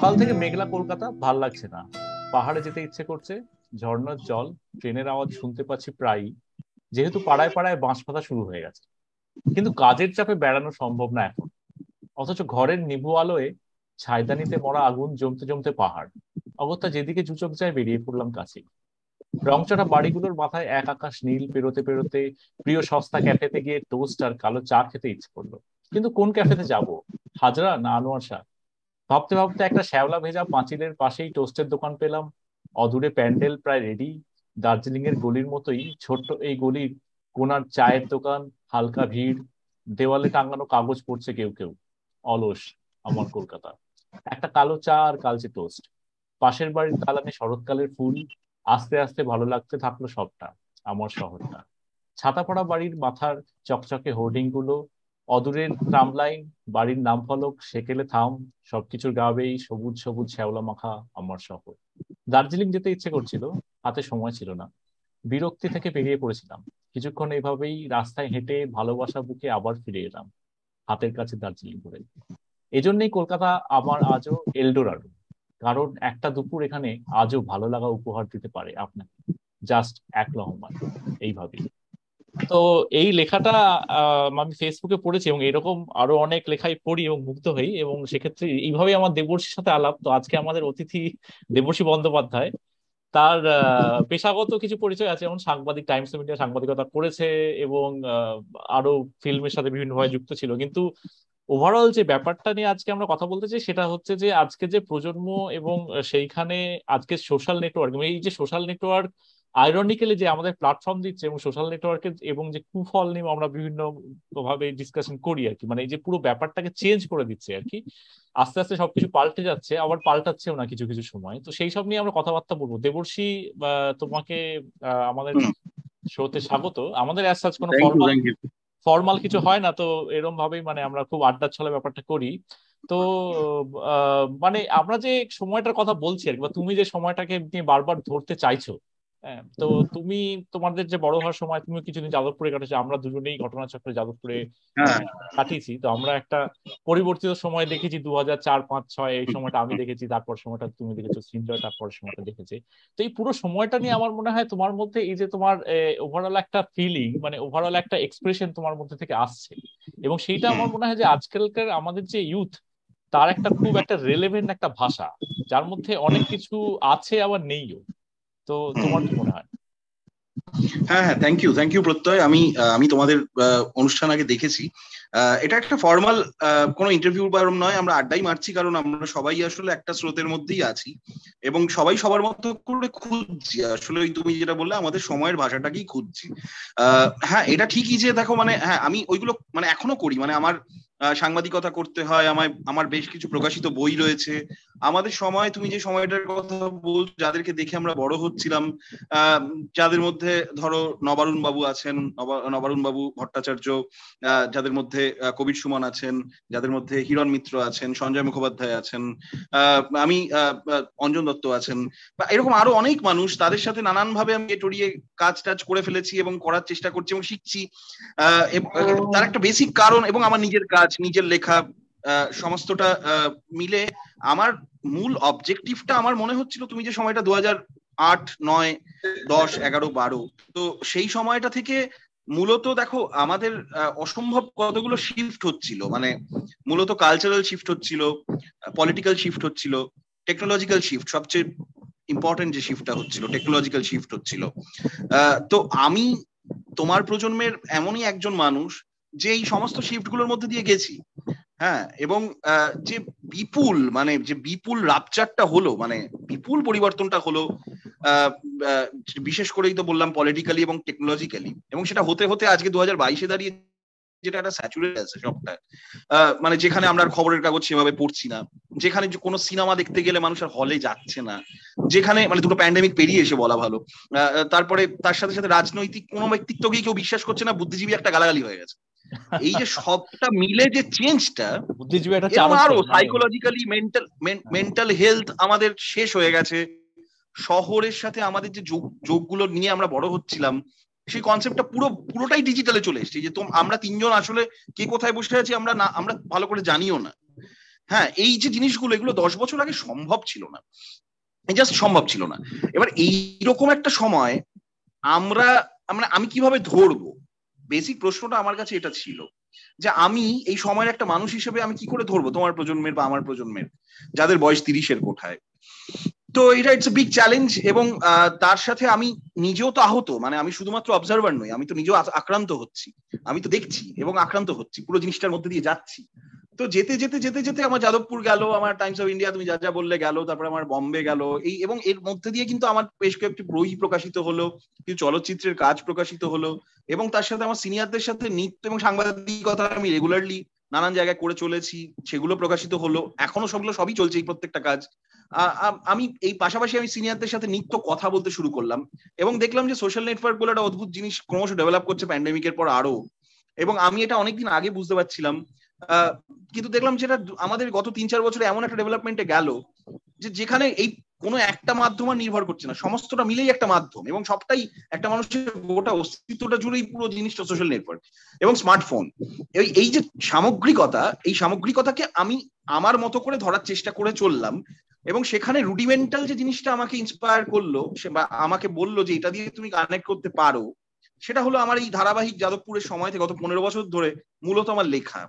সকাল থেকে মেঘলা কলকাতা, ভালো লাগছে না। পাহাড়ে যেতে ইচ্ছে করছে, ঝর্ণার জল, ট্রেনের আওয়াজ শুনতে পাচ্ছি প্রায়ই। যেহেতু পাড়ায় পাড়ায় বাঁশ পাতা শুরু হয়ে গেছে। কিন্তু কাজের চাপে বেড়ানো সম্ভব না এখন। অথচ ঘরের নিবু আলোয় ছাইদানিতে মরা আগুন জমতে জমতে পাহাড়। অগত্যা যেদিকে চুচক যায় বেরিয়ে পড়লাম কাছে। রংচটা বাড়িগুলোর মাথায় এক আকাশ নীল পেরোতে পেরোতে প্রিয় সস্তা ক্যাফেতে গিয়ে টোস্ট আর কালো চা খেতে ইচ্ছে করল। কিন্তু কোন ক্যাফেতে যাব? হাজরা না আনোয়ার শাহ? ভাবতে ভাবতে একটা শ্যাওলা ভেজা পাঁচিলের পাশেই টোস্টের দোকান পেলাম। অদূরে প্যান্ডেল প্রায় রেডি দার্জিলিং এর গলির মতোই ছোট্ট এই গলির কোনার চায়ের দোকান, হালকা ভিড়। দেওয়ালে টাঙানো কাগজ পড়ছে কেউ কেউ। অলস আমার কলকাতা একটা কালো চা আর কালচে টোস্ট। পাশের বাড়ির দালানে শরৎকালের ফুল। আস্তে আস্তে ভালো লাগতে থাকল সবটা, আমার শহরটা। ছাতা পড়া বাড়ির মাথার চকচকে হোর্ডিংগুলো অদূরের ট্রাম লাইন বাড়ির নাম ফলক সেকেলে থাম, সবকিছুর গাবেই সবুজ সবুজ শ্যাওলা মাখা আমার শহর। দার্জিলিং যেতে ইচ্ছে করছিল, হাতে সময় ছিল না। বিরক্তি থেকে বেরিয়ে পড়েছিলাম। কিছুক্ষণ এইভাবেই রাস্তায় হেঁটে ভালোবাসা বুকে আবার ফিরে এলাম, হাতের কাছে দার্জিলিং করে। এজন্যই কলকাতা আমার আজও এলডোরাডো কারণ একটা দুপুর এখানে আজও ভালো লাগা উপহার দিতে পারে আপনাকে। জাস্ট এক লহমান এইভাবেই। তো এই লেখাটা আমি ফেসবুকে পড়েছি এবং এরকম আরও অনেক লেখাই পড়ি এবং মুগ্ধ হই এবং সেক্ষেত্রে এইভাবেই আমার দেবর্ষীর সাথে আলাপ। তো আজকে আমাদের অতিথি দেবর্ষী বন্দ্যোপাধ্যায়, তার পেশাগত কিছু পরিচয় আছে। যেমন সাংবাদিক, টাইমস ইন্ডিয়া সাংবাদিকতা করেছে এবং আরও ফিল্মের সাথে বিভিন্নভাবে যুক্ত ছিল। কিন্তু ওভারঅল যে ব্যাপারটা নিয়ে আজকে আমরা কথা বলতে চাই, সেটা হচ্ছে যে আজকে যে প্রজন্ম এবং সেইখানে আজকে সোশ্যাল নেটওয়ার্ক এই যে সোশ্যাল নেটওয়ার্ক আইরনিক্যালি যে আমাদের প্ল্যাটফর্ম দিচ্ছে এবং সোশ্যাল নেটওয়ার্কের এবং যে কুফল নিয়ে আমরা বিভিন্ন ভাবে ডিসকাশন করি আর কি মানে এই যে পুরো ব্যাপারটাকে চেঞ্জ করে দিচ্ছে আর কি আস্তে আস্তে সবকিছু পাল্টে যাচ্ছে আবার পাল্টাচ্ছেও না কিছু কিছু সময়। তো সেই সব নিয়ে আমরা কথাবার্তা বলব। দেবর্ষী তোমাকে আমাদের শোতে স্বাগত। আমাদের অ্যাজ সাচ কোনো ফর্মাল ফর্মাল কিছু হয় না তো এরম ভাবেই মানে আমরা খুব আড্ডা ছলে ব্যাপারটা করি। তো মানে আমরা যে সময়টার কথা বলছি আর কি বা তুমি যে সময়টাকে নিয়ে বারবার ধরতে চাইছো তো তুমি তোমাদের যে বড় হওয়ার সময় তুমি কিছুদিন যাদবপুরে কাটেছো আমরা দুজনেই ঘটনাচক্রে যাদবপুরে কাটিয়েছি তো আমরা একটা পরিবর্তিত সময় দেখেছি দু হাজার চার পাঁচ ছয় এই সময়টা আমি দেখেছি তারপর সময়টা তুমি দেখেছ সিনজয় তারপর সময়টা দেখেছি। তো এই পুরো সময়টা নিয়ে আমার মনে হয় তোমার মধ্যে এই যে তোমার ওভারঅল একটা ফিলিং মানে ওভারঅল একটা এক্সপ্রেশন তোমার মধ্যে থেকে আসছে। এবং সেইটা আমার মনে হয় যে আজকালকার আমাদের যে ইউথ তার একটা খুব একটা রেলেভেন্ট একটা ভাষা যার মধ্যে অনেক কিছু আছে আবার নেইও। তো তোমার কি মনে হয়? হ্যাঁ হ্যাঁ থ্যাংক ইউ থ্যাংক ইউ প্রত্যয়। আমি আমি তোমাদের অনুষ্ঠান আগে দেখেছি। এটা একটা ফর্মাল কোনো ইন্টারভিউ বা নয়। আমরা আড্ডাই মারছি কারণ আমরা সবাই আসলে একটা স্রোতের মধ্যেই আছি। এবং সবাই সবার মতো করে খুঁজছি। আসলে ওই তুমি যেটা বললে, আমাদের সময়ের ভাষাটাকেই খুঁজছি। হ্যাঁ এটা ঠিকই যে দেখো মানে হ্যাঁ আমি ওইগুলো মানে এখনও করি। মানে আমার সাংবাদিকতা করতে হয়, আমায়, আমার বেশ কিছু প্রকাশিত বই রয়েছে। আমাদের সময়, তুমি যে সময়টার কথা বল, যাদেরকে দেখে আমরা বড় হচ্ছিলাম যাদের মধ্যে ধরো নবারুণ বাবু আছেন নবারুণ বাবু ভট্টাচার্য যাদের মধ্যে কবির সুমন আছেন, যাদের মধ্যে হিরণ মিত্র আছেন, সঞ্জয় মুখোপাধ্যায় আছেন আমি অঞ্জন দত্ত আছেন, বা এরকম আরও অনেক মানুষ, তাদের সাথে নানান ভাবে আমি টড়িয়ে কাজ টাজ করে ফেলেছি এবং করার চেষ্টা করছি এবং শিখছি। তার একটা বেসিক কারণ এবং আমার নিজের কাজ। নিজের লেখা সমস্তটা মিলে আমার মূল অবজেক্টিভটা আমার মনে হচ্ছিল তুমি যে সময়টা দু হাজার আট, নয়, দশ, এগারো, বারো, তো সেই সময়টা থেকে মূলত দেখো আমাদের অসম্ভব কতগুলো শিফট হচ্ছিল। মানে মূলত কালচারাল শিফট হচ্ছিল পলিটিক্যাল শিফট হচ্ছিল টেকনোলজিক্যাল শিফট সবচেয়ে ইম্পর্টেন্ট যে শিফটটা হচ্ছিল টেকনোলজিক্যাল শিফট হচ্ছিল। তো আমি তোমার প্রজন্মের এমনই একজন মানুষ যে এই সমস্ত শিফটগুলোর মধ্যে দিয়ে গেছি হ্যাঁ এবং যে বিপুল মানে যে বিপুল রাপচারটা হলো মানে বিপুল পরিবর্তনটা হলো বিশেষ করেই তো বললাম পলিটিক্যালি এবং টেকনোলজিক্যালি এবং সেটা হতে হতে আজকে দু হাজার বাইশে দাঁড়িয়ে যেটা একটা স্যাচুরেট আছে সবটা। মানে যেখানে আমরা খবরের কাগজ সেভাবে পড়ছি না, যেখানে কোনো সিনেমা দেখতে গেলে মানুষ আর হলে যাচ্ছে না, যেখানে মানে দুটো প্যান্ডেমিক পেরিয়ে এসে বলা ভালো। তারপরে তার সাথে সাথে রাজনৈতিক কোনো ব্যক্তিত্বকেই কেউ বিশ্বাস করছে না, বুদ্ধিজীবী একটা গালাগালি হয়ে গেছে। এই যে সবটা মিলে যে চেঞ্জটা আরও সাইকোলজিক্যালি মেন্টাল মেন্টাল হেলথ আমাদের শেষ হয়ে গেছে। শহরের সাথে আমাদের যে যোগ যোগগুলো নিয়ে আমরা বড় হচ্ছিলাম সেই কনসেপ্টটা পুরো পুরোটাই ডিজিটালে চলে এসেছে যে আমরা তিনজন আসলে কে কোথায় বসে আছি আমরা না আমরা ভালো করে জানিও না। হ্যাঁ এই যে জিনিসগুলো এগুলো দশ বছর আগে সম্ভব ছিল না। জাস্ট সম্ভব ছিল না। এবার এইরকম একটা সময় আমরা মানে আমি কীভাবে ধরবো? বেসিক প্রশ্নটা আমার কাছে এটা ছিল যে আমি এই সময়ের একটা মানুষ হিসেবে আমি কি করে ধরবো তোমার প্রজন্মের বা আমার প্রজন্মের, যাদের বয়স তিরিশের কোঠায়। তো এটা ইটস বিগ চ্যালেঞ্জ এবং তার সাথে আমি নিজেও তো আহত মানে আমি শুধুমাত্র অবজারভার নই, আমি তো নিজেও আক্রান্ত হচ্ছি, আমি তো দেখছি এবং আক্রান্ত হচ্ছি, পুরো জিনিসটার মধ্যে দিয়ে যাচ্ছি। তো যেতে যেতে যেতে যেতে আমার যাদবপুর গেল, আমার টাইমস অফ ইন্ডিয়া তুমি যা যা বললে গেল, তারপরে আমার বম্বে গেল। এই এবং এর মধ্যে দিয়ে কিন্তু আমার বেশ কয়েকটি বই প্রকাশিত হলো, কিছু চলচ্চিত্রের কাজ প্রকাশিত হলো এবং তার সাথে আমার সিনিয়রদের সাথে নৃত্য এবং সাংবাদিকতা আমি রেগুলারলি নানান জায়গায় করে চলেছি, সেগুলো প্রকাশিত হলো। এখনও সবগুলো সবই চলছে এই প্রত্যেকটা কাজ। আমি এই পাশাপাশি আমি সিনিয়রদের সাথে নিত্য কথা বলতে শুরু করলাম এবং দেখলাম যে সোশ্যাল নেটওয়ার্কগুলো একটা অদ্ভুত জিনিস ক্রমশ ডেভেলপ করছে প্যান্ডেমিকের পর আরও। এবং আমি এটা অনেকদিন আগে বুঝতে পারছিলাম কিন্তু দেখলাম যেটা আমাদের গত তিন চার বছরে এমন একটা ডেভেলপমেন্টে গেল যে যেখানে এই কোনো একটা মাধ্যম আর নির্ভর করছে না। সমস্তটা মিলেই একটা মাধ্যম এবং সবটাই একটা মানুষের গোটা অস্তিত্বটা জুড়েই পুরো জিনিসটা সোশ্যাল নেটওয়ার্ক এবং স্মার্টফোন এই এই যে সামগ্রিকতা, এই সামগ্রিকতাকে আমি আমার মতো করে ধরার চেষ্টা করে চললাম এবং সেখানে রুডিমেন্টাল যে জিনিসটা আমাকে ইন্সপায়ার করল সে বা আমাকে বলল যে এটা দিয়ে তুমি কানেক্ট করতে পারো, সেটা হলো আমার এই ধারাবাহিক যাদবপুরের সময় থেকে গত পনেরো বছর ধরে মূলত আমার লেখা।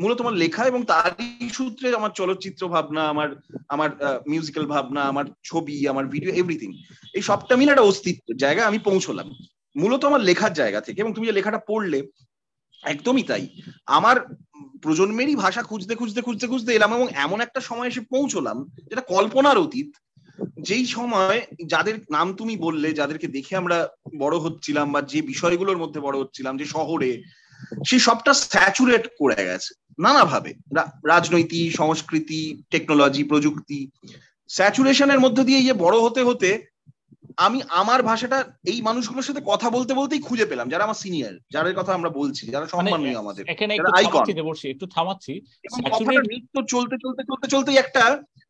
মূলত আমার লেখা এবং তারই সূত্রে আমার চলচ্চিত্র ভাবনা, আমার আমার মিউজিক্যাল ভাবনা, আমার ছবি, আমার ভিডিও এভরিথিং এই সবটা মিলে একটা অস্তিত্ব জায়গায় আমি পৌঁছলাম। মূলত আমার লেখার জায়গা থেকে, এবং তুমি যে লেখাটা পড়লে, একদমই তাই। আমার প্রজন্মেরই ভাষা খুঁজতে খুঁজতে খুঁজতে খুঁজতে এলাম এবং এমন একটা সময় এসে পৌঁছলাম, যেটা কল্পনার অতীত। যেই সময় যাদের নাম তুমি বললে, যাদেরকে দেখে আমরা বড় হচ্ছিলাম বা যে বিষয়গুলোর মধ্যে বড় হচ্ছিলাম, যে শহরে সে সবটা স্যাচুরেট করে গেছে নানাভাবে। রাজনৈতিক সংস্কৃতি টেকনোলজি প্রযুক্তি স্যাচুরেশনের মধ্যে দিয়ে যে বড় হতে হতে আমি আমার ভাষাটা এই মানুষগুলোর সাথে কথা বলতে বলতেই খুঁজে পেলাম যারা আমার সিনিয়র যাদের কথা আমরা বলছি যারা মানে সম্মানীয় আমাদের এখানে একটু থামাচ্ছি নৃত্য চলতে চলতে চলতে চলতেই একটা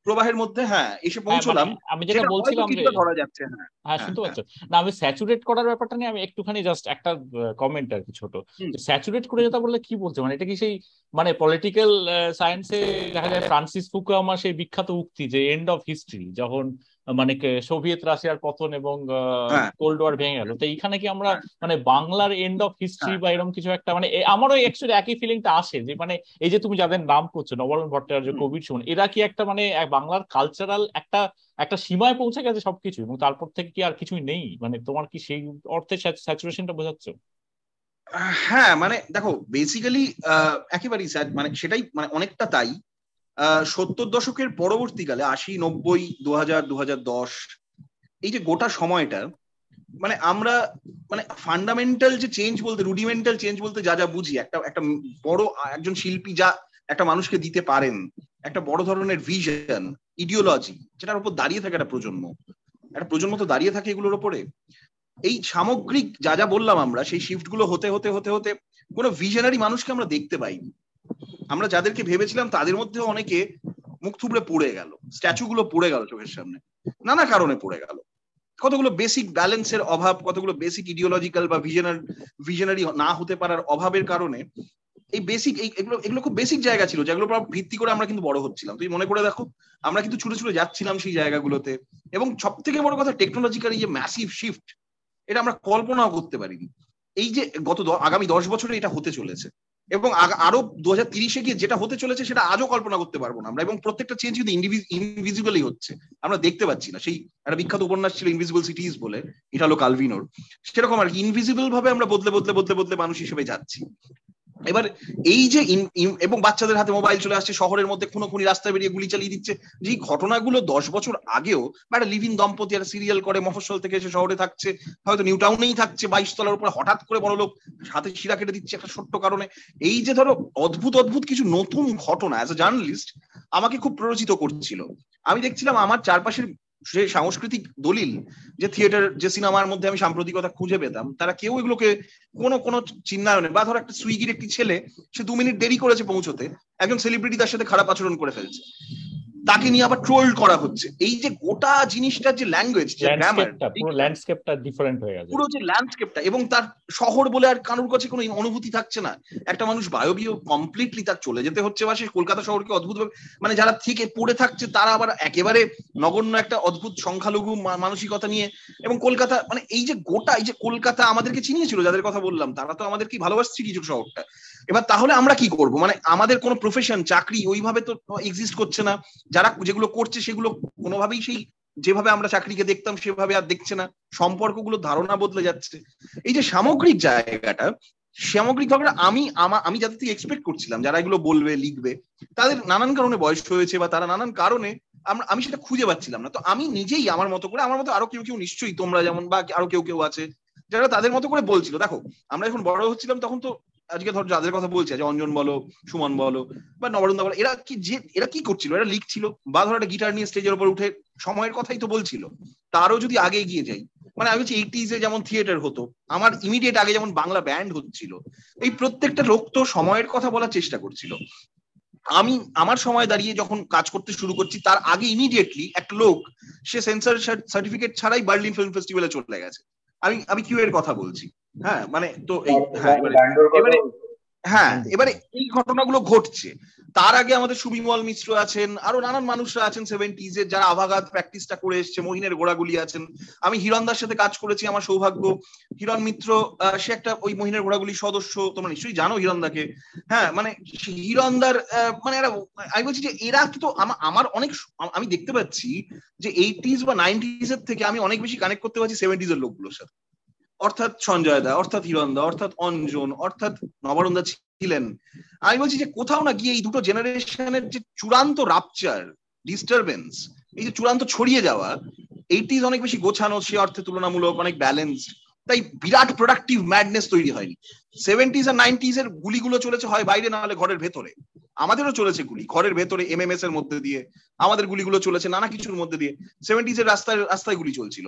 প্রবাহের মধ্যে হ্যাঁ এসে হ্যাঁ, পৌঁছলাম। মানে আমি যেটা বলছিলাম যে ধরা যাচ্ছে হ্যাঁ। হ্যাঁ শুনতে পাচ্ছো পাচ্ছ? না আমি স্যাচুরেট করার ব্যাপারটা নিয়ে আমি একটুখানি জাস্ট একটা কমেন্ট আর কি ছোট। স্যাচুরেট করে যেটা বললে কি বলছে? মানে এটা কি সেই মানে পলিটিক্যাল সায়েন্সে দেখা যায় ফ্রান্সিস ফুকুয়ামা সেই বিখ্যাত উক্তি যে এন্ড অফ হিস্ট্রি যখন মানে সোভিয়েত রাশিয়ার পতন এবং কোল্ড ওয়ার ভেঙে গেল। তো এইখানে কি আমরা মানে বাংলার এন্ড অফ হিস্ট্রি বা এরকম কিছু একটা মানে আমারও একচুয়ালি একই ফিলিংটা আসে যে মানে এই যে তুমি যাদের নাম করছ নবরণ ভট্টাচার্য কবির সুমন এরা কি একটা মানে বাংলার কালচারাল একটা একটা সীমায় পৌঁছে গেছে সবকিছু এবং তারপর থেকে কি আর কিছুই নেই? মানে তোমার কি সেই অর্থে স্যাচুরেশনটা বোঝাচ্ছ? হ্যাঁ মানে দেখো বেসিক্যালি একেবারেই স্যার মানে সেটাই মানে অনেকটা তাই। সত্তর দশকের পরবর্তীকালে, আশি, নব্বই দু হাজার দু হাজার দশ, এই যে গোটা সময়টা মানে আমরা মানে ফান্ডামেন্টাল যে চেঞ্জ বলতে রুডিমেন্টাল চেঞ্জ বলতে যা যা বুঝি, একটা একটা বড়, একজন শিল্পী যা একটা মানুষকে দিতে পারেন, একটা বড় ধরনের ভিশন ইডিওলজি যেটার উপর দাঁড়িয়ে থাকে একটা প্রজন্ম। একটা প্রজন্ম তো দাঁড়িয়ে থাকে এগুলোর উপরে। এই সামগ্রিক যা যা বললাম আমরা, সেই শিফটগুলো হতে হতে হতে হতে কোনো ভিশনারি মানুষকে আমরা দেখতে পাইনি। আমরা যাদেরকে ভেবেছিলাম তাদের মধ্যে অনেকে মুখ থুবড়ে পড়ে গেল। স্ট্যাচু গুলো পড়ে গেল চোখের সামনে। নানা কারণে পড়ে গেল। কতগুলো বেসিক ব্যালেন্সের অভাব, কতগুলো বেসিক ইডিওলজিক্যাল বা ভিশনার ভিশনারি না হতে পারার অভাবের কারণে এই বেসিক এগুলো এগুলো খুব বেসিক জায়গা ছিল যেগুলো ভিত্তি করে আমরা কিন্তু বড় হচ্ছিলাম। তুমি মনে করে দেখো, আমরা কিন্তু ছুটে ছুটে যাচ্ছিলাম সেই জায়গাগুলোতে এবং সব থেকে বড় কথা টেকনোলজিক্যাল যে ম্যাসিভ শিফট এটা আমরা কল্পনাও করতে পারিনি। এই যে গত আগামী দশ বছরে এটা হতে চলেছে। এবং আরও দু হাজার তিরিশে গিয়ে যেটা হতে চলেছে সেটা আজও কল্পনা করতে পারব না আমরা। এবং প্রত্যেকটা চেঞ্জ কিন্তু ইনভিজিবলই হচ্ছে। আমরা দেখতে পাচ্ছি না। সেই একটা বিখ্যাত উপন্যাস ছিল ইনভিজিবল সিটিজ বলে, এটা হলো কালভিনোর সেরকম আর কি ইনভিজিবল ভাবে আমরা বদলে বদলে বদলে বদলে মানুষ হিসেবে যাচ্ছি। এবার এই যে এবং বাচ্চাদের হাতে মোবাইল চলে আসছে, শহরের মধ্যে খুনো খুনি রাস্তায় বেরিয়ে গুলি চালিয়ে দিচ্ছে যে ঘটনাগুলো দশ বছর আগেও বা একটা লিভিং দম্পতি একটা সিরিয়াল করে, মফস্বল থেকে এসে শহরে থাকছে, হয়তো নিউ টাউনেই থাকছে, বাইশ তলার উপরে হঠাৎ করে বড় লোক হাতে শিরা কেটে দিচ্ছে একটা ছোট্ট কারণে। এই যে ধরো অদ্ভুত অদ্ভুত কিছু নতুন ঘটনা অ্যাজ এ জার্নালিস্ট আমাকে খুব প্ররোচিত করছিল। আমি দেখছিলাম আমার চারপাশের সে সাংস্কৃতিক দলিল যে থিয়েটার যে সিনেমার মধ্যে আমি সাম্প্রতিকতা খুঁজে পেতাম, তারা কেউ এগুলোকে কোনো কোনো চিন্তায়নে বা ধর একটা সুইগির একটি ছেলে, সে দু মিনিট দেরি করেছে পৌঁছতে, একজন সেলিব্রিটি তার সাথে খারাপ আচরণ করে ফেলছে। তাকে নিয়ে আবার ট্রোল করা হচ্ছে। এই যে গোটা জিনিসটার যে ল্যাঙ্গুয়েজ যে গ্রামার পুরো ল্যান্ডস্কেপটা ডিফারেন্ট হয়ে গেছে। পুরো যে ল্যান্ডস্কেপটা এবং তার শহর বলে আর কারোর কাছে কোনো অনুভূতি থাকছে না। একটা মানুষ বায়বীয় কমপ্লিটলি তার চলে যেতে হচ্ছে বা সে কলকাতা শহরকে অদ্ভুত মানে যারা থেকে পড়ে থাকছে তারা আবার একেবারে নগণ্য একটা অদ্ভুত সংখ্যালঘু মানসিকতা নিয়ে এবং কলকাতা মানে এই যে গোটা এই যে কলকাতা আমাদেরকে চিনিয়েছিল যাদের কথা বললাম তারা তো আমাদের কি ভালোবাসছে কিছু শহরটা। এবার তাহলে আমরা কি করব? মানে আমাদের কোনো প্রফেশন চাকরি ওইভাবে তো এক্সিস্ট করছে না। যারা যেগুলো করছে সেগুলো কোনোভাবেই সেই যেভাবে আমরা চাকরিকে দেখতাম সেভাবে আর দেখছে না। সম্পর্কগুলো ধারণা বদলে যাচ্ছে। এই যে সামগ্রিক জায়গাটা, সামগ্রিক ভাবে আমি আমি যাদের থেকে এক্সপেক্ট করছিলাম, যারা এগুলো বলবে, লিখবে, তাদের নানান কারণে বয়স হয়েছে বা তারা নানান কারণে আমরা, আমি সেটা খুঁজে পাচ্ছিলাম না। তো আমি নিজেই আমার মতো করে, আমার মতো আরও কেউ কেউ নিশ্চয়ই তোমরা যেমন বা আরও কেউ কেউ আছে, যারা তাদের মতো করে বলছিল। দেখো, আমরা যখন বড় হচ্ছিলাম তখন তো আজকে ধর যাদের কথা বলছে যে অঞ্জন বলো, সুমন বলো, বা নবরন্দা বলো, এরা কি যে, এরা কি করছিল? এরা লিখছিল, বা ধর একটা গিটার নিয়ে স্টেজের উপর উঠে সময়ের কথাই তো বলছিল। তারও যদি আগে এগিয়ে যাই মানে আমি হচ্ছে এইটিজে যেমন থিয়েটার হতো, আমার ইমিডিয়েট আগে যেমন বাংলা ব্যান্ড হচ্ছিল, এই প্রত্যেকটা লোক তো সময়ের কথা বলার চেষ্টা করছিল। আমি, আমার সময় দাঁড়িয়ে যখন কাজ করতে শুরু করছি, তার আগে ইমিডিয়েটলি একটা লোক, সে সেন্সার সার্টিফিকেট ছাড়াই বার্লিন ফিল্ম ফেস্টিভ্যালে চলে গেছে। আমি আমি কিউ এর কথা বলছি। হ্যাঁ মানে তো এই হ্যাঁ এবারে হ্যাঁ এবারে এই ঘটনাগুলো ঘটছে। তার আগে আমাদের সুবিমল মিশ্র আছেন আরও নানান মানুষরা আছেন সেভেন্টিজ এর যারা আভাগাত প্র্যাকটিসটা করে এসছে মহিনের গোড়াগুলি আছেন। আমি হিরণদার সাথে কাজ করেছি আমার সৌভাগ্য। হিরণ মিত্র সে একটা ওই মহিনের ঘোড়াগুলি সদস্য তোমরা নিশ্চয়ই জানো হিরণদাকে হ্যাঁ মানে হিরণদার মানে এরা আমি বলছি যে এরা কিন্তু আমার অনেক আমি দেখতে পাচ্ছি যে এইটিজ বা নাইনটিজ এর থেকে আমি অনেক বেশি কানেক্ট করতে পারছি সেভেন্টিজ এর লোকগুলোর সাথে। অর্থাৎ সঞ্জয় দা, অর্থাৎ হিরণদা অর্থাৎ অঞ্জন, অর্থাৎ নবরন্দা ছিলেন। আমি বলছি যে কোথাও না গিয়ে এই দুটো জেনারেশনের যে চূড়ান্ত রাপচার ডিস্টারবেন্স এই যে চূড়ান্ত ছড়িয়ে যাওয়া এইটিজ অনেক বেশি গোছানো, সে অর্থে তুলনামূলক অনেক ব্যালেন্সড তাই বিরাট প্রোডাক্টিভ ম্যাডনেস তৈরি হয়নি। সেভেন্টিজ আর নাইনটিজ এর গুলিগুলো চলেছে হয় বাইরে, না হলে ঘরের ভেতরে। আমাদেরও চলেছে গুলি। ঘরের ভেতরে এম এর মধ্যে দিয়ে, আমাদের গুলিগুলো চলেছে নানা কিছুর মধ্যে দিয়ে। সেভেন্টিজ এর রাস্তায় রাস্তায় গুলি চলছিল।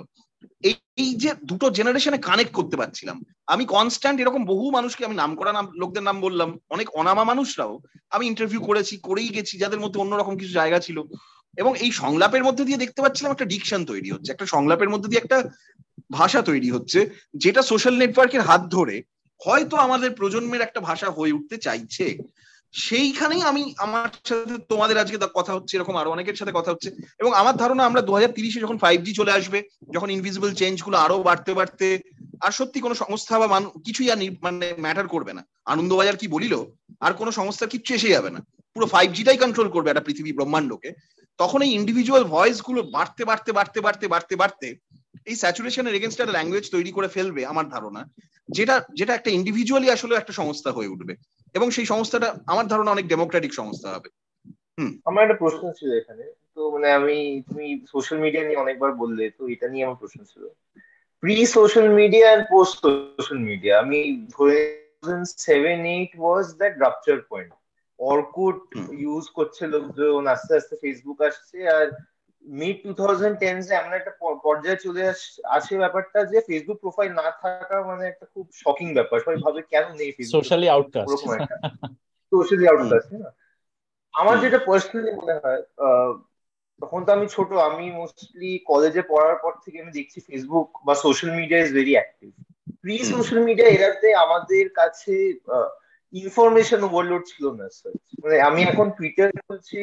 এই যে দুটো জেনারেশনে কানেক্ট করতে পারছিলাম। আমি কনস্ট্যান্ট এরকম বহু মানুষকে, আমি নাম করা নাম, লোকদের নাম বললাম, অনেক অনামা মানুষরাও আমি ইন্টারভিউ করেছি, করেই গেছি, যাদের মধ্যে অন্যরকম কিছু জায়গা ছিল। এবং এই সংলাপের মধ্যে দিয়ে দেখতে পাচ্ছিলাম একটা ডিকশন তৈরি হচ্ছে, একটা সংলাপের মধ্যে দিয়ে একটা ভাষা তৈরি হচ্ছে, যেটা সোশ্যাল নেটওয়ার্কের হাত ধরে হয়তো আমাদের প্রজন্মের একটা ভাষা হয়ে উঠতে চাইছে। সেইখানেই আমি আমার সাথে তোমাদের আজকে কথা হচ্ছে, এরকম আরও অনেকের সাথে কথা হচ্ছে। এবং আমার ধারণা আমরা দু হাজার তিরিশে যখন ফাইভ জি চলে আসবে, যখন ইনভিজিবল চেঞ্জগুলো আরও বাড়তে বাড়তে, আর সত্যি কোনো সংস্থা বা মানুষ কিছুই আর মানে ম্যাটার করবে না। আনন্দবাজার কি বলিল, আর কোনো সংস্থার কিচ্ছু এসে যাবে না। পুরো ফাইভ জিটাই কন্ট্রোল করবে একটা পৃথিবী ব্রহ্মাণ্ডকে। তখন এই ইন্ডিভিজুয়াল ভয়েসগুলো বাড়তে বাড়তে বাড়তে বাড়তে বাড়তে বাড়তে এই স্যাচুরেশনের এগেনস্ট একটা ল্যাঙ্গুয়েজ তৈরি করে ফেলবে আমার ধারণা, যেটা যেটা একটা ইন্ডিভিজুয়ালি আসলে একটা সংস্থা হয়ে উঠবে। এবং সেই সংস্থাটা আমার ধারণা অনেক ডেমোক্রেটিক সংস্থা হবে। আমার একটা প্রশ্ন ছিল এখানে। তো মানে আমি তুমি সোশ্যাল মিডিয়া নিয়ে অনেকবার বললে তো এটা নিয়ে আমার প্রশ্ন ছিল। Pre social media and post social media আমি ধরে seven eight was that rupture point Orkut use করছে লোকজন আস্তে আস্তে ফেসবুক আসছে আর মিড টু থাউজেন্ড টেন এমন একটা পর্যায়ে চলে আসে ব্যাপারটা যে ফেসবুক প্রোফাইল না থাকা মানে একটা খুব শকিং ব্যাপার। সবাই ভাবে কেন নেই সোশ্যালি আউটকাস্ট সোশ্যালি আউটকাস্ট না আমার যেটা পার্সোনালি মনে হয় তখন তো আমি ছোট আমি মোস্টলি কলেজে পড়ার পর থেকে আমি দেখছি ফেসবুক বা social media is very active pre social media এরাতে আমাদের কাছে ইনফরমেশন ওভারলোড ছিল না মানে আমি এখন টুইটার করছি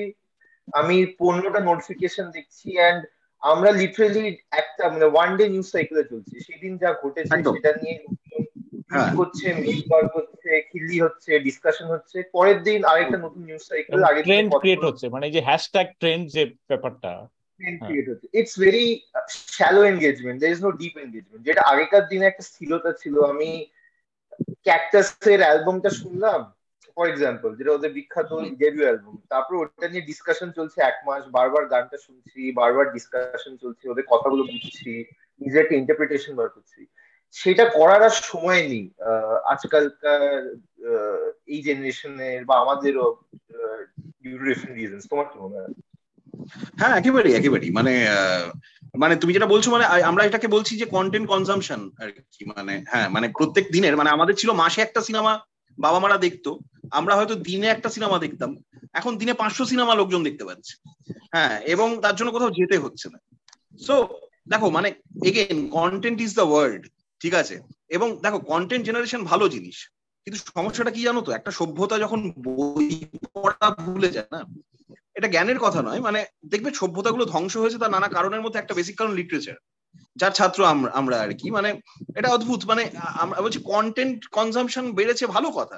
আমি পনেরোটা নোটিফিকেশন দেখছি অ্যান্ড আমরা লিটারেলি একটা মানে ওয়ান ডে নিউজ সাইকেলে চলছি। সেদিন যা ঘটেছে সেটা নিয়ে হ্যাঁ। করছে মিসবার হচ্ছে খিল্লি হচ্ছে ডিসকাশন হচ্ছে। পরের দিন আরেকটা নতুন নিউজ সাইকেল আগে ট্রেন্ড ক্রিয়েট হচ্ছে মানে যে হ্যাশট্যাগ ট্রেন্ড যে ব্যাপারটা। It's very shallow engagement there is no deep engagement যেটা আগেকার দিনে একটা স্থিরতা ছিল। আমি ক্যাকটাসের অ্যালবামটা শুনলাম ফর এক্সাম্পল যেটা ওদের বিখ্যাত ডেবিউ অ্যালবাম তারপর ওটা নিয়ে ডিসকাশন চলছে এক মাস বারবার গানটা শুনছি বারবার ডিসকাশন চলছে ওদের কথাগুলো বুঝছি নিজের একটা ইন্টারপ্রিটেশন বার করছি। সেটা করার আর সময় নেই আজকালকার এই জেনারেশনের বা আমাদেরও তোমার কি মনে হয়? হ্যাঁ একেবারেই একেবারেই। মানে মানে তুমি যেটা বলছো মানে আমরা এটাকে বলছি যে কন্টেন্ট কনজামশন আর কি। মানে হ্যাঁ মানে প্রত্যেক দিনের মানে আমাদের ছিল মাসে একটা সিনেমা বাবা মারা দেখতো, আমরা হয়তো দিনে একটা সিনেমা দেখতাম, এখন দিনে পাঁচশো সিনেমা লোকজন দেখতে পাচ্ছে। হ্যাঁ এবং তার জন্য কোথাও যেতে হচ্ছে না। সো দেখো মানে again content is the word ঠিক আছে? এবং দেখো কন্টেন্ট জেনারেশন ভালো জিনিস, কিন্তু সমস্যাটা কি জানো তো? একটা সভ্যতা যখন বই পড়া ভুলে যায় না, এটা জ্ঞানের কথা নয় মানে দেখবে সভ্যতাগুলো ধ্বংস হয়েছে তার নানা কারণের মধ্যে একটা বেসিক কারণ লিটারেচার যার ছাত্র আমরা আর কি। মানে এটা অদ্ভুত। মানে আমরা বলছি কন্টেন্ট কনজামশন বেড়েছে ভালো কথা।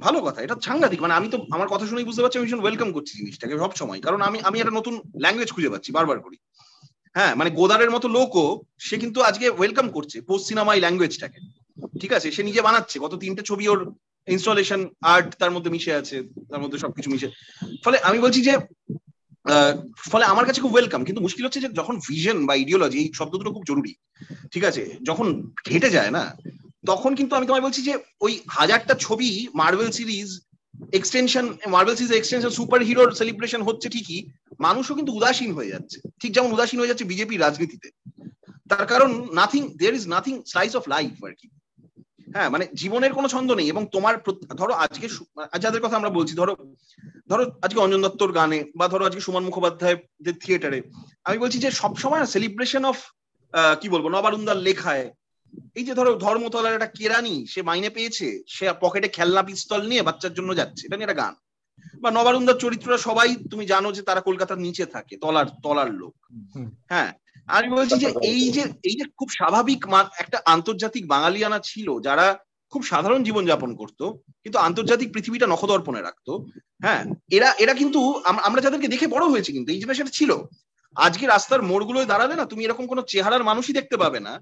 ভালো কথা। এটা সাংঘাতিক। মানে আমি তো আমার কথা শুনেই বুঝতে পারছি আমি ভীষণ ওয়েলকাম করছি জিনিসটাকে সব সময়। কারণ আমি আমি একটা নতুন ল্যাঙ্গুয়েজ খুঁজে পাচ্ছি বারবার করি। হ্যাঁ মানে গোদারের মতো লোকও সে কিন্তু আজকে ওয়েলকাম করছে পোস্ট সিনেমা এই ল্যাঙ্গুয়েজটাকে ঠিক আছে? সে নিজে বানাচ্ছে। গত তিনটে ছবি ওর ইনস্টলেশন আর্ট তার মধ্যে মিশে আছে, তার মধ্যে সবকিছু মিশে। ফলে আমি বলছি যে ফলে আমার কাছে খুব ওয়েলকাম কিন্তু মুশকিল হচ্ছে যে যখন ভিশন বা ইডিওলজি এই শব্দ দুটো খুব জরুরি, ঠিক আছে? যখন ঘেটে যায় না, তখন কিন্তু আমি তোমায় বলছি যে ওই হাজারটা ছবি Marvel series extension Marvel series extension super হিরোর সেলিব্রেশন হচ্ছে ঠিকই, মানুষও কিন্তু উদাসীন হয়ে যাচ্ছে। ঠিক যেমন উদাসীন হয়ে যাচ্ছে বিজেপি রাজনীতিতে। তার কারণ nothing there is nothing slice of life আর কি। হ্যাঁ মানে জীবনের কোনো ছন্দ নেই এবং তোমার ধরো আজকে যাদের কথা আমরা বলছি ধরো ধরো আজকে অঞ্জন দত্তর গানে বা ধরো আজকে সুমন মুখোপাধ্যায়ের থিয়েটারে আমি বলছি যে সবসময় সেলিব্রেশন অফ কি বলব নবারুন্দার লেখায় এই যে ধরো ধর্মতলার একটা কেরানি সে মাইনে পেয়েছে সে পকেটে খেলনা পিস্তল নিয়ে বাচ্চার জন্য যাচ্ছে এটা নিয়ে একটা গান। বা নবারুন্দার চরিত্ররা সবাই তুমি জানো যে তারা কলকাতার নিচে থাকে তলার তলার লোক। হ্যাঁ আমি বলছি যে এই যে এই যে খুব স্বাভাবিক একটা আন্তর্জাতিক বাঙালিয়ানা ছিল যারা খুব সাধারণ জীবন যাপন করতো, কিন্তু আন্তর্জাতিক পৃথিবীটা নখদর্পণে রাখতো হ্যাঁ? এরা এরা কিন্তু আমরা যাদেরকে দেখে বড় হয়েছে কিন্তু, এই জেনারেশন ছিল। আজকে রাস্তার মোড়গুলোয় দাঁড়াবে না, তুমি এরকম কোনো চেহারার মানুষই দেখতে পাবে না।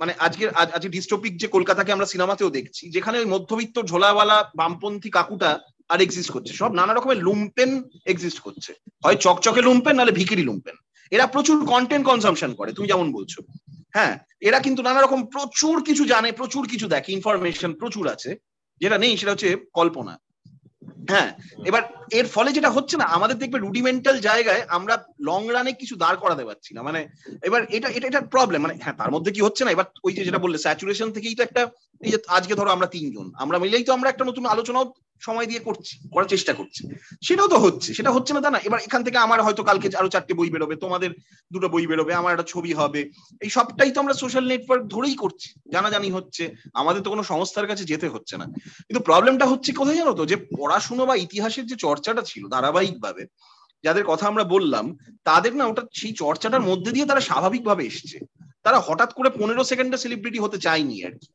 মানে আজকে আজকে ডিস্টোপিক যে কলকাতাকে আমরা সিনেমাতেও দেখছি, যেখানে ওই মধ্যবিত্ত ঝোলাওয়ালা বামপন্থী কাকুটা আর এক্সিস্ট করছে। সব নানা রকমের লুম্পেন এক্সিস্ট করছে। হয় চকচকে লুম্পেন নাহলে ভিকিরি লুম্পেন এরা প্রচুর কন্টেন্ট কনজামশন করে, তুমি যেমন বলছো। হ্যাঁ এরা কিন্তু নানা রকম প্রচুর কিছু জানে, প্রচুর কিছু দেখে ইনফরমেশন প্রচুর আছে, যেটা নেই সেটা হচ্ছে কল্পনা। হ্যাঁ এবার এর ফলে যেটা হচ্ছে না, আমাদের দেখবে রুডিমেন্টাল জায়গায় আমরা লং রানে কিছু দাঁড় করাতে পারছি না। মানে এবার এটা এটা এটা প্রবলেম মানে হ্যাঁ তার মধ্যে কি হচ্ছে না, এবার ওই যে যেটা বললে স্যাচুরেশন থেকেই তো একটা, এই যে আজকে ধরো আমরা তিনজন, আমরা মিলেই তো আমরা একটা নতুন আলোচনাও সময় দিয়ে করছি, করার চেষ্টা করছি। সেটাও তো হচ্ছে, সেটা হচ্ছে না তা না। এবার এখান থেকে আমার হয়তো কালকে আরও চারটে বই বেরোবে, তোমাদের দুটো বই বেরোবে, আমার একটা ছবি হবে। এই সবটাই তো আমরা সোশ্যাল নেটওয়ার্ক ধরেই করছি, জানাজানি হচ্ছে। আমাদের তো কোনো সংস্থার কাছে যেতে হচ্ছে না। কিন্তু প্রবলেমটা হচ্ছে কোথায় জানো তো? যে পড়াশুনো বা ইতিহাসের যে চর্চাটা ছিল ধারাবাহিকভাবে, যাদের কথা আমরা বললাম, তাদের না ওটা সেই চর্চাটার মধ্যে দিয়ে তারা স্বাভাবিকভাবে এসছে। তারা হঠাৎ করে পনেরো সেকেন্ডে সেলিব্রিটি হতে চায়নি আর কি।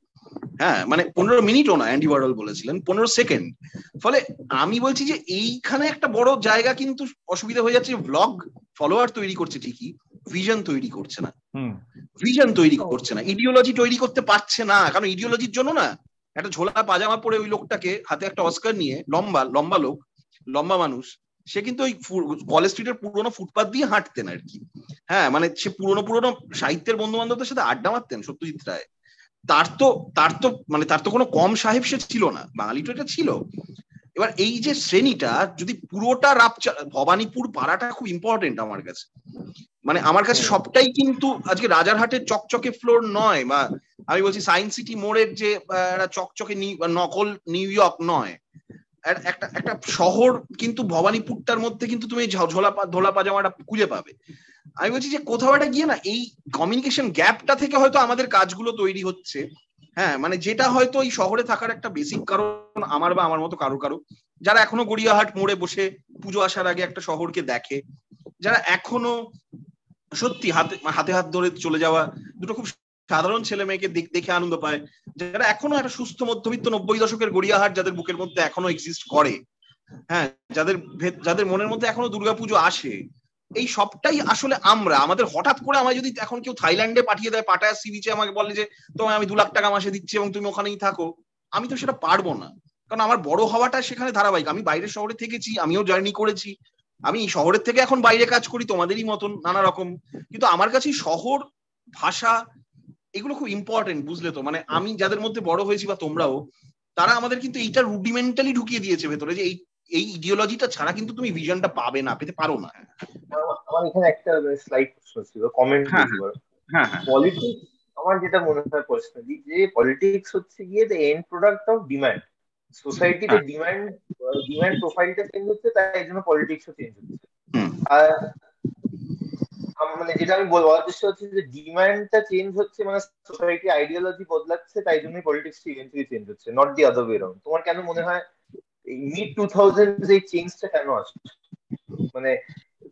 হ্যাঁ মানে পনেরো মিনিটও না অ্যান্ডি ওয়ার্ডল বলেছিলেন পনেরো সেকেন্ড ফলে আমি বলছি যে এইখানে একটা বড় জায়গা কিন্তু অসুবিধা হয়ে যাচ্ছে ব্লগ ফলোয়ার তৈরি করছে ঠিকই ভিশন তৈরি করছে না। ভিশন তৈরি করছে না ইডিওলজি তৈরি করতে পারছে না কারণ ইডিওলজির জন্য না একটা ঝোলা পাজামা পরে ওই লোকটাকে হাতে একটা অস্কার নিয়ে লম্বা লম্বা লোক লম্বা মানুষ সে কিন্তু ওই কলেজ স্ট্রিটের পুরোনো ফুটপাথ দিয়ে হাঁটতেন আর কি। হ্যাঁ মানে সে পুরোনো পুরোনো সাহিত্যের বন্ধু বান্ধবদের সাথে আড্ডা মারতেন সত্যজিৎ রায়। তার তো তার তো মানে তার তো কোনো কম সাহেব সে ছিল না। বাঙালি তো এটা ছিল। এবার এই যে শ্রেণীটা যদি পুরোটা রাপচা ভবানীপুর পাড়াটা খুব ইম্পর্টেন্ট আমার কাছে। মানে আমার কাছে সবটাই কিন্তু আজকে রাজারহাটের চকচকে ফ্লোর নয় বা আমি বলছি সায়েন্স সিটি মোড়ের যে চকচকে নকল নিউ ইয়র্ক নয়। একটা একটা শহর কিন্তু ভবানীপুরটার মধ্যে কিন্তু তুমি ঝোলা ধোলা পাজামাটা খুঁজে পাবে। আমি বলছি যে কোথাও একটা গিয়ে না এই কমিউনিকেশন গ্যাপটা থেকে হয়তো আমাদের কাজগুলো তৈরি হচ্ছে। হ্যাঁ মানে যেটা হয়তো এই শহরে থাকার একটা বেসিক কারণ আমার বা আমার মতো কারও কারও। যারা এখনও গড়িয়াহাট মোড়ে বসে পুজো আসার আগে একটা শহরকে দেখে, যারা এখনও সত্যি হাতে হাতে হাত ধরে চলে যাওয়া, দুটো খুব সাধারণ ছেলে মেয়েকে দেখে আনন্দ পায়। যারা এখনও একটা সুস্থ মধ্যবিত্ত নব্বই দশকের গড়িয়াহাট যাদের বুকের মধ্যে এখনও এক্সিস্ট করে। হ্যাঁ যাদের যাদের মনের মধ্যে এখনও দুর্গাপুজো আসে এই সবটাই আসলে আমরা। আমাদের হঠাৎ করে আমায় যদি এখন কেউ থাইল্যান্ডে পাঠিয়ে দেয় পাটায়া সি বিচে আমাকে বলে যে, তোমায় আমি দু লাখ টাকা মাসে দিচ্ছি এবং তুমি ওখানেই থাকো, আমি তো সেটা পারব না। কারণ আমার বড় হওয়াটা সেখানে ধারাবাহিক। আমি বাইরের শহরে থেকেছি, আমিও জার্নি করেছি। আমি শহরের থেকে এখন বাইরে কাজ করি, তোমাদেরই মতন নানা রকম। কিন্তু আমার কাছে শহর, ভাষা, এগুলো খুব ইম্পর্টেন্ট বুঝলে তো? মানে আমি যাদের মধ্যে বড় হয়েছি বা তোমরাও, তারা আমাদের কিন্তু এইটা রুডিমেন্টালি ঢুকিয়ে দিয়েছে ভেতরে যে এই এই ইডিওলজিটা ছাড়া কিন্তু তুমি ভিশনটা পাবে না পেতে পারো না। আমার এখানে একটা স্লাইড প্রশ্ন ছিল কমেন্ট হ্যাঁ হ্যাঁ। পলিটিক্স আমার যেটা মনে হয় পার্সোনালি যে পলিটিক্স হচ্ছে গিয়ে the end product of demand সোসাইটিতে ডিমান্ড ডিমান্ড প্রোফাইলটা চেঞ্জ হচ্ছে তাই জন্য পলিটিক্সও চেঞ্জ হচ্ছে। আর মানে যেটা আমি বলার চেষ্টা হচ্ছে যে ডিমান্ডটা চেঞ্জ হচ্ছে মানে সোসাইটি আইডিওলজি বদলাচ্ছে তাই জন্যই পলিটিক্স ইভেন্টুয়ালি চেঞ্জ হচ্ছে not the other way round তোমার কেন মনে হয় মিড টু থাউজেন্ড এই চেঞ্জটা কেন আসছে? মানে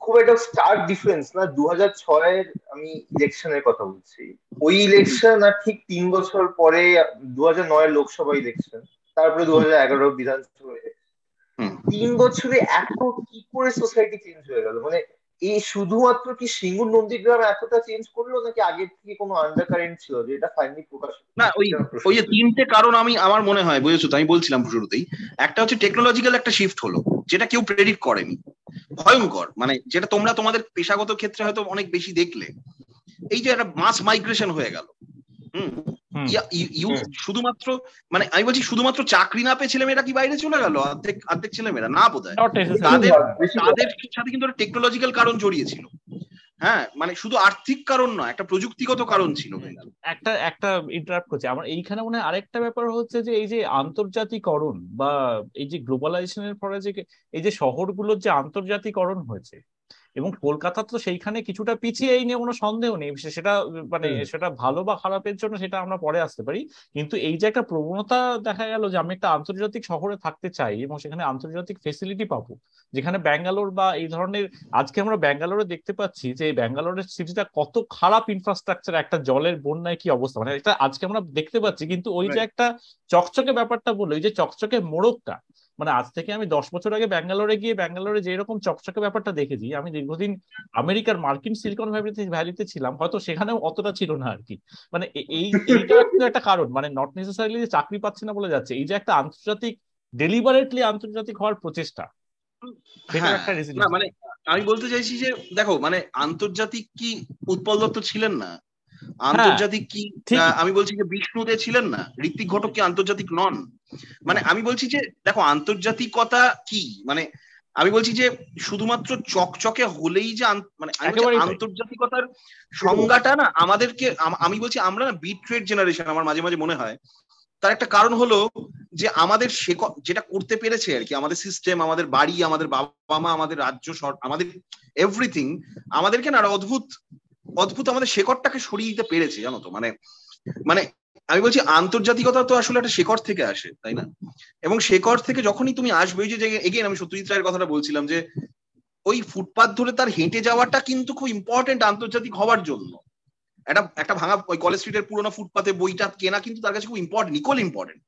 খুব একটা স্টার ডিফারেন্স না দু হাজার ছয়ের আমি ইলেকশনের কথা বলছি। ওই ইলেকশন আর ঠিক তিন বছর পরে দু হাজার নয়ের লোকসভা ইলেকশন তারপরে দু হাজার এগারো বিধানসভা তিন বছরে এত কি করে সোসাইটি চেঞ্জ হয়ে গেল? মানে এই শুধুমাত্র কি সিঙ্গুর নন্দীগ্রাম এতটা চেঞ্জ করল নাকি আগের থেকে কোনো আন্ডার কারেন্ট ছিল যে এটা ফাইনালি প্রকাশ না, ওই ওই যে তিনটে কারণ আমি, আমার মনে হয়, বুঝেছ তো, আমি বলছিলাম শুরুতেই। একটা হচ্ছে টেকনোলজিক্যাল একটা শিফট হলো, যেটা কেউ প্রেডিক্ট করেনি। ভয়ঙ্কর মানে যেটা তোমরা তোমাদের পেশাগত ক্ষেত্রে হয়তো অনেক বেশি দেখলে। এই যে একটা মাস মাইগ্রেশন হয়ে গেল, হুম? শুধুমাত্র মানে আমি বলছি শুধুমাত্র চাকরি না পেয়ে ছেলেমেয়েরা কি বাইরে চলে গেল? অর্ধেক অর্ধেক ছেলেমেয়েরা না বোধ তাদের তাদের সাথে কিন্তু টেকনোলজিক্যাল কারণ জড়িয়েছিল। হ্যাঁ মানে শুধু আর্থিক কারণ নয় একটা প্রযুক্তিগত কারণ ছিল একটা একটা ইন্টারাপ্ট করছে। আমার এইখানে মনে হয় আরেকটা ব্যাপার হচ্ছে যে এই যে আন্তর্জাতিকরণ বা এই যে গ্লোবালাইজেশনের ফলে যে এই যে শহরগুলোর যে আন্তর্জাতিকরণ হয়েছে এবং কলকাতা তো সেইখানে কিছুটা পিছিয়ে এই নিয়ে কোনো সন্দেহ নেই। সেটা মানে সেটা ভালো বা খারাপের জন্য সেটা আমরা পরে আসতে পারি। কিন্তু এই যে একটা প্রবণতা দেখা গেল যে আমি একটা আন্তর্জাতিক শহরে থাকতে চাই এবং সেখানে আন্তর্জাতিক ফেসিলিটি পাবো যেখানে ব্যাঙ্গালোর বা এই ধরনের আজকে আমরা ব্যাঙ্গালোরে দেখতে পাচ্ছি যে ব্যাঙ্গালোরের সিটিটা কত খারাপ ইনফ্রাস্ট্রাকচার একটা জলের বন্যায় কি অবস্থা। মানে এটা আজকে আমরা দেখতে পাচ্ছি কিন্তু ওই যে একটা চকচকে ব্যাপারটা বলল ওই যে চকচকে মোড়কটা মানে আজ থেকে আমি দশ বছর আগে ব্যাঙ্গালোরে গিয়ে ব্যাঙ্গালোরে যে এরকম চকচকে ব্যাপারটা দেখেছি আমি দীর্ঘদিন আমেরিকার মার্কিন সিলিকন ভ্যালিতে ছিলাম হয়তো সেখানেও অতটা ছিল না আর কি। মানে এই এইটা একটা কারণ মানে নট নেসেসারিলি যে চাকরি পাচ্ছে না বলে যাচ্ছে এই যে একটা আন্তর্জাতিক ডেলিভারেটলি আন্তর্জাতিক হওয়ার প্রচেষ্টা মানে আমি বলতে চাইছি যে দেখো মানে আন্তর্জাতিক কি উৎপল দত্ত ছিলেন না আন্তর্জাতিক কি আমি বলছি যে বিষ্ণুদে ছিলেন না ঋত্বিক ঘটক কি আন্তর্জাতিক নন? মানে আমি বলছি যে দেখো আন্তর্জাতিকতা কি? মানে আমি বলছি যে শুধুমাত্র চকচকে হলেই যে মানে আন্তর্জাতিকতার সংজ্ঞাটা না আমাদেরকে আমি বলছি আমরা না বিট ট্রেড জেনারেশন আমার মাঝে মাঝে মনে হয়। তার একটা কারণ হলো যে আমাদের সে যেটা করতে পেরেছে আর কি আমাদের সিস্টেম আমাদের বাড়ি আমাদের বাবা মা আমাদের রাজ্য আমাদের এভরিথিং আমাদেরকে না অদ্ভুত অদ্ভুত আমাদের শেকড়টাকে সরিয়ে দিতে পেরেছে জানো তো? মানে মানে আমি বলছি আন্তর্জাতিকতা তো আসলে একটা শেকড় থেকে আসে তাই না? এবং শেকড় থেকে যখনই তুমি আসবে ওই যে এগেন আমি সত্যজিৎ রায়ের কথাটা বলছিলাম যে ওই ফুটপাথ ধরে তার হেঁটে যাওয়াটা কিন্তু খুব ইম্পর্টেন্ট আন্তর্জাতিক হওয়ার জন্য। একটা একটা ভাঙা ওই কলেজ স্ট্রিটের পুরোনো ফুটপাতে বইটা কেনা কিন্তু তার কাছে খুব ইম্পর্টেন্ট ইকুয়াল ইম্পর্টেন্ট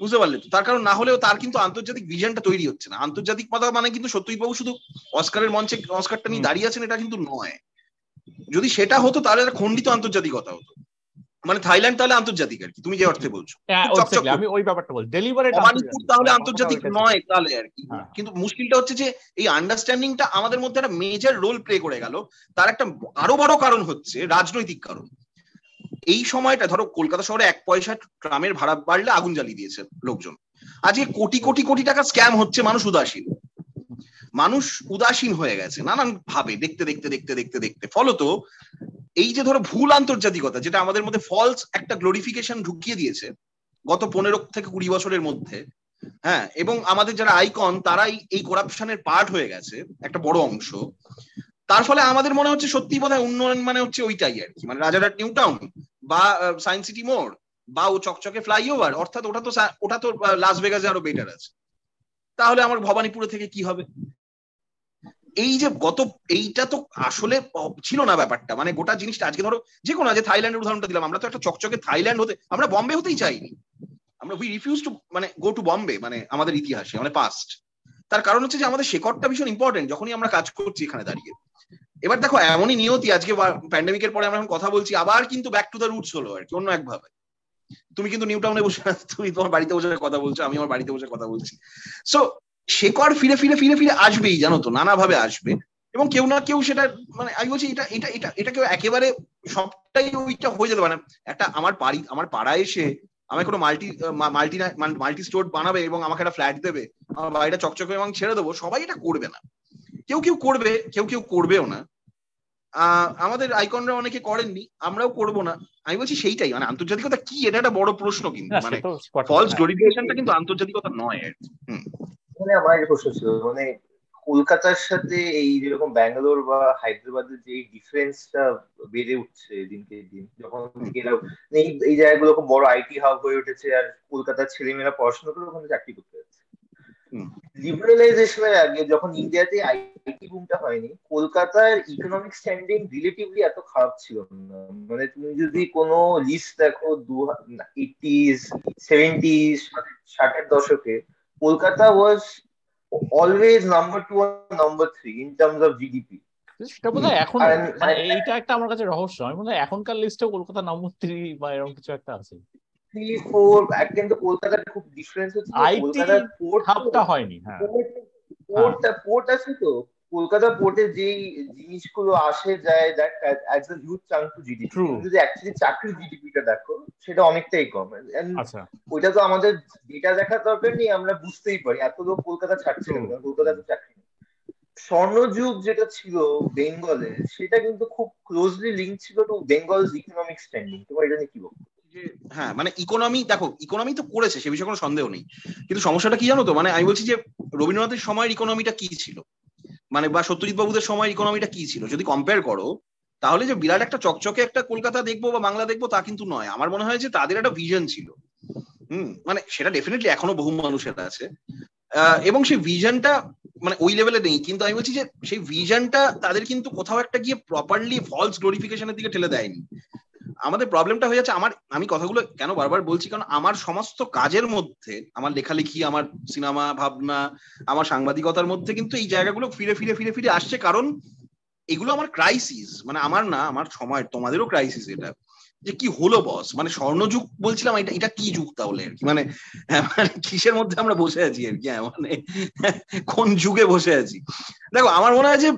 বুঝতে পারলে তো? তার কারণ না হলেও তার কিন্তু আন্তর্জাতিক ভিশনটা তৈরি হচ্ছে না। আন্তর্জাতিক কথা মানে কিন্তু সত্যজিৎ বাবু শুধু অস্কারের মঞ্চে অস্কারটা নিয়ে দাঁড়িয়ে আছেন এটা কিন্তু নয়। যদি সেটা হতো তাহলে খণ্ডিত আন্তর্জাতিকতা হতো। মানে থাইল্যান্ড তাহলে আন্তর্জাতিক আর কি। তুমি যে অর্থে বলছো। হ্যাঁ, আমি ওই ব্যাপারটা বলছি। ডেলিভারি তাহলে আন্তর্জাতিক নয় তাহলে আর কি। হ্যাঁ। কিন্তু মুশকিলটা হচ্ছে যে এই আন্ডারস্ট্যান্ডিংটা আমাদের মধ্যে একটা মেজর রোল প্লে করে গেল। তার একটা আরও বড় কারণ হচ্ছে রাজনৈতিক কারণ। এই সময়টা ধরো কলকাতা শহরে এক পয়সা ট্রামের ভাড়া বাড়লে আগুন জ্বালিয়ে দিয়েছে লোকজন। আজকে কোটি কোটি কোটি টাকা স্ক্যাম হচ্ছে মানুষ উদাসীন। মানুষ উদাসীন হয়ে গেছে নানান ভাবে দেখতে দেখতে দেখতে দেখতে দেখতে। ফলত এই যে ধরো ভুল আন্তর্জাতিকতা, যেটা আমাদের মধ্যে ফলস একটা গ্লোরিফিকেশন ঢুকিয়ে দিয়েছে, গত পনেরো থেকে কুড়ি বছরের মধ্যে হ্যাঁ এবং আমাদের যারা আইকন তারাই এই করাপশনের পার্ট হয়ে গেছে, একটা বড় অংশ। তার ফলে আমাদের মনে হচ্ছে সত্যি বোধ উন্নয়ন মানে হচ্ছে ওইটাই আর কি মানে রাজারহাট নিউ টাউন বা সায়েন্স সিটি মোড় বা ও চকচকে ফ্লাইওভার অর্থাৎ ওটা তো ওটা তো লাস ভেগাসে আরও বেটার আছে। তাহলে আমার ভবানীপুরে থেকে কি হবে? এই যে গত, এইটা তো আসলে ছিল না ব্যাপারটা। মানে গোটা জিনিসটা আজকে ধরো যে কোনো যে থাইল্যান্ডের উদাহরণটা দিলাম, আমরা তো একটা চকচকে থাইল্যান্ড হতে, আমরা বম্বে হতেই চাইনি। আমরা উই রিফিউজ টু মানে গো টু বম্বে মানে আমাদের ইতিহাসে মানে পাস্ট তার কারণ হচ্ছে যে আমাদের শেকড়টা ভীষণ ইম্পর্টেন্ট যখনই আমরা কাজ করছি এখানে দাঁড়িয়ে। এবার দেখো, এমনই নিয়তি আজকে প্যান্ডেমিকের পরে আমরা এখন কথা বলছি, আবার কিন্তু ব্যাক টু দ্য রুটস হলো আর কি, অন্য একভাবে তুমি কিন্তু নিউ টাউনে বসে, তুমি তোমার বাড়িতে বসে কথা বলছো, আমি আমার বাড়িতে বসে কথা বলছি। সো শেকড় ফিরে ফিরে ফিরে ফিরে আসবেই জানো তো নানাভাবে আসবে। এবং কেউ না কেউ সেটা মানে আমি বলছি এটা এটা এটা এটা কেউ একেবারে সবটাই ওইটা হয়ে যেতে পারে একটা আমার বাড়ি আমার পাড়ায় এসে আমাকে কোনো মাল্টি মাল্টি মাল্টি স্টোর বানাবে এবং আমাকে একটা ফ্ল্যাট দেবে আমার বাড়িটা চকচকে এবং ছেড়ে দেবো সবাই এটা করবে না। কেউ কেউ করবে কেউ কেউ করবেও না। আমাদের আইকনরা অনেকে করেননি আমরাও করব না। আমি বলছি সেইটাই মানে আন্তর্জাতিকতা কি? এটা একটা বড় প্রশ্ন কিন্তু মানে ফলস গ্লোরিফিকেশনটা কিন্তু আন্তর্জাতিকতা নয়। মানে আমার একটা প্রশ্ন ছিল মানে কলকাতার সাথে এই যেরকম ব্যাঙ্গালোর বা হায়দ্রাবাদের যে ডিফারেন্সটা বেড়ে উঠছে দিনকে দিন যখন থেকে এই এই জায়গাগুলো খুব বড় আইটি হাব হয়ে উঠেছে আর কলকাতার ছেলেমেয়েরা পড়াশোনা করে ওখানে চাকরি করতে যাচ্ছে। লিবারালাইজেশনের আগে যখন ইন্ডিয়াতে আইটি বুমটা হয়নি কলকাতার ইকোনমিক স্ট্যান্ডিং রিলেটিভলি এত খারাপ ছিল না। মানে তুমি যদি কোনো লিস্ট দেখো দু এইটিস সেভেন্টিস ষাটের দশকে Kolkata was always number two R number three in terms of GDP সেটা বোধ এখন মানে এইটা একটা আমার কাছে রহস্য। আমি মনে হয় এখনকার লিস্টে কলকাতা নম্বর থ্রি বা এরকম কিছু একটা আছে। থ্রি ফোর কিন্তু কলকাতার খুব ডিফারেন্স হচ্ছে কলকাতার পোর্টটা হয়নি হ্যাঁ। পোর্টটা পোর্ট আছে তো। কলকাতা পোর্টে যেই জিনিসগুলো আসে যায় that as a huge chunk to GDP যদি অ্যাকচুয়ালি চাকরির জিডিপিটা দেখো সেটা অনেকটাই কম। আচ্ছা। ওইটা তো আমাদের ডেটা দেখার দরকার নেই আমরা বুঝতেই পারি। এত লোক কলকাতা ছাড়ছে না কলকাতা তো চাকরি স্বর্ণযুগ যেটা ছিল বেঙ্গলে সেটা কিন্তু খুব ক্লোজলি লিঙ্ক ছিল টু বেঙ্গল ইকোনমিক স্ট্যান্ডিং তোমার এটা নিয়ে কি বলব? হ্যাঁ মানে ইকোনমি দেখো ইকোনমি তো করেছে সে বিষয়ে কোনো সন্দেহ নেই। কিন্তু সমস্যাটা কি জানো তো? মানে আমি বলছি যে রবীন্দ্রনাথের সময়ের ইকোনমিটা কি ছিল? মানে বা সত্যজিৎ বাবুদের সময় ইকোনমিটা কি ছিল? যদি কম্পেয়ার করো, তাহলে যে বিরাট একটা চকচকে একটা কলকাতা দেখব বা বাংলা দেখব তা কিন্তু নয়। আমার মনে হয় যে তাদের একটা ভিজন ছিল। হুম মানে সেটা ডেফিনেটলি এখনও বহু মানুষের আছে। এবং সেই ভিজনটা মানে ওই লেভেলে নেই। কিন্তু আমি বলছি যে সেই ভিজনটা তাদের কিন্তু কোথাও একটা গিয়ে প্রপারলি ফলস গ্লোরিফিকেশনের দিকে ঠেলে দেয়নি। আমাদের প্রবলেমটা হয়ে যাচ্ছে, আমার, আমি কথাগুলো কেন বারবার বলছি? কারণ আমার সমস্ত কাজের মধ্যে, আমার লেখালেখি, আমার সিনেমা ভাবনা, আমার সাংবাদিকতার মধ্যে কিন্তু এই জায়গাগুলো ফিরে ফিরে ফিরে ফিরে আসছে। কারণ এগুলো আমার ক্রাইসিস মানে আমার না, আমার সময়, তোমাদেরও ক্রাইসিস এটা। যে কি হলো বস মানে স্বর্ণযুগ বলছিলাম, এটা এটা কি যুগ তাহলে আর কি? মানে মানে কিসের মধ্যে আমরা বসে আছি আর কি? মানে কোন যুগে বসে আছি? দেখো, আমার মনে হয় যে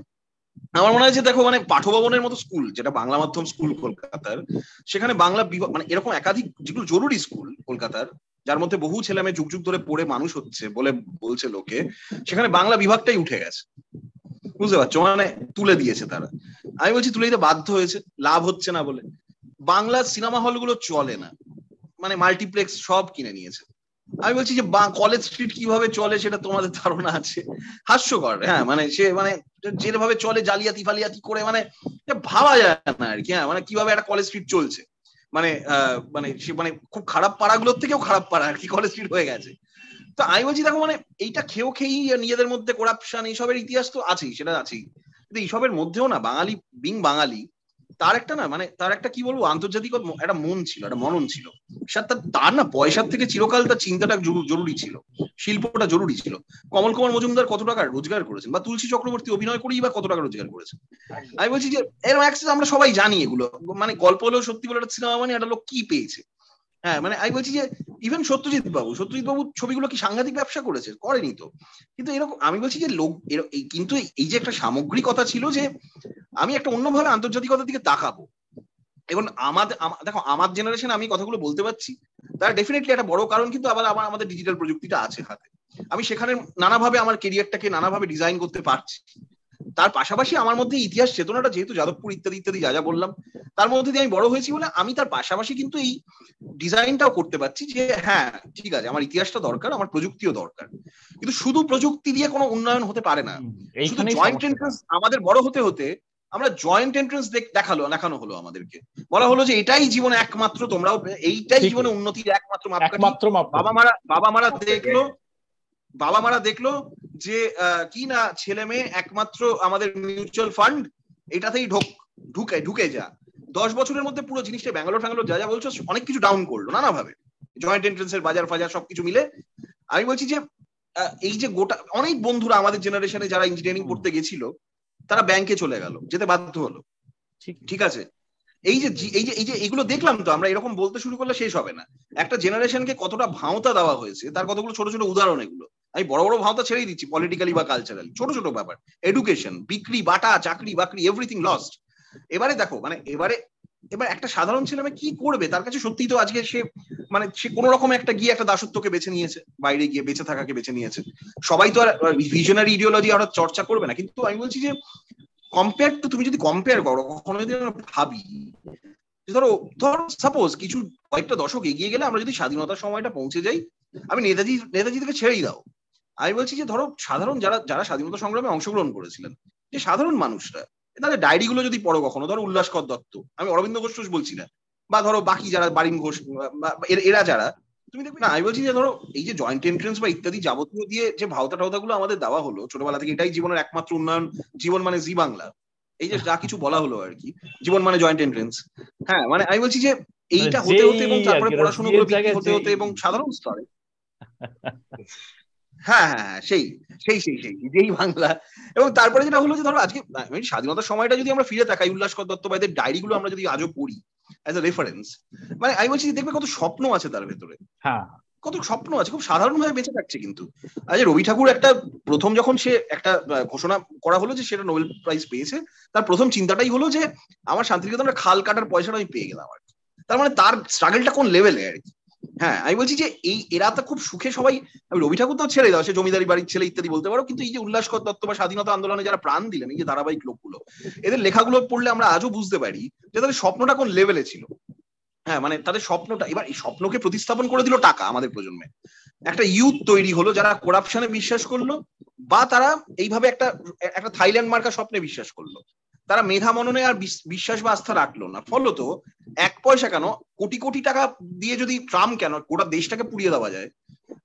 আমার মনে হয় যে দেখো মানে পাঠভবনের মতো স্কুল, যেটা বাংলা মাধ্যম স্কুল কলকাতার, সেখানে বাংলা মানে এরকম একাধিক, যেগুলো জরুরি স্কুল কলকাতার, যার মধ্যে বহু ছেলে মেয়ে যুগ যুগ ধরে পড়ে মানুষ হচ্ছে বলে বলছে লোকে, সেখানে বাংলা বিভাগটাই উঠে গেছে। বুঝতে পারছ? মানে তুলে দিয়েছে তারা। আমি বলছি তুলে দিতে বাধ্য হয়েছে, লাভ হচ্ছে না বলে। বাংলা সিনেমা হলগুলো চলে না। মানে মাল্টিপ্লেক্স সব কিনে নিয়েছে। আমি বলছি যে বা কলেজ স্ট্রিট কীভাবে চলে সেটা তোমাদের ধারণা আছে। হাস্যকর হ্যাঁ মানে সে মানে যেভাবে চলে জালিয়াতি ফালিয়াতি করে মানে ভাবা যায় না আর কি হ্যাঁ মানে কীভাবে একটা কলেজ স্ট্রিট চলছে। মানে মানে সে মানে খুব খারাপ পাড়াগুলোর থেকেও খারাপ পাড়া আর কি কলেজ স্ট্রিট হয়ে গেছে। তো আমি বলছি, দেখো মানে এইটা খেয়েও খেয়েই নিজেদের মধ্যে করাপশন এইসবের ইতিহাস তো আছেই, সেটা আছেই। কিন্তু এইসবের মধ্যেও না, বাঙালি বিং বাঙালি তার একটা না মানে তার একটা কি বলব, আন্তর্জাতিক একটা মন ছিল, একটা মনন ছিল। তার না পয়সার থেকে চিরকাল তার চিন্তাটা জরুরি ছিল, শিল্পটা জরুরি ছিল। কমল কুমার মজুমদার কত টাকা রোজগার করেছেন? বা তুলসী চক্রবর্তী অভিনয় করেই বা কত টাকা রোজগার করেছেন? আমি বলছি যে এরকম আমরা সবাই জানি এগুলো। মানে গল্প হলেও সত্যি বলে একটা সিনেমা মানে একটা লোক কি পেয়েছে? হ্যাঁ মানে আমি বলছি যে ইভেন সত্যজিৎ বাবু সত্যজিৎ বাবু ছবিগুলো কি সাংঘাতিক ব্যবসা করেছে? করেনি তো। কিন্তু এরকম, আমি বলছি যে লোক কিন্তু এই যে একটা সামগ্রিকতা ছিল যে, আমি একটা অন্যভাবে আন্তর্জাতিকতার দিকে তাকাবো। এবং আমাদের দেখো, আমার জেনারেশন আমি কথাগুলো বলতে পারছি, তার ডেফিনেটলি একটা বড় কারণ কিন্তু আবার আমার, আমাদের ডিজিটাল প্রযুক্তিটা আছে হাতে। আমি সেখানে নানাভাবে আমার কেরিয়ারটাকে নানাভাবে ডিজাইন করতে পারছি। তার পাশাপাশি আমার মধ্যে ইতিহাস চেতনাটা যেহেতু যাদবপুর ইত্যাদি ইত্যাদি যা যা বললাম তার মধ্যে দিয়ে আমি বড় হয়েছি বলে আমি তার পাশাপাশি কিন্তু এই ডিজাইনটাও করতে পারছি যে হ্যাঁ ঠিক আছে আমার ইতিহাসটা দরকার আমার প্রযুক্তিও দরকার। কিন্তু শুধু প্রযুক্তি দিয়ে কোনো উন্নয়ন হতে পারে না। শুধু জয়েন্ট এন্ট্রান্স আমাদের বড় হতে হতে আমরা জয়েন্ট এন্ট্রান্স দেখাল দেখানো হলো আমাদেরকে। বলা হলো যে এটাই জীবনে একমাত্র তোমরাও এইটাই জীবনে উন্নতির একমাত্র একমাত্র বাবা মারা বাবা মারা দেখল বাবা মারা দেখল যে কি না ছেলে মেয়ে একমাত্র আমাদের মিউচুয়াল ফান্ড এটাতেই ঢোক ঢুকে ঢুকে যা। দশ বছরের মধ্যে পুরো জিনিসটা ব্যাঙ্গালোর ফ্যাঙ্গালোর যা যা বলছো অনেক কিছু ডাউন করল নানা ভাবে জয়েন্ট এন্ট্রেন্স এর বাজার ফাজার সবকিছু মিলে। আমি বলছি যে এই যে গোটা অনেক বন্ধুরা আমাদের জেনারেশনে যারা ইঞ্জিনিয়ারিং পড়তে গেছিল তারা ব্যাংকে চলে গেল যেতে বাধ্য হলো। ঠিক। আছে? এই যে এই যে এই যে এগুলো দেখলাম তো আমরা এরকম বলতে শুরু করলে শেষ হবে না। একটা জেনারেশনকে কতটা ভাওতা দেওয়া হয়েছে তার কতগুলো ছোট ছোট উদাহরণ এগুলো। আমি বড় বড় ভাওতা ছেড়েই দিচ্ছি পলিটিক্যালি বা কালচারালি ছোট ছোট ব্যাপার। এডুকেশন বিক্রি, বাটা, চাকরি, বাকরি এভরিথিং লস্ট এবারে দেখো মানে এবারে, এবার একটা সাধারণ ছেলে কি করবে? তার কাছে সত্যি তো আজকে সে মানে সে কোন রকম একটা গিয়ে একটা দাসত্বকে বেছে নিয়েছে, বাইরে গিয়ে বেঁচে থাকাকে বেছে নিয়েছে। সবাই তো আর ভিশনারি ইডিওলজি আর চর্চা করবে না। কিন্তু আমি বলছি যে কম্পেয়ার টু তুমি যদি কম্পেয়ার করো, কখনো যদি ভাবি ধরো ধরো সাপোজ কিছু কয়েকটা দশক এগিয়ে গেলে আমরা যদি স্বাধীনতার সময়টা পৌঁছে যাই, আমি নেতাজি নেতাজি থেকে ছেড়েই দাও। আমি বলছি যে ধরো সাধারণ যারা যারা স্বাধীনতা সংগ্রামে অংশগ্রহণ করেছিলেন যে সাধারণ মানুষরা তাদের ডায়েরি গুলো যদি পড়ো কখনো ধরো উল্লাসকর দত্ত আমি অরবিন্দ ঘোষ বলছি না বা ধরো বাকি যারা বারিম ঘোষ এরা যারা তুমি দেখবে না আমি বলছি যে ধরো এই যে জয়েন্ট এন্ট্রেন্স বা ইত্যাদি যাবতীয় দিয়ে যে ভাওতা টাওতা গুলো আমাদের দেওয়া হলো ছোটবেলা থেকে এটাই জীবনের একমাত্র উন্নয়ন জীবন মানে জি বাংলা। এই যে যা কিছু বলা হলো আর কি জীবন মানে জয়েন্ট এন্ট্রেন্স হ্যাঁ মানে আমি বলছি যে এইটা মানে হতে হতে এবং তারপরে পড়াশোনা হতে হতে এবং সাধারণ স্তরে। হ্যাঁ হ্যাঁ হ্যাঁ সেই সেই সেই সেই যেই বাংলা। এবং তারপরে যেটা হলো যে ধরো আজকে স্বাধীনতার সময়টা যদি আমরা ফিরে তাকাই উল্লাসকর দত্তবাইদের ডায়েরিগুলো আমরা যদি আজও পড়ি অ্যাজ এ রেফারেন্স মানে আমি বলছি দেখবে কত স্বপ্ন আছে তার ভেতরে। হ্যাঁ। কত স্বপ্ন আছে খুব সাধারণ ভাবে বেঁচে থাকছে কিন্তু। আজ রবি ঠাকুর একটা প্রথম যখন সে একটা ঘোষণা করা হলো যে সেটা নোবেল প্রাইজ পেয়েছে তার প্রথম চিন্তাটাই হলো যে আমার শান্তিনিকেতনের খাল কাটার পয়সাটা আমি পেয়ে গেলাম আর তার মানে তার স্ট্রাগলটা কোন লেভেলে আর কি? হ্যাঁ আমি বলছি যে এই, এরা তো খুব সুখে সবাই, আমি রবি ঠাকুর তো ছেড়ে দাও, সে জমিদারি বাড়ির ছেলে ইত্যাদি বলতে পারো, কিন্তু এই যে উল্লাসকর দত্ত বা স্বাধীনতা আন্দোলনে যারা প্রাণ দিলেন, এই যে ধারাবাহিক লোকগুলো, এদের লেখাগুলো পড়লে আমরা আজও বুঝতে পারি যে তাদের স্বপ্নটা কোন লেভেলে ছিল। হ্যাঁ মানে তাদের স্বপ্নটা, এবার এই স্বপ্নকে প্রতিস্থাপন করে দিল টাকা আমাদের প্রজন্মে। একটা ইউথ তৈরি হলো যারা করাপশনে বিশ্বাস করল, বা তারা এইভাবে একটা একটা থাইল্যান্ড মার্কা স্বপ্নে বিশ্বাস করল। তারা মেধা মননে আর বিশ্বাস বা আস্থা রাখল না। ফলত এক পয়সা কেন? কোটি কোটি টাকা দিয়ে যদি ট্রাম কেন গোটা দেশটাকে পুড়িয়ে দেওয়া যায়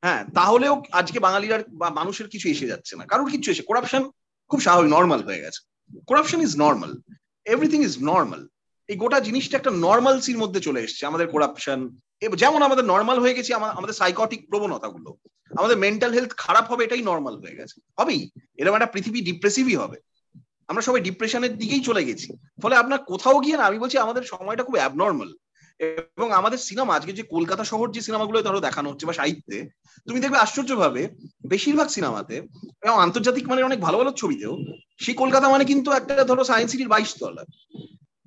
হ্যাঁ তাহলেও আজকে বাঙালিরা বা মানুষের কিছু এসে যাচ্ছে না। কারোর কিছু এসে করাপশন খুব স্বাভাবিক নর্মাল হয়ে গেছে। Corruption is normal everything is normal এই গোটা জিনিসটা একটা নর্মালসির মধ্যে চলে এসছে। আমাদের করাপশন যেমন আমাদের নর্মাল হয়ে গেছে আমাদের সাইকটিক প্রবণতাগুলো। আমাদের মেন্টাল হেলথ খারাপ হবে, এটাই নর্মাল হয়ে গেছে। হবেই। এরকম একটা পৃথিবী ডিপ্রেসিভই হবে। আমরা সবাই ডিপ্রেশনের দিকেই চলে গেছি। ফলে আপনার কোথাও গিয়ে না, আমি বলছি আমাদের সময়টা খুব অ্যাবনর্মাল এবং আমাদের সিনেমা আজকে যে কলকাতা শহর যে সিনেমাগুলো ধরো দেখানো হচ্ছে বা সাহিত্যে, তুমি দেখবে আশ্চর্যভাবে বেশিরভাগ সিনেমাতে এবং আন্তর্জাতিক মানে অনেক ভালো ভালো ছবিতেও, সেই কলকাতা মানে কিন্তু একটা ধরো সায়েন্স সিটির বাইশ তলা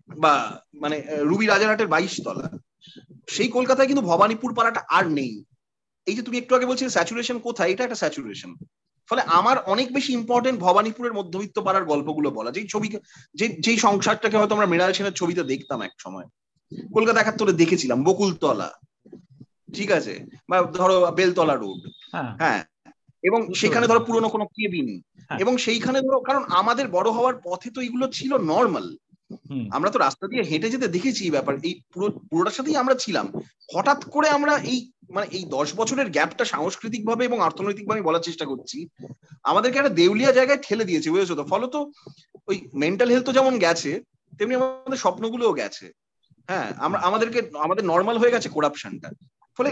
বা মানে রুবি রাজারহাটের বাইশ তলা। সেই কলকাতায় কিন্তু ভবানীপুর পাড়াটা আর নেই। এই যে তুমি একটু আগে বলছিলে স্যাচুরেশন কোথায়, এটা একটা স্যাচুরেশন ফলে আমার অনেক বেশি ইম্পর্টেন্ট ভবানীপুরের মধ্যবিত্ত পাড়ার গল্পগুলো বলা। যেই ছবি যে যেই সংসারটাকে হয়তো আমরা মৃণাল সেনের ছবিতে দেখতাম এক সময়। কলকাতা একাত্তরে দেখেছিলাম বকুলতলা। ঠিক আছে? বা ধরো বেলতলা রোড। হ্যাঁ, হ্যাঁ। এবং সেখানে ধরো পুরনো কোনো কেবিন। হ্যাঁ। এবং সেইখানে ধরো কারণ আমাদের বড় হওয়ার পথে তো এগুলো ছিল নর্মাল আমরা তো রাস্তা দিয়ে হেঁটে যেতে দেখেছি এই ব্যাপার, এই পুরো, পুরোটার সাথেই আমরা ছিলাম। হঠাৎ করে আমরা এই মানে এই দশ বছরের গ্যাপটা সাংস্কৃতিক ভাবে এবং অর্থনৈতিক ভাবে বলার চেষ্টা করছি, আমাদেরকে একটা দেউলিয়া জায়গায় ঠেলে দিয়েছে, বুঝেছ তো? ফলত ওই মেন্টাল হেলথ যেমন গেছে, তেমনি আমাদের স্বপ্নগুলোও গেছে। হ্যাঁ আমরা, আমাদেরকে, আমাদের নর্মাল হয়ে গেছে করাপশনটা ফলে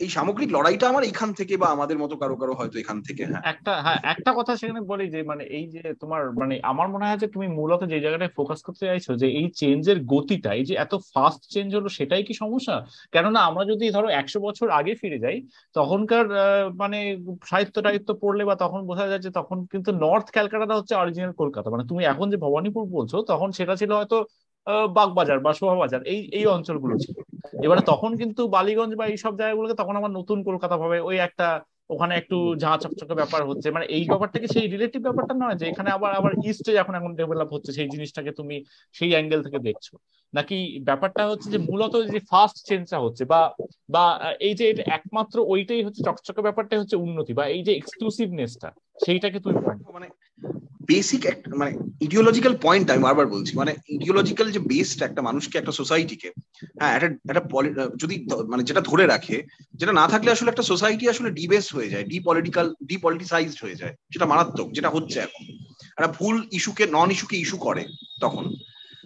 এই সামগ্রিক লড়াইটা আমার এখান থেকে বা আমাদের মতো কারও কারও হয়তো এখান থেকে হ্যাঁ। একটা হ্যাঁ একটা কথা সেখানে বলি যে মানে এই যে তোমার মানে আমার মনে হয় যে তুমি মূলত যে জায়গাটায় ফোকাস করতে চাইছো যে এই চেঞ্জের গতিটা, এই যে এত ফাস্ট চেঞ্জ হলো সেটাই কি সমস্যা? কেননা আমরা যদি ধরো একশো বছর আগে ফিরে যাই, তখনকার মানে সাহিত্য টাহিত্য পড়লে বা তখন বোঝা যায় যে তখন কিন্তু নর্থ ক্যালকাটাটা হচ্ছে অরিজিনাল কলকাতা। মানে তুমি এখন যে ভবানীপুর বলছো, তখন সেটা ছিল হয়তো বাগবাজার বা শোভাবাজার, এই এই অঞ্চলগুলো ছিল। এবারে তখন কিন্তু বালিগঞ্জ বা এইসব জায়গাগুলোকে তখন আমার নতুন কলকাতা ভাবে ওই একটা, ওখানে একটু ঝাঁ চকচকে ব্যাপার হচ্ছে। মানে এই ব্যাপারটাকে সেই রিলেটিভ ব্যাপারটা নয় যে এখানে আবার আবার ইস্টে এখন এখন ডেভেলপ হচ্ছে সেই জিনিসটাকে তুমি সেই অ্যাঙ্গেল থেকে দেখছ। নাকি ব্যাপারটা হচ্ছে যে মূলত যে ফার্স্ট চেঞ্জটা হচ্ছে বা বা, এই যে একমাত্র ওইটাই হচ্ছে চকচকে ব্যাপারটাই হচ্ছে উন্নতি বা এই যে এক্সক্লুসিভনেসটা সেইটাকে তুমি মানে বেসিক একটা মানে ইডিওলজিক্যাল পয়েন্ট আমি বারবার বলছি মানে ইডিওলজিক্যাল যে বেসটা একটা মানুষকে, একটা সোসাইটিকে হ্যাঁ একটা একটা যদি মানে যেটা ধরে রাখে, যেটা না থাকলে আসলে একটা সোসাইটি আসলে ডিবেস হয়ে যায় ডিপলিটিক্যাল ডিপলিটিসাইজড হয়ে যায়, যেটা মারাত্মক, যেটা হচ্ছে এখন। একটা ভুল ইস্যুকে নন ইস্যুকে ইস্যু করে তখন।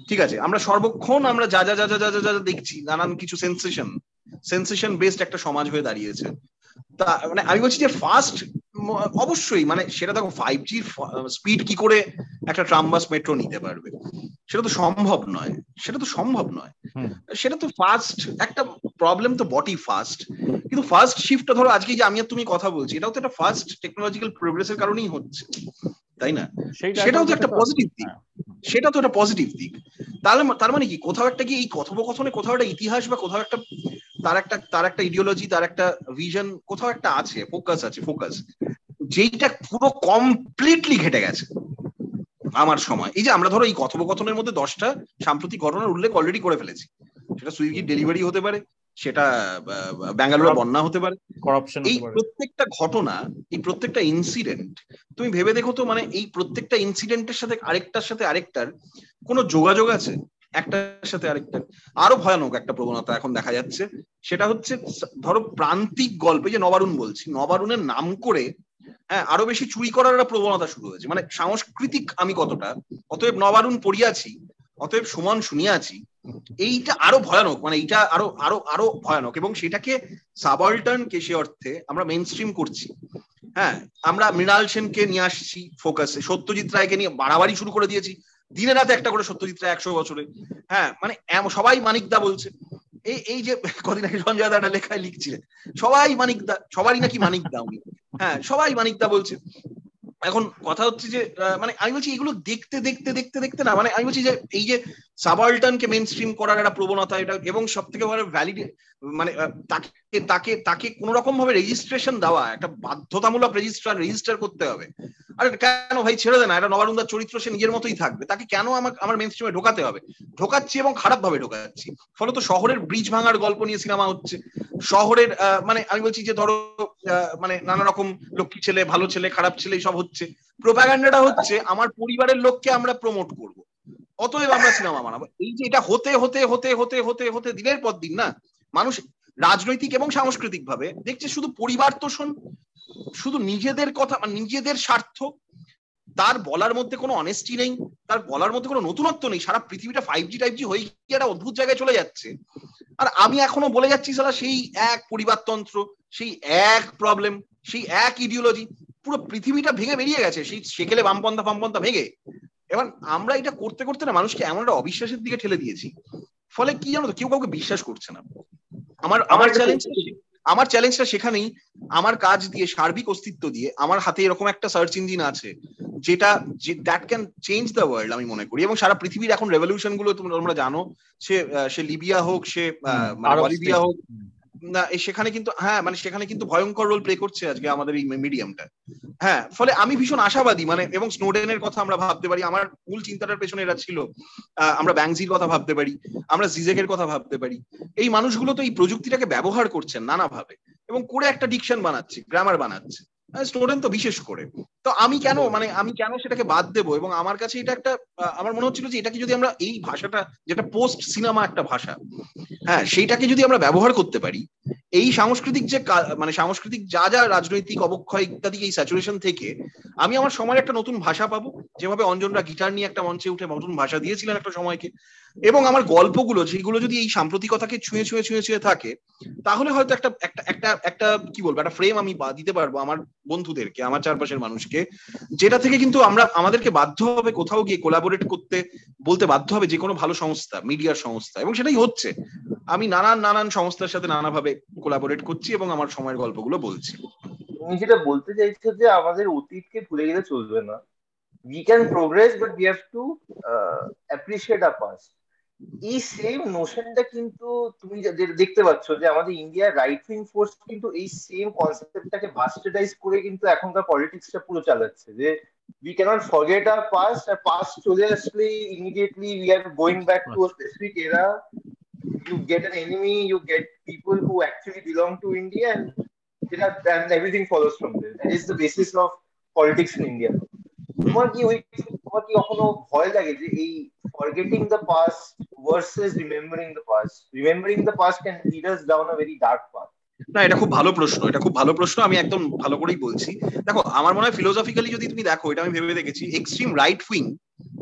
ঠিক আছে? আমরা সর্বক্ষণ আমরা যা যা যা যা যা যা দেখছি, নানান কিছু সেন্সেশন সেন্সেশন বেসড একটা সমাজ হয়ে দাঁড়িয়েছে। তা মানে আমি বলছি যে ফার্স্ট অবশ্যই মানে সেটা দেখো ফাইভ জি স্পিড কি করে একটা ট্রাম বাস মেট্রো নিতে পারবে? সেটা তো সম্ভব নয় সেটা তো সম্ভব নয়। সেটা তো ফার্স্ট একটা প্রবলেম তো বটি ফার্স্ট কিন্তু ফার্স্ট শিফটটা ধরো আজকে যে আমি আর তুমি কথা বলছি এটাও তো একটা ফার্স্ট টেকনোলজিক্যাল প্রোগ্রেসের কারণেই হচ্ছে তাই না? সেটাও তো একটা পজিটিভ দিক। হ্যাঁ। সেটা তো একটা পজিটিভ দিক। তাহলে তার মানে কি? কোথাও একটা কি এই কথোপকথনে কোথাও একটা ইতিহাস বা কোথাও একটা তার একটা তার একটা ইডিওলজি তার একটা ভিশন কোথাও একটা আছে ফোকাস আছে ফোকাস যেইটা পুরো কমপ্লিটলি ঘেটে গেছে আমার সময়। এই যে আমরা ধরো এই কথোপকথনের মধ্যে দশটা সাম্প্রতিক ঘটনার উল্লেখ অলরেডি করে ফেলেছি। সেটা সুইগির ডেলিভারি হতে পারে সেটা ব্যাঙ্গালোরে বন্যা হতে পারে। এই প্রত্যেকটা ঘটনা এই প্রত্যেকটা ইনসিডেন্ট তুমি ভেবে দেখো তো মানে এই প্রত্যেকটা ইনসিডেন্টের সাথে আরেকটার সাথে আরেকটার কোনো যোগাযোগ আছে? একটার সাথে আরেকটার। আরও ভয়ানক একটা প্রবণতা এখন দেখা যাচ্ছে। সেটা হচ্ছে ধরো প্রান্তিক গল্পে যে নবারুণ বলছি নবারুণের নাম করে হ্যাঁ আরও বেশি চুরি করার একটা প্রবণতা শুরু হয়েছে। মানে সাংস্কৃতিক আমি কতটা, অতএব নবারুণ পড়িয়াছি, অতএব সমান শুনিয়াছি, এইটা আরও ভয়ানক মানে এইটা আরও আরও আরও ভয়ানক এবং সেটাকে সাবল্টার্ন কে সে অর্থে আমরা মেন স্ট্রিম করছি। হ্যাঁ আমরা মৃণাল সেনকে নিয়ে আসছি ফোকাসে সত্যজিৎ রায়কে নিয়ে বাড়াবাড়ি শুরু করে দিয়েছি, দিনে রাতে একটা করে সত্যজিৎ রায় একশো বছরে। হ্যাঁ মানে সবাই মানিকদা বলছে। এই এই যে কদিন আগে সঞ্জয় দা লেখায় লিখছিলেন, সবাই মানিক দা, সবারই নাকি মানিক দা উনি। হ্যাঁ সবাই মানিক দা বলছে। এখন কথা হচ্ছে যে মানে আমি বলছি এগুলো দেখতে দেখতে দেখতে দেখতে না মানে আমি বলছি যে এই যে সাবাল্টানকে মেন স্ট্রিম করার একটা প্রবণতা, এটা এবং সব থেকে বড় ভ্যালিড মানে তাকে তাকে তাকে কোন রকম ভাবে রেজিস্ট্রেশন দেওয়া, একটা বাধ্যতামূলক রেজিস্ট্রার রেজিস্টার করতে হবে। আরে কেন ভাই ছেড়ে দেয় না এটা নবারুন্দার চরিত্র সে নিজের মতোই থাকবে। তাকে কেন আমার আমার মেন স্ট্রিমে ঢোকাতে হবে? ঢোকাচ্ছি এবং খারাপ ভাবে ঢোকাচ্ছি। ফলত শহরের ব্রিজ ভাঙার গল্প নিয়ে সিনেমা হচ্ছে। শহরের মানে আমি বলছি যে ধরো মানে নানা রকম লক্ষ্মী ছেলে, ভালো ছেলে, খারাপ ছেলে সব হচ্ছে। প্রোপাগান্ডাটা হচ্ছে, আমার পরিবারের লোককে আমরা প্রমোট করব। অতএব আমরা সিনেমা বানাবো। এই যে এটা হতে হতে হতে হতে হতে হতে দিনের পর দিন না, মানুষ রাজনৈতিক এবং সাংস্কৃতিক ভাবে দেখছে শুধু পরিবার তোষণ, শুধু নিজেদের কথা মানে নিজেদের স্বার্থ, তার বলার মধ্যে কোনো অনেস্টি নেই, তার বলার মধ্যে কোনো নতুনত্ব নেই। সারা পৃথিবীটা ফাইভ জি টাইভ জি হয়ে গিয়ে একটা অদ্ভুত জায়গায় চলে যাচ্ছে। আর আমি এখনও বলে যাচ্ছি, সারা সেই এক পরিবারতন্ত্র, সেই এক প্রবলেম সেই এক ইডিওলজি পুরো পৃথিবীটা ভেঙে বেরিয়ে গেছে। সেই সেকেলে বামপন্থা, ফামপন্থা ভেঙে। এবার আমরা এটা করতে করতে না মানুষকে এমন একটা অবিশ্বাসের দিকে ঠেলে দিয়েছি। ফলে কি জানো তো, কেউ কাউকে বিশ্বাস করছে না। আমার আমার চ্যালেঞ্জ আমার চ্যালেঞ্জটা সেখানেই আমার কাজ দিয়ে সার্বিক অস্তিত্ব দিয়ে আমার হাতে এরকম একটা সার্চ ইঞ্জিন আছে যেটা that can change the world আমি মনে করি। এবং সারা পৃথিবীর এখন রেভলিউশনগুলো তোমরা জানো সে সে লিবিয়া হোক সে বলিভিয়া হোক না সেখানে কিন্তু হ্যাঁ মানে সেখানে কিন্তু ভয়ঙ্কর রোল প্লে করছে আজকে আমাদের এই মিডিয়ামটা হ্যাঁ ফলে আমি ভীষণ আশাবাদী মানে এবং স্নোডেনের কথা আমরা ভাবতে পারি, আমার মূল চিন্তাটার পেছনে এরা ছিল আমরা ব্যাংজির কথা ভাবতে পারি, আমরা জিজেকের কথা ভাবতে পারি। এই মানুষগুলো তো এই প্রযুক্তিটাকে ব্যবহার করছেন নানাভাবে, এবং করে একটা ডিকশন বানাচ্ছে গ্রামার বানাচ্ছে। স্টুডেন্ট তো বিশেষ করে। তো আমি কেন মানে আমি কেন সেটাকে বাদ দেবো? এবং আমার কাছে এটা একটা আমার মনে হচ্ছিল যে এটাকে যদি আমরা এই ভাষাটা যেটা পোস্ট সিনেমা একটা ভাষা হ্যাঁ সেইটাকে যদি আমরা ব্যবহার করতে পারি এই সাংস্কৃতিক যে মানে সাংস্কৃতিক যা যা রাজনৈতিক অবক্ষয় ইত্যাদি এই স্যাচুরেশন থেকে আমি আমার সময়ের একটা নতুন ভাষা পাবো। যেভাবে অঞ্জনরা গিটার নিয়ে একটা মঞ্চে উঠে নতুন ভাষা দিয়েছিলেন একটা সময়কে। এবং আমার গল্পগুলো যেগুলো যদি এই সাম্প্রতিকতাকে ছুঁয়ে ছুঁয়ে ছুঁয়ে ছুঁয়ে থাকে তাহলে হয়তো একটা একটা একটা একটা কি বলব একটা ফ্রেম আমি দিতে পারব আমার বন্ধুদেরকে আমার চারপাশের মানুষকে। যেটা থেকে কিন্তু আমরা আমাদেরকে বাধ্য হবে কোথাও গিয়ে কোলাবোরেট করতে বলতে বাধ্য হবে যে কোনো ভালো সংস্থা মিডিয়ার সংস্থা এবং সেটাই হচ্ছে। আমি নানান নানান সংস্থার সাথে নানাভাবে কোলাবোরেট করছি এবং আমার সময়ের গল্পগুলো বলছি। তুমি যেটা বলতে চাইছো যে আমাদের অতীতকে ভুলে গেলে চলবে না। Can progress but we have to uh, appreciate our past এই সেম নোশনটা কিন্তু তুমি দেখতে পাচ্ছ যে আমাদের ইন্ডিয়ার রাইট উইং ফোর্স কিন্তু এই সেম কনসেপ্টটাকে বাস্টার্ডাইজ করে কিন্তু এখনকার পলিটিক্সটা পুরো চালাচ্ছে যে we cannot forget our past our past চলে আসলে immediately we are going back to a specific era you get an enemy you get people who actually belong to India and and everything follows from there that is the basis of politics in India তোমার কি ওই তোমার কি কখনো ভয় লাগে যে এই forgetting the past versus remembering the past remembering the past can lead us down a very dark path না, এটা খুব ভালো প্রশ্ন, এটা খুব ভালো প্রশ্ন, আমি একদম ভালো করেই বলছি। দেখো, আমার মনে হয় ফিলোসফিক্যালি যদি তুমি দেখো, এটা আমি ভেবে দেখেছি এক্সট্রিম রাইট উইং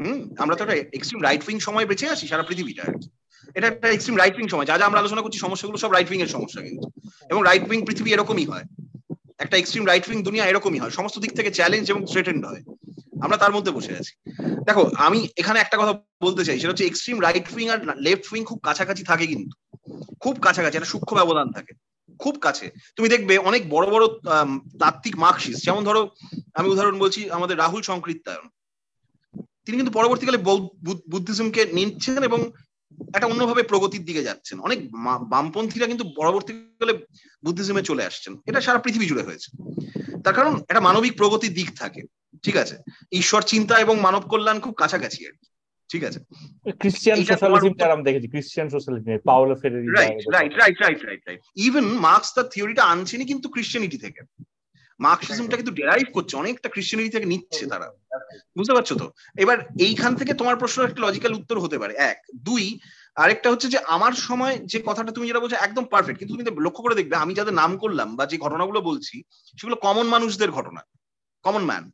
হুম, আমরা তো একটা এক্সট্রিম রাইট উইং সময় বেঁচে আছি সারা পৃথিবীটা আর কি। এটা একটা এক্সট্রিম রাইট উইং সময়, যা যা আমরা আলোচনা করছি, সমস্যাগুলো সব রাইট উইং এর সমস্যা কিন্তু। এবং রাইট উইং পৃথিবী এরকমই হয়। একটা এক্সট্রিম রাইট উইং দুনিয়া এরকমই হয়, সমস্ত দিক থেকে চ্যালেঞ্জ এবং থ্রেটেন্ড হয়। আমরা তার মধ্যে বসে আছি। দেখো, আমি এখানে একটা কথা বলতে চাই, সেটা হচ্ছে এক্সট্রিম রাইট উইং আর লেফট উইং খুব কাছাকাছি থাকে কিন্তু। খুব কাছাকাছি, একটা সূক্ষ্ম ব্যবধান থাকে। খুব কাছে। তুমি দেখবে অনেক বড় বড় তাত্ত্বিক মার্কশিস যেমন ধরো, আমি উদাহরণ বলছি আমাদের রাহুল সংকৃত্তায়ন তিনি কিন্তু পরবর্তীকালে বুদ্ধিজমকে নিচ্ছেন এবং একটা অন্যভাবে প্রগতির দিকে যাচ্ছেন। অনেক বামপন্থীরা কিন্তু পরবর্তীকালে বুদ্ধিজমে চলে আসছেন। এটা সারা পৃথিবী জুড়ে হয়েছে। তার কারণ একটা মানবিক প্রগতির দিক থাকে। ঠিক আছে? ঈশ্বর চিন্তা এবং মানব কল্যাণ খুব কাছাকাছি আর কি। ঠিক আছে? ক্রিশ্চিয়ান সোশ্যালিজম যারা আমরা দেখেছি। Christian socialism Paulo Freire right right right right right right even Marx তার থিওরিটা আনছেনি কিন্তু ক্রিশ্চিয়ানিটি থেকে। মার্কসিজমটা কিন্তু ডেরাইভ করছে অনেকটা ক্রিশ্চিয়ানিটি থেকে নিচ্ছে তারা। বুঝতে পারছ তো? এবার এইখান থেকে তোমার প্রশ্নের একটা লজিক্যাল উত্তর হতে পারে। এক। দুই আরেকটা হচ্ছে যে আমার সময় যে কথাটা তুমি যেটা বলছো একদম পারফেক্ট কিন্তু তুমি লক্ষ্য করে দেখবে আমি যাদের নাম করলাম বা যে ঘটনাগুলো বলছি সেগুলো কমন মানুষদের ঘটনা। কমন ম্যান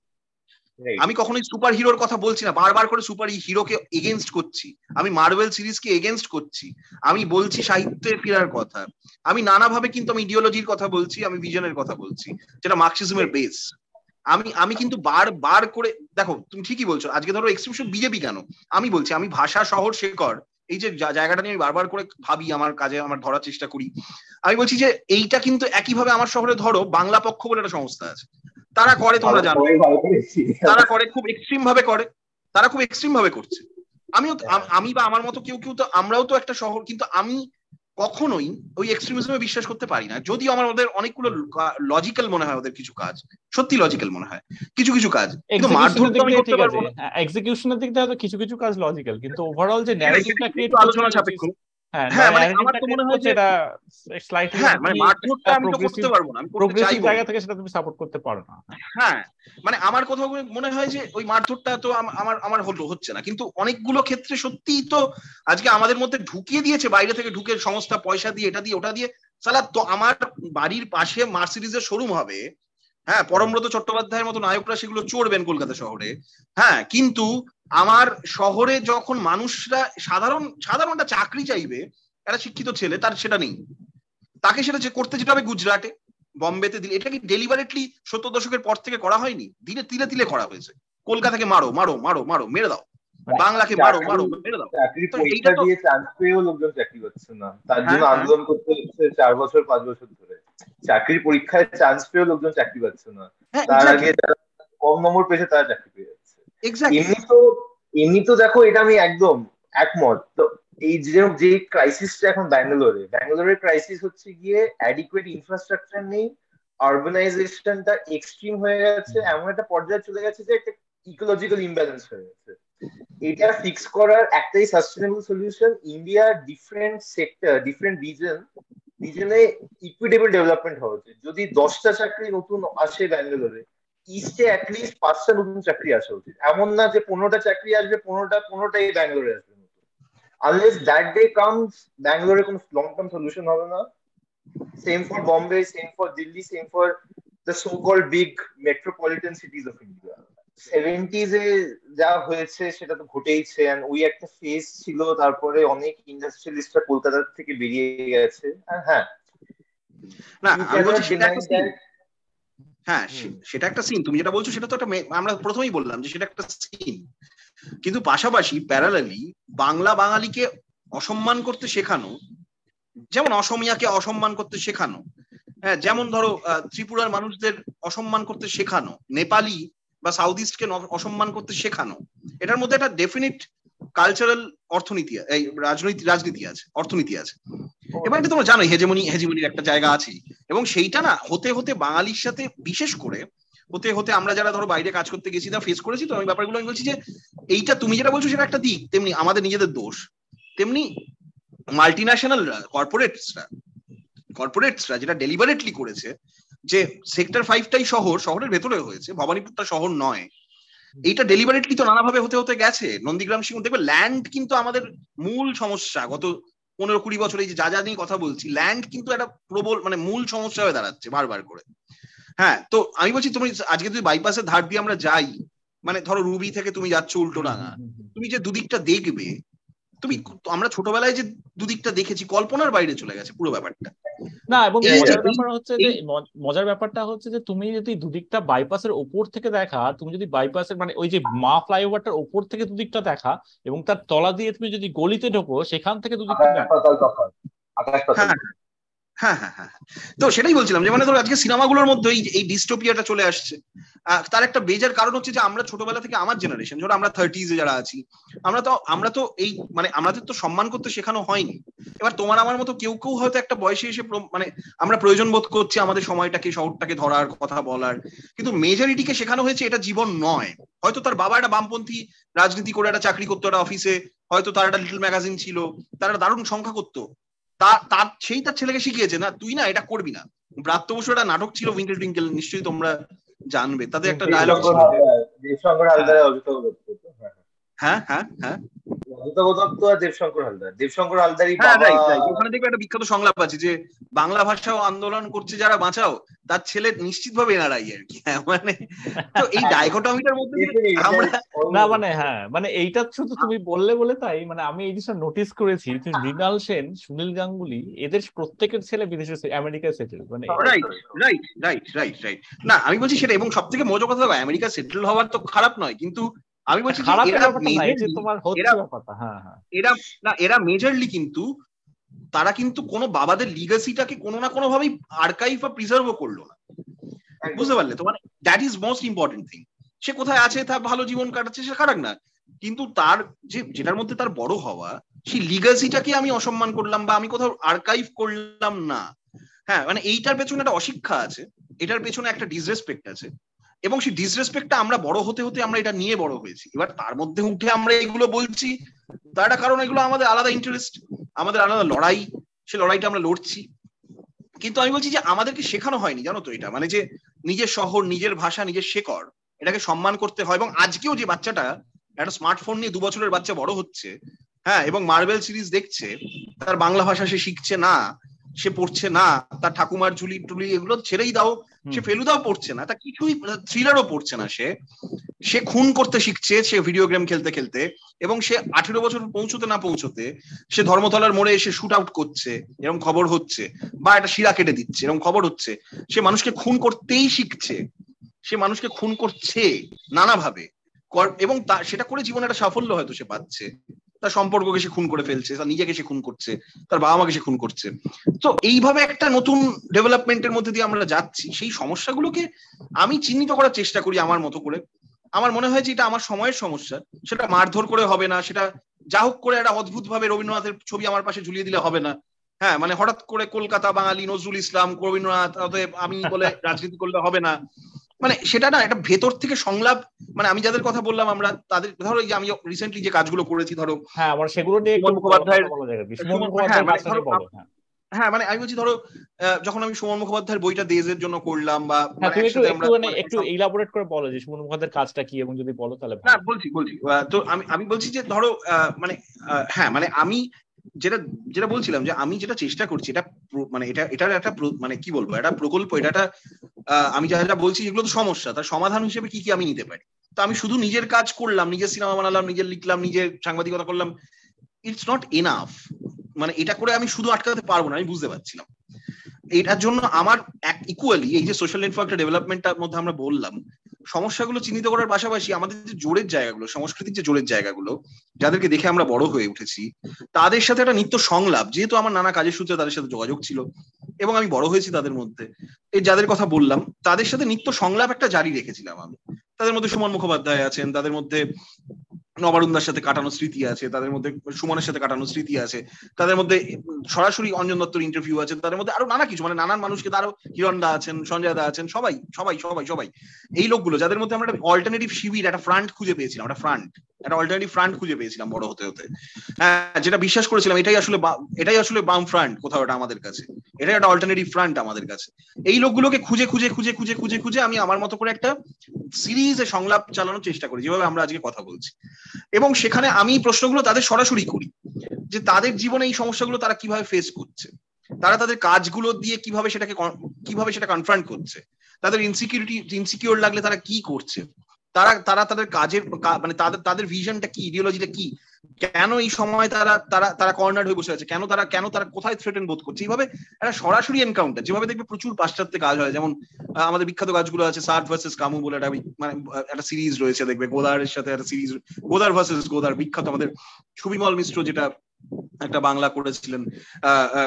আমি কখনোই সুপার হিরোর কথা বলছি না বারবার করে সুপার হিরোকে এগেনস্ট করছি। আমি মার্বেল সিরিজকে এগেনস্ট করছি। আমি বলছি সাহিত্যে ফেরার কথা। আমি নানাভাবে কিন্তু আমি ইডিওলজির কথা বলছি আমি ভিজনের কথা বলছি যেটা মার্কসিজমের বেস আমি আমি কিন্তু বার বার করে দেখো তুমি ঠিকই বলছো আজকে ধরো এক্সপ্রেশন বিজেপি কেন? আমি বলছি আমি ভাষা শহর শেখর এই যে জায়গাটা নিয়ে আমি বারবার করে ভাবি আমার কাজে আমার ধরার চেষ্টা করি। আমি বলছি যে এইটা কিন্তু একইভাবে আমার শহরে ধরো বাংলা পক্ষ বলে একটা সংস্থা আছে। তারা করে তোমরা জানো। তারা করে খুব এক্সট্রিম ভাবে করে। তারা খুব এক্সট্রিম ভাবে করছে। আমিও আমি বা আমার মতো কেউ কেউ তো আমরাও তো একটা শহর কিন্তু আমি কখনোই ওই এক্সট্রিমিজমে বিশ্বাস করতে পারি না। যদিও আমার ওদের অনেকগুলো লজিক্যাল মনে হয় ওদের কিছু কাজ। সত্যি লজিক্যাল মনে হয়। কিছু কিছু কাজ। কিন্তু মারধর তো আমি করতে পারব না। এক্সিকিউশনের দিক থেকে কিছু কিছু কাজ লজিক্যাল কিন্তু ওভারঅল যে ন্যারেটিভটা ক্রিয়েট আলোচনা সাপেক্ষ। হ্যাঁ মানে আমার তো মনে হয় স্লাইটলি হ্যাঁ মানে মারধরটা আমি তো করতে পারব না আমি করতে চাইব। জায়গা থেকে সেটা তুমি সাপোর্ট করতে পারো না। হ্যাঁ মানে আমার কোথাও মনে হয় যে ওই মারধরটা তো আমার আমার হলো হচ্ছে না। কিন্তু অনেকগুলো ক্ষেত্রে সত্যিই তো আজকে আমাদের মধ্যে ঢুকিয়ে দিয়েছে বাইরে থেকে ঢুকে সংস্থা পয়সা দিয়ে এটা দিয়ে ওটা দিয়ে। সালা তো আমার বাড়ির পাশে মার্সিডিজের শোরুম হবে হ্যাঁ পরমব্রত চট্টোপাধ্যায়ের মতো নায়করা সেগুলো চড়বেন কলকাতা শহরে। হ্যাঁ কিন্তু আমার শহরে যখন মানুষরা সাধারণ সাধারণ একটা চাকরি চাইবে একটা শিক্ষিত ছেলে তার সেটা নেই। তাকে সেটা যে করতে যেটা হবে গুজরাটে বম্বেতে দিলে এটা কি ডেলিভারেটলি সত্তর দশকের পর থেকে করা হয়নি? দিনে তিলে তিলে করা হয়েছে। কলকাতাকে মারো মারো মারো মারো মেরে দাও। বাংলাকে মারো মারো মেরে দাও। চাকরি পরীক্ষা দিয়ে চান্স পেয়েও লোকজন চাকরি করছে না। তার জন্য আন্দোলন করতে হচ্ছে চার বছর পাঁচ বছর ধরে। চাকরির পরীক্ষায় চান্স পেয়েও লোকজন চাকরি পাচ্ছে না। তার আগে যারা কম নম্বর পেয়েছে তারা চাকরি পেয়ে এমনি তো এমনি তো দেখো এটা আমি একদম একমত। তো এই যে যে ক্রাইসিসটা এখন ব্যাঙ্গালোরে ব্যাঙ্গালোরের ক্রাইসিস হচ্ছে গিয়ে অ্যাডিকুয়েট ইনফ্রাস্ট্রাকচার নেই আরবানাইজেশনটা এক্সট্রিম হয়ে গেছে এমন একটা পর্যায়ে চলে গেছে যে একটা ইকোলজিক্যাল ইমব্যালেন্স হয়ে গেছে। এটা ফিক্স করার একটাই sustainable solution India different sector different reason রিজনে equitable development হওয়া উচিত। যদি দশটা চাকরি নতুন আসে ব্যাঙ্গালোরে ইস্টে অ্যাটলিস্ট পাঁচটা নতুন চাকরি আসা উচিত এমন না যে পনেরোটা চাকরি আসবে পনেরোটা পনেরোটাই ব্যাঙ্গালোরে আসবে আনলেস দ্যাট ডে কামস ব্যাঙ্গালোরে কোনো লং টার্ম সলিউশন হবে না। Same for Bombay same for Delhi same for the so called big metropolitan cities of India seventies এ যা হয়েছে সেটা তো ঘটেইছে। এন্ড ওই একটা ফেজ ছিল তারপরে অনেক ইন্ডাস্ট্রিয়ালিস্টরা কলকাতা থেকে বেরিয়ে গেছে। হ্যাঁ। না আমি বলছি সেটা একটা হ্যাঁ সেটা একটা সিন তুমি যেটা বলছো সেটা তো একটা আমরা প্রথমেই বললাম যে সেটা একটা সিন কিন্তু পাশাপাশি প্যারালালি বাংলা বাঙালিকে অসম্মান করতে শেখানো যেমন অসমিয়াকে অসম্মান করতে শেখানো হ্যাঁ যেমন ধরো ত্রিপুরার মানুষদের অসম্মান করতে শেখানো নেপালি বা সাউথ ইস্টকে অসম্মান করতে শেখানো এটার মধ্যে একটা ডেফিনিট কালচারাল অর্থনীতি এই রাজনৈতিক রাজনীতি আছে অর্থনীতি আছে। এবার এটা তোমরা জানো হেজেমনি হেজেমনির একটা জায়গা আছে এবং সেইটা না হতে হতে বাঙালির সাথে বিশেষ করে হতে হতে আমরা যারা ধরো বাইরে কাজ করতে গেছি তা ফেস করেছি তো আমি ব্যাপারগুলো আমি বলছি যে এইটা তুমি যেটা বলছো সেটা একটা দিক তেমনি আমাদের নিজেদের দোষ। তেমনি মাল্টি ন্যাশনাল কর্পোরেটসরা কর্পোরেটসরা যেটা ডেলিভারেটলি করেছে যে সেক্টর ফাইভটাই শহর শহরের ভেতরে হয়েছে ভবানীপুরটা শহর নয় এইটা ডেলিভারেটলি তো নানাভাবে হতে হতে গেছে। নন্দীগ্রাম সিংহ দেখবে ল্যান্ড কিন্তু আমাদের মূল সমস্যা। গত পনেরো কুড়ি বছর এই যে যা যা নিয়ে কথা বলছি ল্যান্ড কিন্তু একটা প্রবল মানে মূল সমস্যা হয়ে দাঁড়াচ্ছে বারবার করে। হ্যাঁ তো আমি বলছি তুমি আজকে যদি বাইপাসের ধার দিয়ে আমরা যাই মানে ধরো রুবি থেকে তুমি যাচ্ছ উল্টো ডাঙা তুমি যে দুদিকটা দেখবে তুমি আমরা ছোটবেলায় যে দুদিকটা দেখেছি কল্পনার বাইরে চলে গেছে পুরো ব্যাপারটা। না এবং মজার ব্যাপার হচ্ছে যে মজার ব্যাপারটা হচ্ছে যে তুমি যদি দুদিকটা বাইপাসের ওপর থেকে দেখা তুমি যদি বাইপাসের মানে ওই যে মা ফ্লাইওভারটার ওপর থেকে দুদিকটা দেখা এবং তার তলা দিয়ে তুমি যদি গলিতে ঢোকো সেখান থেকে দুদিকটা হ্যাঁ হ্যাঁ হ্যাঁ তো সেটাই বলছিলাম যে মানে ধরো আজকে সিনেমাগুলোর মধ্যে এই ডিস্টোপিয়াটা চলে আসছে। তার একটা বেজার কারণ হচ্ছে যে, আমরা ছোটবেলা থেকে আমার জেনারেশন ধরো আমরা থার্টিজে যারা আছি, আমরা তো আমরা তো এই মানে আমাদের তো সম্মান করতে শেখানো হয়নি। এবার তোমার আমার মতো কেউ কেউ হয়তো একটা বয়সে এসে মানে আমরা প্রয়োজন বোধ করছি আমাদের সময়টাকে, শহরটাকে ধরার, কথা বলার। কিন্তু মেজরিটিকে শেখানো হয়েছে এটা জীবন নয়। হয়তো তার বাবা একটা বামপন্থী রাজনীতি করে একটা চাকরি করতো একটা অফিসে হয়তো তার একটা লিটল ম্যাগাজিন ছিল, তারা দারুণ সংখ্যা করতো। তার সেই তার ছেলেকে শিখিয়েছে না তুই না এটা করবি না। ব্রাত্য বসু একটা নাটক ছিল উইঙ্কেল টুইঙ্কেল নিশ্চয়ই তোমরা জানবে। তাদের একটা ডায়লগ ছিল। অজিত হ্যাঁ হ্যাঁ হ্যাঁ। অজিতব দত্ত আর দেবশঙ্কর হালদার। দেবশঙ্কর হালদারই হ্যাঁ ওখানে দেখবে একটা বিখ্যাত সংলাপ আছে যে বাংলা ভাষাও আন্দোলন করছে যারা বাঁচাও। তার ছেলে নিশ্চিতভাবে এনআরআই আর কি। হ্যাঁ মানে তো এই ডাইকোটমিটার মধ্যে না মানে হ্যাঁ মানে এইটা শুধু তুমি বললে বলে তাই মানে আমি এই জিনিসটা নোটিস করেছি যে মৃণাল সেন সুনীল গাঙ্গুলি এদের প্রত্যেকের ছেলে বিদেশে আমেরিকায় সেটেল মানে right right right right right না আমি বলছি সেটা এবং সব থেকে মজা কথা আমেরিকা সেটেল হওয়ার তো খারাপ নয় কিন্তু আমি বলছি এরা না এরা- হ্যাঁ হ্যাঁ। এরা না এরা মেজরলি কিন্তু তারা কিন্তু কোনো বাবাদের লিগাসিটাকে কোনো না কোনো ভাবেই আর্কাইভ বা প্রিজার্ভও করল না। বুঝতে পারলে তো? মানে that is most important thing সে কোথায় আছে তার ভালো জীবন কাটাচ্ছে সে খারাপ না। কিন্তু তার যে যেটার মধ্যে তার বড় হওয়া সেই লিগাসিটাকে আমি অসম্মান করলাম বা আমি কোথাও আর্কাইভ করলাম না। হ্যাঁ মানে এইটার পেছনে একটা অশিক্ষা আছে এটার পেছনে একটা ডিসরেসপেক্ট আছে। এবং সেই ডিসরেসপেক্টটা আমরা বড় হতে হতে আমরা এটা নিয়ে বড় হয়েছি। এবার তার মধ্যে উঠে আমরা এগুলো বলছি, তার একটা কারণ এগুলো আমাদের আলাদা ইন্টারেস্ট আমাদের আলাদা লড়াই, সে লড়াইটা আমরা লড়ছি। কিন্তু আমি বলছি যে আমাদেরকে শেখানো হয়নি, জানো তো এটা। মানে যে নিজের শহর, নিজের ভাষা, নিজের শেকড়, এটাকে সম্মান করতে হয়। এবং আজকেও যে বাচ্চাটা একটা স্মার্টফোন নিয়ে দু বছরের বাচ্চা বড় হচ্ছে হ্যাঁ এবং মার্বেল সিরিজ দেখছে, তার বাংলা ভাষা সে শিখছে না সে পড়ছে না তার ঠাকুমার ঝুলি টুলি এগুলো ছেড়েই দাও সে ফেলুদাও পড়ছে না তা কিছুই থ্রিলারও পড়ছে না সে। সে খুন করতে শিখছে সে ভিডিও গেম খেলতে খেলতে এবং সে আঠেরো বছর পৌঁছতে না পৌঁছতে সে ধর্মতলার মোড়ে এসে শুট আউট করছে এরকম খবর হচ্ছে বা একটা শিরা কেটে দিচ্ছে এরকম খবর হচ্ছে। সে মানুষকে খুন করতেই শিখছে সে মানুষকে খুন করছে নানাভাবে এবং সেটা করে জীবনে একটা সাফল্য হয়তো সে পাচ্ছে। তার সম্পর্ককে সে খুন করে ফেলছে, তার নিজেকে সে খুন করছে, তার বাবা মাকে সে খুন করছে। তো এইভাবে একটা নতুন ডেভেলপমেন্টের মধ্যে দিয়ে আমরা যাচ্ছি। সেই সমস্যাগুলোকে আমি চিহ্নিত করার চেষ্টা করি আমার মতো করে। আমার মনে হয় যে এটা আমার সময়ের সমস্যা। সেটা মারধর করে হবে না, সেটা যা হোক করে একটা অদ্ভুত ভাবে রবীন্দ্রনাথের ছবি আমার পাশে ঝুলিয়ে দিলে হবে না। হ্যাঁ মানে হঠাৎ করে কলকাতা বাঙালি নজরুল ইসলাম, রবীন্দ্রনাথ, অতএব আমি বলে রাজনীতি করলে হবে না। মানে সেটা না একটা ভেতর থেকে সংলাপ মানে আমি যাদের কথা বললাম আমরা তাদের ধরো যে আমি রিসেন্টলি যে কাজগুলো করেছি ধরো হ্যাঁ আমার সেগুলো নিয়ে হ্যাঁ, মানে হ্যাঁ। হ্যাঁ মানে আমি বলছি ধরো আহ, যখন আমি সুমন মুখোপাধ্যায়ের বইটা দেজের জন্য করলাম বা হ্যাঁ মানে একটু আমরা- মানে ইলাবোরেট করে বলো যে সুমন মুখোপাধ্যায়ের কাজটা কি এবং যদি বলো তাহলে না বলছি বলছি। তো আমি আমি বলছি যে ধরো আহ, মানে হ্যাঁ মানে আমি যেটা যেটা বলছিলাম যে আমি যেটা চেষ্টা করছি, এটা মানে এটা, এটার একটা মানে কি বলব, এটা প্রকল্প, এটা একটা আমি যা যা বলছি এগুলো তো সমস্যা, তার সমাধান হিসেবে কি কি আমি নিতে পারি? তো আমি শুধু নিজের কাজ করলাম, নিজের সিনেমা বানালাম, নিজের লিখলাম, নিজের সাংবাদিকতা করলাম ইটস নট এনাফ মানে এটা করে আমি শুধু আটকাতে পারব না, আমি বুঝতে পারছিলাম। এটার জন্য আমার এক ইকুয়ালি এই যে সোশ্যাল নেটওয়ার্কটা ডেভেলপমেন্টটার মধ্যে আমরা বললাম, সমস্যাগুলো চিহ্নিত করার পাশাপাশি আমাদের যে জোরের জায়গাগুলো, সংস্কৃতির যে জোরের জায়গাগুলো, যাদেরকে দেখে আমরা বড় হয়ে উঠেছি, তাদের সাথে একটা নিত্য সংলাপ, যেহেতু আমার নানা কাজের সূত্রে তাদের সাথে যোগাযোগ ছিল এবং আমি বড় হয়েছি তাদের মধ্যে, এই যাদের কথা বললাম, তাদের সাথে নিত্য সংলাপ একটা জারি রেখেছিলাম আমি। তাদের মধ্যে সুমন মুখোপাধ্যায় আছেন, তাদের মধ্যে নবারুন্দার সাথে কাটানো স্মৃতি আছে, তাদের মধ্যে সুমনের সাথে কাটানো স্মৃতি আছে, তাদের মধ্যে সরাসরি অঞ্জন দত্তর ইন্টারভিউ আছে, তাদের মধ্যে আরও নানা কিছু মানে নানান মানুষকে তারও হিরণ দা আছেন, সঞ্জয় দা আছেন, সবাই সবাই সবাই সবাই। এই লোকগুলো, যাদের মধ্যে আমরা একটা অল্টারনেটিভ শিবির, একটা ফ্রান্ট খুঁজে পেয়েছিলাম, একটা ফ্রান্ট একটা অল্টারনেটিভ ফ্রান্ট খুঁজে পেয়েছিলাম বড় হতে হতে। হ্যাঁ যেটা বিশ্বাস করেছিলাম, এটাই আসলে এটাই আসলে বাম ফ্রান্ট কোথাও এটা আমাদের কাছে। এটাই একটা অল্টারনেটিভ ফ্রান্ট আমাদের কাছে। এই লোকগুলোকে খুঁজে খুঁজে খুঁজে খুঁজে খুঁজে খুঁজে আমি আমার মতো করে একটা সিরিজে সংলাপ চালানোর চেষ্টা করি, যেভাবে আমরা আজকে কথা বলছি। এবং সেখানে আমি প্রশ্নগুলো তাদের সরাসরি করি, যে তাদের জীবনে এই সমস্যাগুলো তারা কীভাবে ফেস করছে? তারা তাদের কাজগুলো দিয়ে কীভাবে সেটাকে কীভাবে সেটা কনফ্রন্ট করছে? তাদের ইনসিকিউরিটি ইনসিকিউর লাগলে তারা কি করছে? তারা তারা তাদের কাজের মানে তাদের তাদের ভিশনটা কি? ইডিওলজিটা কি? কেন এই সময় তারা তারা তারা কর্নার হয়ে বসে আছে? কেন তারা কেন তারা কোথায় থ্রেটেন বোধ করছে? এইভাবে একটা সরাসরি এনকাউন্টার যেভাবে দেখবে প্রচুর পাশ্চাত্যে কাজ হয়। যেমন আমাদের বিখ্যাত কাজগুলো আছে সার্ট ভার্সেস কামু বলে একটা মানে একটা সিরিজ রয়েছে, দেখবে। গোদারের সাথে একটা সিরিজ গোদার ভার্সেস গোদার বিখ্যাত আমাদের সুবিমল মিশ্র যেটা একটা বাংলা করেছিলেন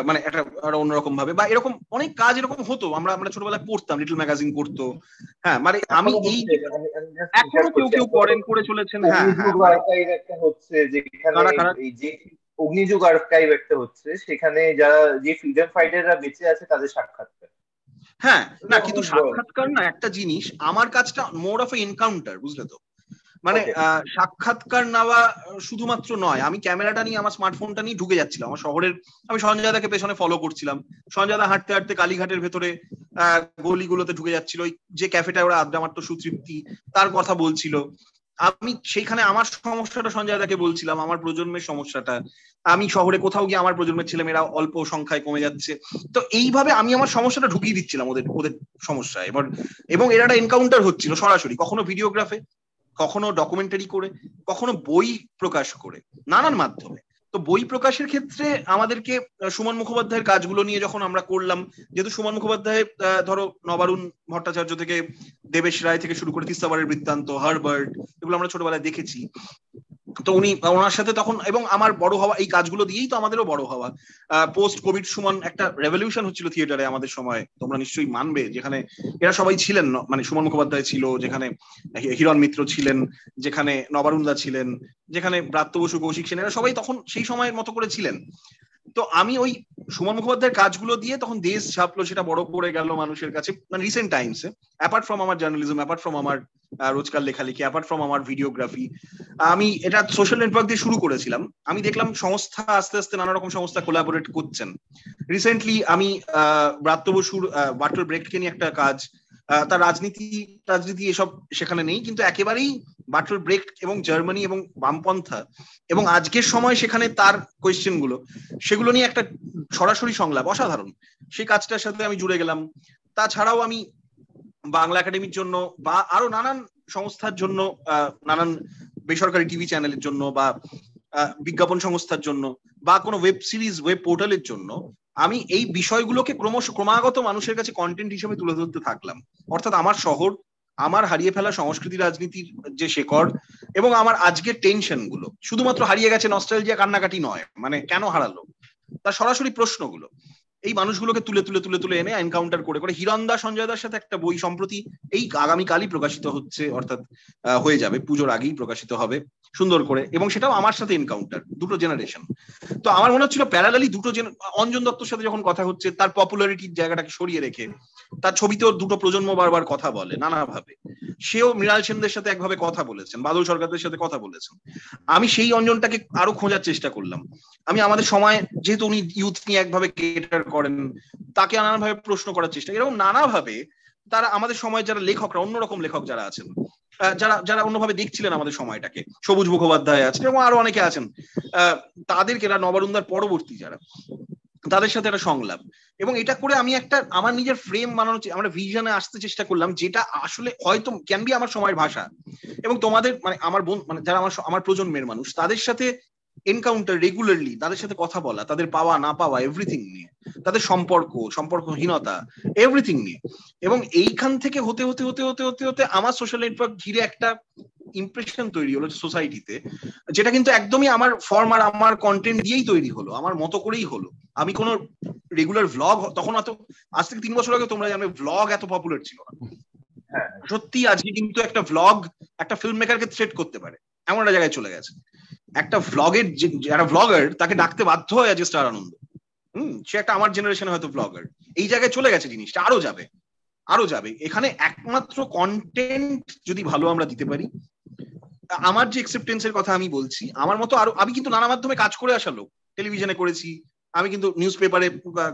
মানে একটা অন্যরকম ভাবে বা এরকম অনেক কাজ এরকম হতো আমরা আমরা ছোটবেলায় পড়তাম লিটল ম্যাগাজিন করতো হ্যাঁ মানে আমি এই এখনও কেউ কেউ করেন করে চলেছেন হ্যাঁ হ্যাঁ একটা হচ্ছে যেখানে অগ্নিযুগ আর্কাইভ একটা হচ্ছে সেখানে যারা যে ফ্রিডম ফাইটাররা বেঁচে আছে তাদের সাক্ষাৎকার হ্যাঁ না কিন্তু সাক্ষাৎকার না একটা জিনিস আমার কাজটা মোর অফ এনকাউন্টার বুঝলে তো? মানে সাক্ষাৎকার নেওয়া শুধুমাত্র নয় আমি ক্যামেরাটা নিয়ে আমার স্মার্টফোনটা নিয়ে ঢুকে যাচ্ছিলাম। আমার শহরের আমি সঞ্জয় দাকে পেছনে ফলো করছিলাম। সঞ্জয় দা হাঁটতে হাঁটতে কালীঘাটের ভেতরে গলিগুলোতে ঢুকে যাচ্ছিল। ওই যে ক্যাফেটা ওরা আড্ডা মারতো সুতৃপ্তি তার কথা বলছিল। আমি সেইখানে আমার সমস্যাটা সঞ্জয় দাকে বলছিলাম আমার প্রজন্মের সমস্যাটা। আমি শহরে কোথাও গিয়ে আমার প্রজন্মের ছেলেমেয়েরা অল্প সংখ্যায় কমে যাচ্ছে। তো এইভাবে আমি আমার সমস্যাটা ঢুকিয়ে দিচ্ছিলাম ওদের ওদের সমস্যা এবার এবং এরা একটা এনকাউন্টার হচ্ছিল সরাসরি কখনো ভিডিওগ্রাফে কখনো ডকুমেন্টারি করে, কখনো বই প্রকাশ করে, নানান মাধ্যমে। তো বই প্রকাশের ক্ষেত্রে আমাদেরকে সুমন মুখোপাধ্যায়ের কাজগুলো নিয়ে যখন আমরা করলাম, যেহেতু সুমন মুখোপাধ্যায় ধরো নবারুণ ভট্টাচার্য থেকে দেবেশ রায় থেকে শুরু করে তিস্তাবারের বৃত্তান্ত, হারবার্ট, এগুলো আমরা ছোটবেলায় দেখেছি। তো উনি, ওনার সাথে তখন, এবং আমার বড় হওয়া, এই কাজগুলো দিয়েই তো আমাদেরও বড় হওয়া। পোস্ট কোভিড সুমন একটা রেভলিউশন হচ্ছিল থিয়েটারে আমাদের সময়। তোমরা নিশ্চয়ই মানবে, যেখানে এরা সবাই ছিলেন মানে সুমন মুখোপাধ্যায় ছিল, যেখানে হিরণ মিত্র ছিলেন, যেখানে নবারুন্দা ছিলেন, যেখানে ব্রাত্য বসু, কৌশিক সেন, এরা সবাই তখন সেই সময়ের মতো করে ছিলেন। তো আমি ওই সুমন মুখোপাধ্যায়ের কাজগুলো দিয়ে তখন দেশ ছাপলো, সেটা বড় করে গেল মানুষের কাছে মানে রিসেন্ট টাইমসে অ্যাপার্ট ফ্রম আমার জার্নালিজম অ্যাপার্ট ফ্রম আমার রোজকার লেখালেখি অ্যাপার্ট ফ্রম আমার ভিডিওগ্রাফি আমি এটা সোশ্যাল নেটওয়ার্ক দিয়ে শুরু করেছিলাম। আমি দেখলাম সংস্থা আস্তে আস্তে নানা রকম সংস্থা কোলাবোরেট করছেন। রিসেন্টলি আমি ব্রাত্য বসুর ওয়াটার ব্রেককে নিয়ে একটা কাজ তার রাজনীতি রাজনীতি এসব সেখানে নেই, কিন্তু একেবারেই বাটল ব্রেক এবং জার্মানি এবং বামপন্থা এবং আজকের সময় সেখানে তার কোয়েশ্চেনগুলো, সেগুলো নিয়ে একটা সরাসরি সংলাপ, অসাধারণ। সেই কাজটার সাথে আমি জুড়ে গেলাম। তাছাড়াও আমি বাংলা একাডেমির জন্য বা আরও নানান সংস্থার জন্য নানান বেসরকারি টিভি চ্যানেলের জন্য বা বিজ্ঞাপন সংস্থার জন্য বা কোনো ওয়েব সিরিজ, ওয়েব পোর্টালের জন্য আমি এই বিষয়গুলোকে ক্রমশ ক্রমাগত মানুষের কাছে কন্টেন্ট হিসেবে তুলে ধরতে থাকলাম। অর্থাৎ আমার শহর, আমার হারিয়ে ফেলা সংস্কৃতি, রাজনীতির যে শেকড় এবং আমার আজকের টেনশনগুলো শুধুমাত্র হারিয়ে গেছে নস্টালজিয়া কান্নাকাটি নয় মানে কেন হারালো? তার সরাসরি প্রশ্নগুলো। এই মানুষগুলোকে তুলে তুলে তুলে তুলে এনে এনকাউন্টার করে করে হিরণদা সঞ্জয় দার সাথে একটা বই সম্প্রতি এই আগামীকালই প্রকাশিত হচ্ছে, অর্থাৎ হয়ে যাবে, পুজোর আগেই প্রকাশিত হবে, সুন্দর করে, এবং সেটাও আমার সাথে এনকাউন্টার দুটো জেনারেশন তো আমার মনে হচ্ছিল প্যারালালি দুটো অঞ্জন দত্তর সাথে যখন কথা হচ্ছে, তার পপুলারিটির জায়গাটাকে সরিয়ে রেখে, তার ছবিতেও দুটো প্রজন্ম বারবার কথা বলে, নানাভাবে। সেও মৃণাল সেনদের সাথে একভাবে কথা বলেছেন, বাদল সরকারদের সাথে কথা বলেছেন। আমি সেই অঞ্জনটাকে আরও খোঁজার চেষ্টা করলাম। আমি আমাদের সময়, যেহেতু উনি ইউথ নিয়ে একভাবে কেটার করেন, তাকে নানাভাবে প্রশ্ন করার চেষ্টা এরকম নানাভাবে তারা আমাদের সময় যারা লেখকরা, অন্যরকম লেখক যারা আছেন যারা যারা অন্যভাবে দেখছিলেন আমাদের সময়টাকে, সবুজ মুখোপাধ্যায় আছেন এবং আরও অনেকে আছেন তাদেরকে নবারুন্দার পরবর্তী যারা, তাদের সাথে একটা সংলাপ। এবং এটা করে আমি একটা, আমার নিজের ফ্রেম বানানোর আমরা ভিশনে আসতে চেষ্টা করলাম, যেটা আসলে হয়তো ক্যান বি আমার সময়ের ভাষা এবং তোমাদের মানে আমার বোন মানে যারা আমার আমার প্রজন্মের মানুষ, তাদের সাথে এনকাউন্টার রেগুলারলি তাদের সাথে কথা বলা তাদের পাওয়া না পাওয়া এভরিথিং নিয়ে তাদের সম্পর্ক সম্পর্কহীনতা এভরিথিং নিয়ে। এবং এইখান থেকে হতে হতে হতে হতে হতে হতে আমার সোশ্যাল নেটওয়ার্ক ঘিরে একটা ইমপ্রেশন তৈরি হলো সোসাইটিতে যেটা কিন্তু একদমই আমার ফর্ম আর আমার কন্টেন্ট দিয়েই তৈরি হলো আমার মতো করেই হলো। আমি কোনো রেগুলার ভ্লগ তখন অত আজ থেকে তিন বছর আগে তোমরা জানো ভ্লগ এত পপুলার ছিল না। হ্যাঁ। সত্যি আজকে কিন্তু একটা ভ্লগ একটা ফিল্ম মেকারকে থ্রেট করতে পারে এমন একটা জায়গায় চলে গেছে। একটা ভ্লগের যারা ভ্লগার তাকে ডাকতে বাধ্য হয় আজকে স্টার আনন্দ হম, সে একটা আমার জেনারেশনে হয়তো ভ্লগার এই জায়গায় চলে গেছে জিনিসটা, আরও যাবে আরও যাবে। এখানে একমাত্র কন্টেন্ট যদি ভালো আমরা দিতে পারি, আমার যে এক্সেপ্টেন্স এর কথা আমি বলছি, আমার মতো আরও, আমি কিন্তু নানা মাধ্যমে কাজ করে আসা লোক। টেলিভিশনে করেছি, আমি কিন্তু নিউজ পেপারে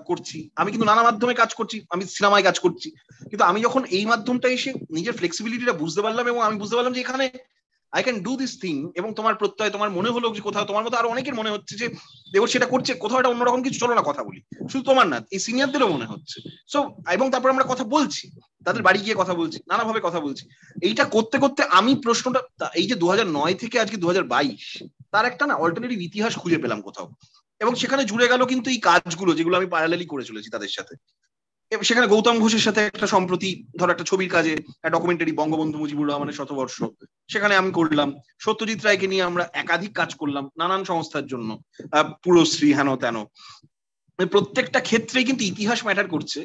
করছি, আমি কিন্তু নানা মাধ্যমে কাজ করছি, আমি সিনেমায় কাজ করছি। কিন্তু আমি যখন এই মাধ্যমটা এসে নিজের ফ্লেক্সিবিলিটিটা বুঝতে পারলাম এবং আমি বুঝতে পারলাম যে এখানে I can do this thing এবং তোমার প্রত্যয়, তোমার মনে হলো যে কোথাও, তোমার মতো আরও অনেকের মনে হচ্ছে যে দেবর সেটা করছে, কোথাও একটা অন্যরকম কিছু চলো না কথা বলি। শুধু তোমার না, এই সিনিয়রদেরও মনে হচ্ছে। সো এবং তারপর আমরা কথা বলছি, তাদের বাড়ি গিয়ে কথা বলছি, নানাভাবে কথা বলছি। এইটা করতে করতে আমি প্রশ্নটা এই যে দু থেকে আজকে দু হাজার বাইশ, তার একটা না অল্টারনেটিভ ইতিহাস খুঁজে পেলাম কোথাও। এবং সেখানে জুড়ে গেল কিন্তু এই কাজগুলো যেগুলো আমি প্যারালালি করে চলেছি তাদের সাথে। সেখানে গৌতম ঘোষের সাথে একটা সম্প্রতি ধর একটা ছবির কাজে ডকুমেন্টারি বঙ্গবন্ধু মুজিবুর রহমানের শতবর্ষ। সেখানে আমি করলাম সত্যজিৎ রায়কে নিয়ে আমরা একাধিক কাজ করলাম নানান সংস্থার জন্য পুরশ্রী হেন তেন। প্রত্যেকটা ক্ষেত্রেই কিন্তু ইতিহাস ম্যাটার করছে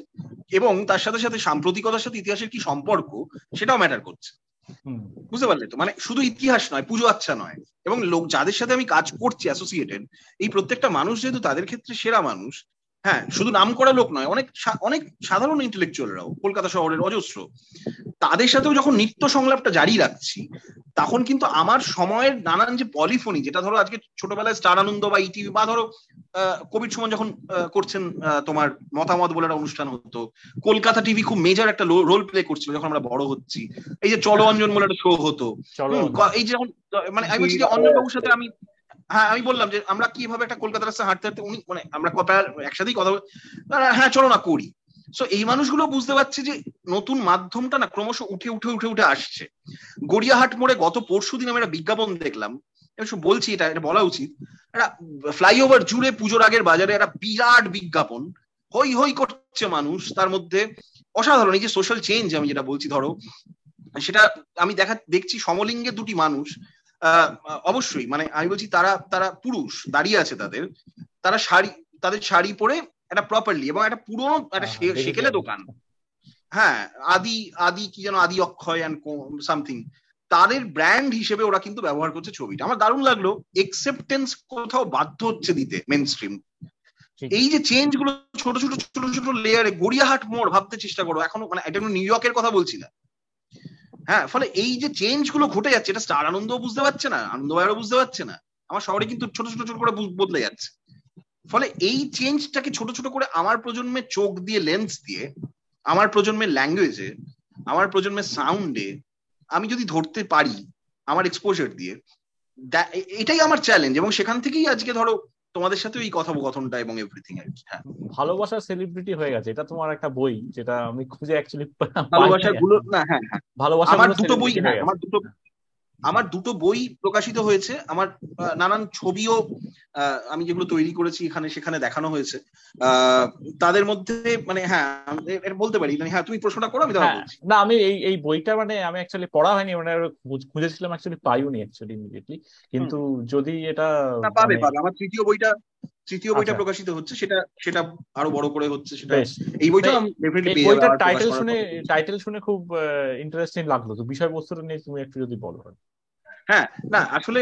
এবং তার সাথে সাথে সাম্প্রতিকতার সাথে ইতিহাসের কি সম্পর্ক সেটাও ম্যাটার করছে। বুঝতে পারলে তো? মানে শুধু ইতিহাস নয় পুজো আচ্ছা নয়। এবং লোক যাদের সাথে আমি কাজ করছি অ্যাসোসিয়েটেড এই প্রত্যেকটা মানুষ যেহেতু তাদের ক্ষেত্রে সেরা মানুষ হ্যাঁ শুধু নাম করা লোক নয় অনেক অনেক সাধারণ ইন্টেলেকচুয়ালরাও কলকাতা শহরের অজস্র তাদের সাথেও যখন নিত্য সংলাপটা জারি রাখছি তখন কিন্তু আমার সময়ের নানান যে পলিফোনি যেটা ধরো আজকে ছোটবেলায় স্টার আনন্দ বা ইটিভি বা ধরো কোভিড সময় যখন করছেন তোমার মতামত বলে একটা অনুষ্ঠান হতো কলকাতা টিভি খুব মেজর একটা রোল প্লে করছিল যখন আমরা বড় হচ্ছি। এই যে চলো অঞ্জন বলে একটা শো হতো। এই যে মানে আমি বলছি যে অঞ্জনবাবুর সাথে আমি হ্যাঁ আমি বললাম যে আমরা কীভাবে একটা কলকাতার রাস্তা হাঁটতে হাঁটতে উনি মানে আমরা একসাথেই কথা হ্যাঁ চলো না, করি। সো এই মানুষগুলো বুঝতে পারছে যে নতুন মাধ্যমটা না ক্রমশ উঠে উঠে উঠে উঠে আসছে। গড়িয়াহাট মোড়ে গত পরশু দিন আমি একটা বিজ্ঞাপন দেখলাম। বলছি এটা এটা বলা উচিত। একটা ফ্লাইওভার জুড়ে পুজোর আগের বাজারে একটা বিরাট বিজ্ঞাপন। হই হই করছে মানুষ। তার মধ্যে অসাধারণ, এই যে সোশ্যাল চেঞ্জ আমি যেটা বলছি, ধরো, সেটা আমি দেখা দেখছি সমলিঙ্গের দুটি মানুষ। অবশ্যই মানে আমি বলছি তারা তারা পুরুষ দাঁড়িয়ে আছে তাদের তারা শাড়ি তাদের শাড়ি পরে একটা প্রপারলি এবং একটা পুরোনো একটা সেকেলে দোকান। হ্যাঁ আদি আদি কি যেন আদি অক্ষয় অ্যান্ড সামথিং তাদের ব্র্যান্ড হিসেবে ওরা কিন্তু ব্যবহার করছে ছবিটা। আমার দারুণ লাগল একসেপ্টেন্স কোথাও বাধ্য হচ্ছে দিতে মেন স্ট্রিম এই যে চেঞ্জগুলো ছোট ছোট ছোট ছোট লেয়ারে গড়িয়াহাট মোড় ভাবতে চেষ্টা করো। এখনও মানে এটা নিউ ইয়র্কের কথা বলছি না। হ্যাঁ ফলে এই যে চেঞ্জগুলো ঘটে যাচ্ছে, এটা স্টার আনন্দ বুঝতে পারছে না আনন্দ ভাইয়ারও বুঝতে পারছে না। আমার শহরে কিন্তু ছোট ছোট ছোট করে বদলে যাচ্ছে। ফলে এই চেঞ্জটাকে ছোট ছোট করে আমার প্রজন্মের চোখ দিয়ে লেন্স দিয়ে, আমার প্রজন্মের ল্যাঙ্গুয়েজে আমার প্রজন্মের সাউন্ডে আমি যদি ধরতে পারি, আমার এক্সপোজার দিয়ে এটাই আমার চ্যালেঞ্জ এবং সেখান থেকেই আজকে ধরো তোমাদের সাথে এই কথোপকথনটা এবং এভরিথিং আর কি হ্যাঁ। ভালোবাসার সেলিব্রিটি হয়ে গেছে এটা তোমার একটা বই যেটা আমি খুঁজে অ্যাকচুয়ালি ভালোবাসারগুলো না হ্যাঁ হ্যাঁ। ভালোবাসা আমার দুটো বই হ্যাঁ আমার দুটো আমার দুটো বই প্রকাশিত হয়েছে আমার নানান ছবিও আমি যেগুলো তৈরি করেছি এখানে সেখানে দেখানো হয়েছে। তাদের মধ্যে মানে হ্যাঁ বলতে পারি মানে হ্যাঁ তুমি প্রশ্নটা করো আমি হ্যাঁ, না আমি এই এই বইটা মানে আমি অ্যাকচুয়ালি পড়া হয়নি মানে খুঁজেছিলাম অ্যাকচুয়ালি পাইওনি অ্যাকচুয়ালি ইমিডিয়েটলি কিন্তু যদি এটা পাবে মানে পাবে। আমার তৃতীয় বইটা তৃতীয় বইটা আচ্ছা। প্রকাশিত হচ্ছে সেটা সেটা আরও বড় করে হচ্ছে সেটা এই বইটা ডেফিনেটলি বইটার টাইটেল শুনে টাইটেল শুনে খুব ইন্টারেস্টিং লাগল। তো বিষয়বস্তুটা নিয়ে তুমি একটু যদি বলো। হ্যাঁ না আসলে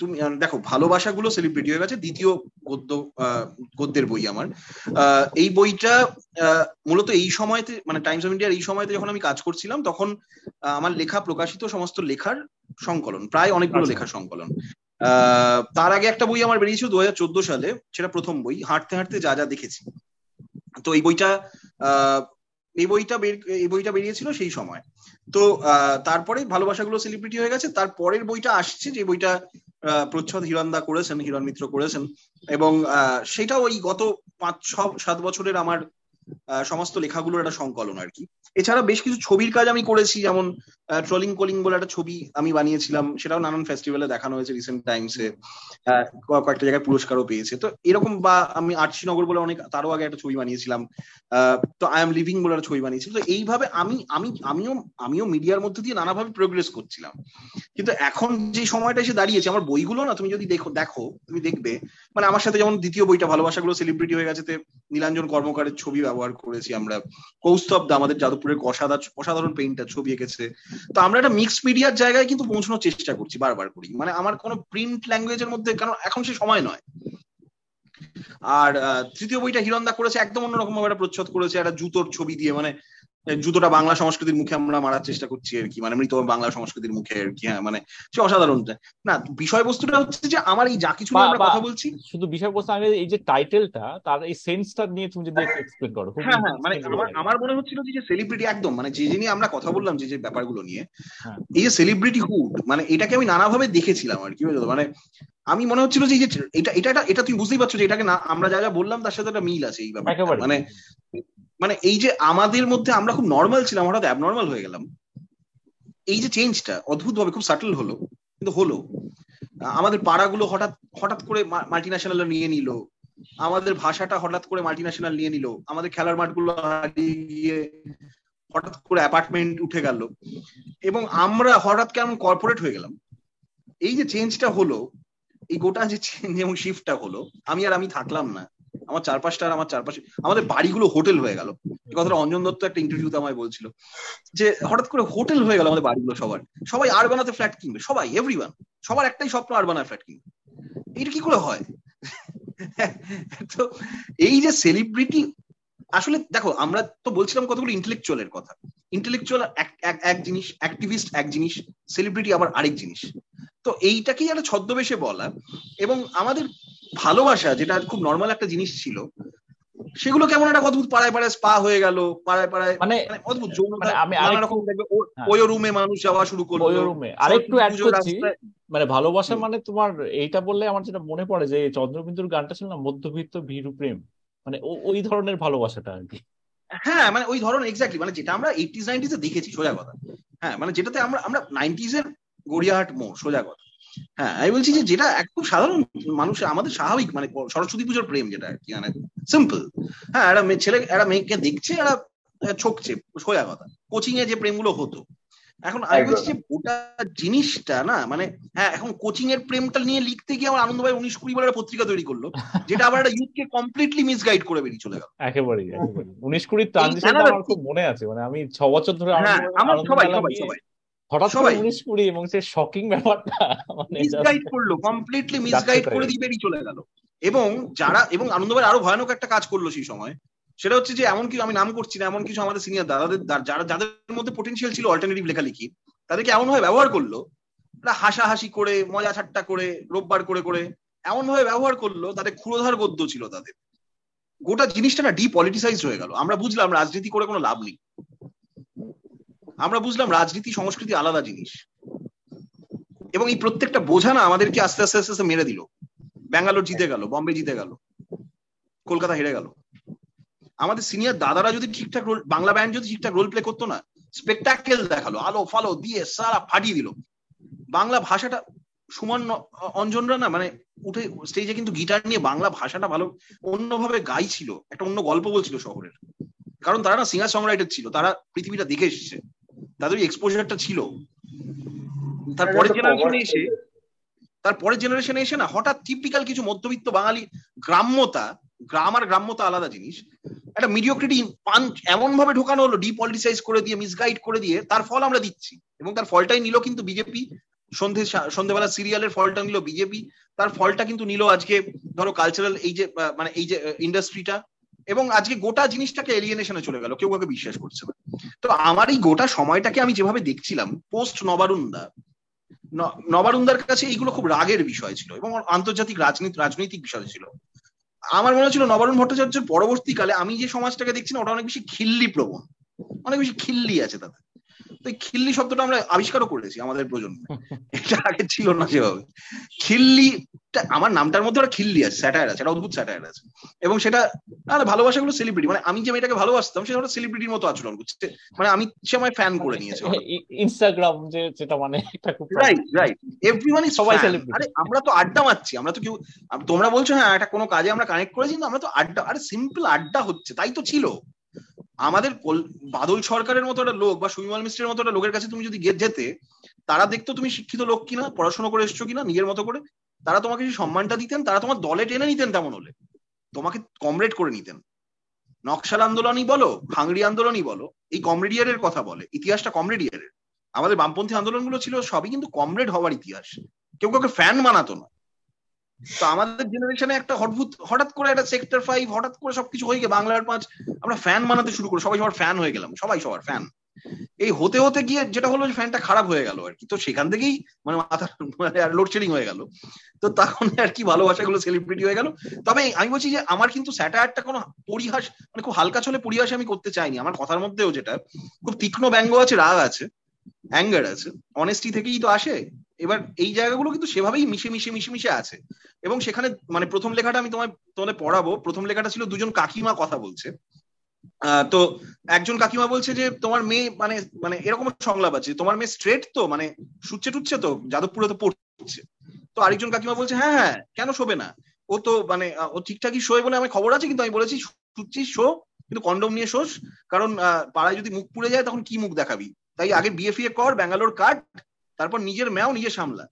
তুমি দেখো ভালোবাসাগুলো সেলিব্রিটি হয়ে গেছে। দ্বিতীয় গদ্য গদ্যের বই আমার। এই বইটা মূলত এই সময়তে মানে টাইমস অফ ইন্ডিয়ার এই সময়তে যখন আমি কাজ করছিলাম তখন আমার লেখা প্রকাশিত সমস্ত লেখার সংকলন প্রায় অনেকগুলো আচ্ছা। লেখার সংকলন। তার আগে একটা বই আমার বেরিয়েছিল দু হাজার চোদ্দ সালে সেটা প্রথম বই হাঁটতে হাঁটতে যা যা দেখেছি। তো এই বইটা এই বইটা এই বইটা বেরিয়েছিল সেই সময়। তো তারপরে ভালোবাসাগুলো সেলিব্রিটি হয়ে গেছে। তারপরের বইটা আসছে, যে বইটা প্রচ্ছদ হিরন্দা করেছেন, হিরণ মিত্র করেছেন। এবং সেটাও ওই গত পাঁচ, ছ, সাত বছরের আমার সমস্ত লেখাগুলোর একটা সংকলন আর কি। এছাড়া বেশ কিছু ছবির কাজ আমি করেছি, যেমন ট্রলিং কলিং বলে একটা ছবি আমি বানিয়েছিলাম, সেটাও নানান ফেস্টিভ্যালে দেখানো হয়েছে রিসেন্ট টাইমসে কয়েকটা জায়গায় পুরস্কারও পেয়েছে। তো এরকম বা আমি আটশিনগর বলে অনেক, তারও আগে একটা ছবি বানিয়েছিলাম। তো আই এম লিভিং বলে একটা ছবি বানিয়েছিলাম তো এইভাবে আমি আমি, আমিও আমিও মিডিয়ার মধ্যে দিয়ে নানাভাবে প্রোগ্রেস করছিলাম। কিন্তু এখন যে সময়টা এসে দাঁড়িয়েছে, আমার বইগুলো না, তুমি যদি দেখো দেখো, তুমি দেখবে। মানে আমার সাথে যেমন দ্বিতীয় বইটা, ভালোবাসাগুলো সেলিব্রিটি হয়ে গেছে নীলাঞ্জন কর্মকারের ছবি ব্যবহার করেছি আমরা। কৌস্তব দা আমাদের যাদবপুরের অসাধারণ পেইন্টার ছবি এঁকেছে। তো আমরা একটা মিক্স মিডিয়ার জায়গায় কিন্তু পৌঁছানোর চেষ্টা করছি, বারবার করি। মানে আমার কোনো প্রিন্ট ল্যাঙ্গুয়েজের মধ্যে কারণ এখন সে সময় নয়। আর তৃতীয় বইটা হিরন্দা করেছে, একদম অন্যরকম ভাবে প্রচ্ছদ করেছে, একটা জুতোর ছবি দিয়ে। মানে জুতোটা বাংলা সংস্কৃতির মুখে আমরা মারার চেষ্টা করছি আর কি মানে মৃত বাংলা সংস্কৃতির মুখে আর কি হ্যাঁ মানে সে অসাধারণ না বিষয়বস্তুটা হচ্ছে যে আমার এই যা কিছু আমরা কথা বলছি শুধু বিষয়বস্তু আমি এই যে টাইটেলটা তার এই সেন্সটা নিয়ে তুমি যদি একটু এক্সপ্লেন করো হ্যাঁ হ্যাঁ মানে আমার মনে হচ্ছিল যে সেলিব্রিটি একদম মানে যে নিয়ে আমরা কথা বললাম যে যে ব্যাপারগুলো নিয়ে হ্যাঁ। এই যে সেলিব্রিটি হুড মানে এটাকে আমি নানাভাবে দেখেছিলাম আর কি মানে আমি মনে হচ্ছিল যে এটা এটা এটা তুমি বুঝতেই পারছ যে এটাকে না আমরা যা যা বললাম তার সাথে একটা মিল আছে এই ব্যাপারে। মানে মানে এই যে আমাদের মধ্যে আমরা খুব নর্মাল ছিলাম হঠাৎ অ্যাবনর্মাল হয়ে গেলাম। এই যে চেঞ্জটা অদ্ভুত ভাবে খুব সাটল হলো কিন্তু হলো। আমাদের পাড়াগুলো হঠাৎ হঠাৎ করে মাল্টি ন্যাশনাল নিয়ে নিল। আমাদের ভাষাটা হঠাৎ করে মাল্টি ন্যাশনাল নিয়ে নিল। আমাদের খেলার মাঠগুলো হারিয়ে হঠাৎ করে অ্যাপার্টমেন্ট উঠে গেল। এবং আমরা হঠাৎ কেমন কর্পোরেট হয়ে গেলাম। এই যে চেঞ্জটা হলো এই গোটা যে চেঞ্জ এবং শিফটটা হলো, আমি আর আমি থাকলাম না। আমার চারপাশটা আর আমার চারপাশে আমাদের বাড়িগুলো হোটেল হয়ে গেল। এই কথাটা অঞ্জন দত্ত একটা ইন্টারভিউতে আমায় বলছিল যে, হঠাৎ করে হোটেল হয়ে গেল আমাদের বাড়িগুলো সবার। সবাই আর বানাতে ফ্ল্যাট কিনবে, সবাই এভরিওয়ান সবার একটাই স্বপ্ন আর বানায় ফ্ল্যাট কিনবে। এটা কি করে হয়? তো এই যে সেলিব্রিটি আসলে দেখো আমরা তো বলছিলাম কতগুলো ইন্টেলেকচুয়ালের কথা। ইন্টেলেকচুয়াল এক জিনিস অ্যাক্টিভিস্ট এক জিনিস সেলিব্রিটি আবার আরেক জিনিস। তো এইটাকেই একটা ছদ্মবেশে বলা এবং আমাদের ভালোবাসা যেটা খুব নর্মাল একটা জিনিস ছিল সেগুলো কেমন একটা অদ্ভুত পাড়ায় পাড়ায় স্পা হয়ে গেল পাড়ায় পাড়ায় মানে অদ্ভুত মানে আমি নানা রকম দেখবে ওই রুমে মানুষ যাওয়া শুরু করল। ওই রুমে আরেকটু অ্যাড করছি মানে ভালোবাসা মানে তোমার এইটা বললে আমার যেটা মনে পড়ে যে চন্দ্রবিন্দুর গানটা ছিল না মধ্যবিত্ত ভীরু প্রেম? মানে ওই ধরনের ভালোবাসাটা আর কি। হ্যাঁ মানে ওই ধরনের এক্স্যাক্টলি মানে যেটা আমরা এইটিস নাইনটিস এ দেখেছি, সোজা কথা। হ্যাঁ মানে যেটাতে আমরা আমরা নাইনটিস এর গড়িয়াহাট মোড়, সোজা কথা। হ্যাঁ আমি বলছি যে যেটা একদম সাধারণ মানুষ, আমাদের স্বাভাবিক মানে সরস্বতী পুজোর প্রেম যেটা আর কি মানে সিম্পল হ্যাঁ একটা ছেলে, একটা মেয়েকে দেখছে, একটা ছকছে, সোজা কথা। কোচিং এ যে প্রেমগুলো হতো এখন আমি বলছি যে ওটা জিনিসটা না? মানে হ্যাঁ এখন কোচিং এর প্রেমটা নিয়ে লিখতে গিয়ে আমার আনন্দ ভাই উনিশ কুড়ি বলে পত্রিকা তৈরি করল যেটা আবার একটা ইউথকে কমপ্লিটলি মিসগাইড করে বেরিয়ে চলে গেল। একেবারেই একেবারেই। উনিশ কুড়ির ট্রানজিশন আমার খুব মনে আছে। মানে আমি ছ বছর ধরে হ্যাঁ, আমার সবাই সবাই সবাই। হঠাৎ করে উনিশ কুড়ি এবং সে শকিং ব্যাপারটা মানে মিসগাইড করল কমপ্লিটলি মিসগাইড করে দিয়ে বেরিয়ে চলে গেল। এবং যারা এবং আনন্দ ভাই আরও ভয়ানক একটা কাজ করল সেই সময়। সেটা হচ্ছে যে এমন কিছু আমি নাম করছি না, এমন কিছু আমাদের সিনিয়র দাদাদের যারা, যাদের মধ্যে পোটেন্সিয়াল ছিল অল্টারনেটিভ লেখালেখি, তাদেরকে এমন ভাবে ব্যবহার করল হাসাহাসি করে, মজা ঠাট্টা করে, রোববার করে করে এমন ভাবে ব্যবহার করল তাদের ক্ষুরোধার গদ্য ছিল তাদের। গোটা জিনিসটা না ডিপলিটিসাইজ হয়ে গেল। আমরা বুঝলাম রাজনীতি করে কোনো লাভ নেই। আমরা বুঝলাম রাজনীতি, সংস্কৃতি আলাদা জিনিস। এবং এই প্রত্যেকটা বোঝা না আমাদেরকে আস্তে আস্তে আস্তে আস্তে মেরে দিল। ব্যাঙ্গালোর জিতে গেল, বম্বে জিতে গেল, কলকাতা হেরে গেল। আমাদের সিনিয়র দাদারা যদি ঠিকঠাক রোল বাংলা ব্যান্ড যদি ঠিকঠাক রোল প্লে করতো না স্পেকটাকেল দেখাল আলো ফালো দিয়ে সারা ফাটিয়ে দিল। বাংলা ভাষাটা সুমন অঞ্জনরা না মানে উঠে স্টেজে কিন্তু গিটার নিয়ে বাংলা ভাষাটা ভালো অন্যভাবে গাইছিল একটা অন্য গল্প বলছিল শহরের। কারণ তারা না সিঙ্গার সং রাইটার ছিল তারা পৃথিবীটা দেখে এসেছে। তাদের এক্সপোজারটা ছিল। তারপরের জেনারেশনে এসে তারপরের জেনারেশনে এসে না হঠাৎ টিপিক্যাল কিছু মধ্যবিত্ত বাঙালি গ্রাম্যতা গ্রাম আর গ্রাম্যতা আলাদা জিনিস। একটা মিডিওক্রিটি এমন ভাবে ঢোকানো হলো ডিপলিটিসাইজ করে দিয়ে মিসগাইড করে দিয়ে, তার ফল আমরা দিচ্ছি। এবং তার ফলটাই নিল কিন্তু বিজেপি সন্ধে সন্ধেবেলা সিরিয়ালের ফলটা নিল বিজেপি তার ফলটা কিন্তু নিল আজকে, ধরো কালচারাল এই যে মানে এই যে ইন্ডাস্ট্রিটা এবং আজকে গোটা জিনিসটাকে এলিয়েনেশনে চলে গেল, কেউ কাউকে বিশ্বাস করছে না। তো আমার এই গোটা সময়টাকে আমি যেভাবে দেখছিলাম পোস্ট নবারুন্দা নবারুন্দার কাছে এইগুলো খুব রাগের বিষয় ছিল এবং আন্তর্জাতিক রাজনীতি, রাজনৈতিক বিষয় ছিল। আমার মনে হচ্ছিল নবরণ ভট্টাচার্যের পরবর্তীকালে আমি যে সমাজটাকে দেখছি না, ওটা অনেক বেশি খিল্লি প্রবণ। অনেক বেশি খিল্লি আছে তাতে। তো খিল্লি শব্দটা আমরা আবিষ্কারও করেছি আমাদের প্রজন্মে। এটা আগে ছিল না সেভাবে। খিল্লি আমার নামটার মধ্যে একটা খিল্লি আছে স্যাটায়ার আছে একটা অদ্ভুত স্যাটায়ার আছে। এবং সেটা আরে ভালোবাসাগুলো সেলিব্রিটি মানে আমি যে মেয়েটাকে ভালোবাসতাম সেটা একটা সেলিব্রিটির মতো আচরণ করছে। মানে আমি সে আমায় ফ্যান করে নিয়েছে। ইনস্টাগ্রাম যে যেটা মানে রাইট রাইট এভরিওয়ান ইজ সবাই সেলিব্রিটি আরে আমরা তো আড্ডা মারছি আমরা তো কেউ তোমরা বলছো হ্যাঁ একটা কোনো কাজে আমরা কানেক্ট করেছি কিন্তু আমরা তো আড্ডা আরে সিম্পল আড্ডা হচ্ছে তাই তো ছিল। আমাদের বাদল সরকারের মতো একটা লোক বা সুবিমল মিস্ত্রির মতো একটা লোকের কাছে তুমি যদি যেতে, তারা দেখতো তুমি শিক্ষিত লোক কিনা, পড়াশোনা করে এসছো কিনা, নিজের মতো করে, তারা তোমাকে যে সম্মানটা দিতেন, তারা তোমার দলে টেনে নিতেন তেমন হলে। তোমাকে কমরেড করে নিতেন। নকশাল আন্দোলনই বলো হাংরি আন্দোলনই বলো, এই কমরেডিয়ারের কথা বলে, ইতিহাসটা কমরেডিয়ারের আমাদের বামপন্থী আন্দোলনগুলো ছিল সবই কিন্তু কমরেড হওয়ার ইতিহাস। কেউ কাউকে ফ্যান মানাতো না। তো আমাদের জেনারেশনে একটা অদ্ভুত, হঠাৎ করে একটা সেক্টর ফাইভ হঠাৎ করে সবকিছু হয়ে গিয়ে বাংলার পাঁচ, আমরা ফ্যান বানাতে শুরু করি, সবাই সবার ফ্যান হয়ে গেলাম, সবাই সবার ফ্যান এই হতে হতে গিয়ে যেটা হলো ফ্যানটা খারাপ হয়ে গেল আর কি। তো সেখান থেকেই মানে মাথা মানে লোডশেডিং হয়ে গেল। তো তখন আর কি ভালোবাসাগুলো সেলিব্রিটি হয়ে গেল। তবে আমি বলছি যে আমার কিন্তু স্যাটায়ারটা কোনো পরিহাস মানে খুব হালকা চলে পরিহাস আমি করতে চাইনি। আমার কথার মধ্যেও যেটা, খুব তীক্ষ্ণ ব্যঙ্গ আছে, রাগ আছে অ্যাঙ্গার আছে অনেস্টি থেকেই তো আসে। এবার এই জায়গাগুলো কিন্তু সেভাবেই মিশে মিশে মিশে মিশে আছে। এবং সেখানে মানে প্রথম লেখাটা আমি তোমায়, তোমাদের পড়াবো। প্রথম লেখাটা ছিল দুজন কাকিমা কথা বলছে। তো একজন কাকিমা বলছে যে, তোমার মেয়ে মানে মানে এরকম সংলাপ আছে। তোমার মেয়ে স্ট্রেট তো মানে সুচ্ছে টুচ্ছে তো, যাদবপুরে তো পড়ছে। তো আরেকজন কাকিমা বলছে হ্যাঁ হ্যাঁ কেন শোবে না? ও তো মানে ও ঠিকঠাকই শোয় বলে আমার খবর আছে, কিন্তু আমি বলেছি সুচ্ছিস শো, কিন্তু কন্ডম নিয়ে শোস। কারণ পাড়ায় যদি মুখ পুড়ে যায়, তখন কি মুখ দেখাবি? তাই আগে বিয়ে ফিয়ে কর, ব্যাঙ্গালোর কাট তারপর নিজের মেয়েও নিজে সামলা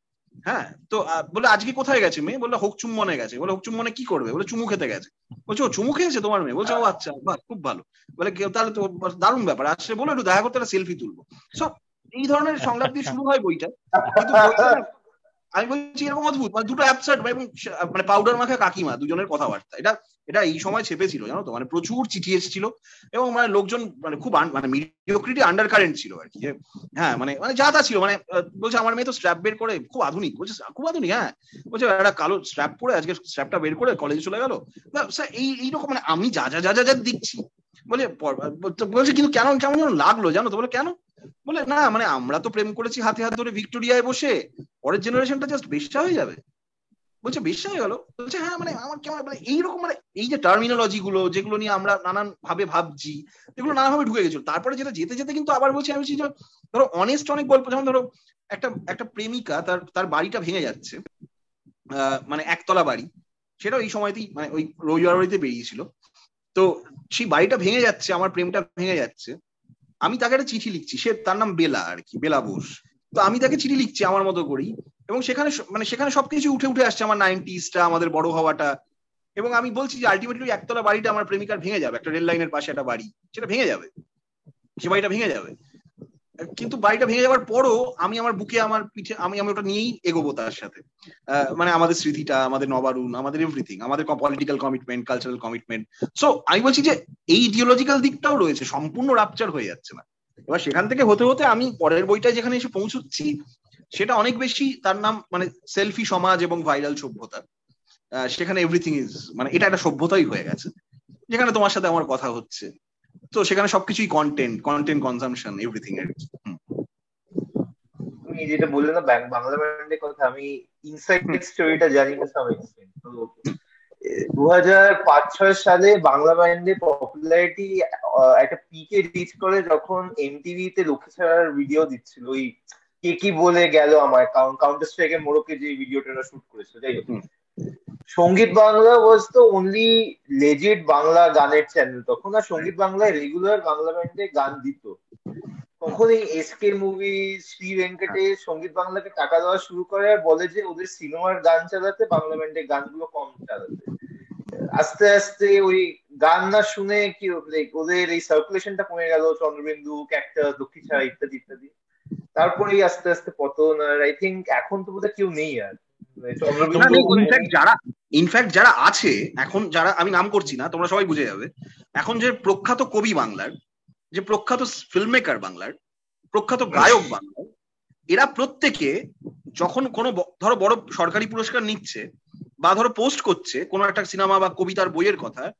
হ্যাঁ? তো বলে, আজকে কোথায় গেছে মেয়ে? বলল হোক চুম্বনে গেছে। বলে, হোক চুম্বনে কি করবে? বলে, চুমু খেতে গেছে। বলছে, ও, চুমু খেয়েছে তোমার মেয়ে? বলছে, ও আচ্ছা বাহ, খুব ভালো। বলে তাহলে তো দারুণ ব্যাপার। আসলে বলে, একটু দেখা করতে সেলফি তুলবো। সব এই ধরনের সংলাপ দিয়ে শুরু হয় বইটা। কিন্তু আমি বলছি এরকম অদ্ভুত মানে দুটো অ্যাবসার্ট এবং মানে পাউডার মাখা কাকিমা, দুজনের কথাবার্তা। এটা এটা এই সময় ছেপেছিল, জানো তো? মানে প্রচুর চিঠি এসেছিল, এবং মানে লোকজন মানে খুব মানে মিডিওক্রিটি আন্ডার কারেন্ট ছিল আর কি হ্যাঁ মানে মানে যা তা ছিল মানে বলছে আমার মেয়ে তো স্ট্র্যাপ বের করে, খুব আধুনিক, বলছে, খুব আধুনিক হ্যাঁ। বলছে একটা কালো স্ট্র্যাপ পরে আজকে স্ট্র্যাপটা বের করে কলেজে চলে গেল। এই এইরকম মানে আমি যা যা যা যা যা দিচ্ছি, বলে বলছে, কিন্তু কেন, কেমন যেন লাগল, জানো তো? বলে, কেন? বলে, না মানে আমরা তো প্রেম করেছি হাতে হাত ধরে ভিক্টোরিয়ায় বসে। পরের জেনারেশনটা জাস্ট বেশ্যা হয়ে যাবে। বলছে, বেশ্যা হয়ে গেল। বলছে হ্যাঁ মানে আমার কেমন মানে এইরকম মানে এই যে টার্মিনোলজি গুলো, যেগুলো নিয়ে আমরা নানান ভাবে ভাবছি, এগুলো নানা ভাবে ঢুকে গেছিল। তারপরে যেটা, যেতে যেতে কিন্তু আবার বলছি, আমি যে, ধরো অনেস্ট অনেক গল্প, যেমন ধরো একটা একটা প্রেমিকা তার তার বাড়িটা ভেঙে যাচ্ছে মানে একতলা বাড়ি। সেটাও এই সময়তেই মানে ওই রবিবার বাড়িতে বেরিয়েছিল। তো সেই বাড়িটা ভেঙে যাচ্ছে, আমার প্রেমটা ভেঙে যাচ্ছে। আমি তাকে একটা চিঠি লিখছি, সে তার নাম বেলা আর কি, বেলা বোস। তো আমি তাকে চিঠি লিখছি আমার মতো করি এবং সেখানে মানে সেখানে সবকিছু উঠে উঠে আসছে আমার নাইনটিসটা, আমাদের বড় হওয়াটা, এবং আমি বলছি যে আলটিমেটলি একতলা বাড়িটা আমার প্রেমিকার ভেঙে যাবে, একটা রেল লাইনের পাশে একটা বাড়ি, সেটা ভেঙে যাবে, সে বাড়িটা ভেঙে যাবে। কিন্তু বাড়িটা ভেঙে যাওয়ার পরও আমি আমার বুকে, আমার পিঠে, আমি আমি ওটা নিয়েই এগোবো তার সাথে। মানে আমাদের স্মৃতিটা, আমাদের নবারুণ, আমাদের এভরিথিং আমাদের political commitment cultural commitment so আমি বলছি যে এই ইডিওলজিক্যাল দিকটাও রয়েছে, সম্পূর্ণ রাপচার হয়ে যাচ্ছে না। এবার সেখান থেকে হতে হতে আমি পরের বইটা যেখানে এসে পৌঁছচ্ছি, সেটা অনেক বেশি তার নাম মানে সেলফি সমাজ এবং ভাইরাল সভ্যতা। সেখানে এভরিথিং ইজ মানে এটা একটা সভ্যতাই হয়ে গেছে। যেখানে তোমার সাথে আমার কথা হচ্ছে। তো সেখানে সবকিছুই কন্টেন্ট কন্টেন্ট কনজামশন এভরিথিং এর। তুমি যেটা বললে না বাংলা ব্যান্ডের কথা আমি ইনসাইড স্টোরিটা জানি না এক্সটেন্ট তো দু হাজার পাঁচ ছয় সালে বাংলা ব্যান্ডের পপুলারিটি একটা পিকে রিচ করে যখন এমটিভি তে লক্ষ্মী ছাড়ার ভিডিও দিচ্ছিল। ওই কে কি বলে গেল আমার কাউন্টার স্ট্রাইকের মোড়কে যে ভিডিওটা শুট করেছিল যাই হোক। সংগীত বাংলা ওয়াজ তো অনলি লেজিট বাংলা গানের চ্যানেল তখন আর সংগীত বাংলায় রেগুলার বাংলা ব্যান্ডে গান দিত। তখন এই S K movie Shri Venkatesh সংগীত বাংলাকে টাকা দেওয়া শুরু করে আর বলে যে ওদের সিনেমার গান চালাতে বাংলা ব্যান্ডের গানগুলো কম চালাতে। আস্তে আস্তে ওই গান না শুনে কি লাইক ওদের এই সার্কুলেশনটা কমে গেল চন্দ্রবিন্দু ক্যাক্টাস লক্ষ্মী ছাড়া ইত্যাদি ইত্যাদি। তারপরেই আস্তে আস্তে পতন আর আই থিঙ্ক এখন তো বোধহয় কেউ নেই আর। যারা ইনফ্যাক্ট যারা আছে, এখন যারা, আমি নাম করছি না, তোমরা সবাই বুঝে যাবে। এখন যে প্রখ্যাত কবি বাংলার, যে প্রখ্যাত ফিল্ম মেকার বাংলার, প্রখ্যাত গায়ক বাংলার, এরা প্রত্যেকে যখন কোনো ধরো বড় সরকারি পুরস্কার নিচ্ছে বা ধরো পোস্ট করছে কোনো একটা সিনেমা বা কবিতার বইয়ের কথা,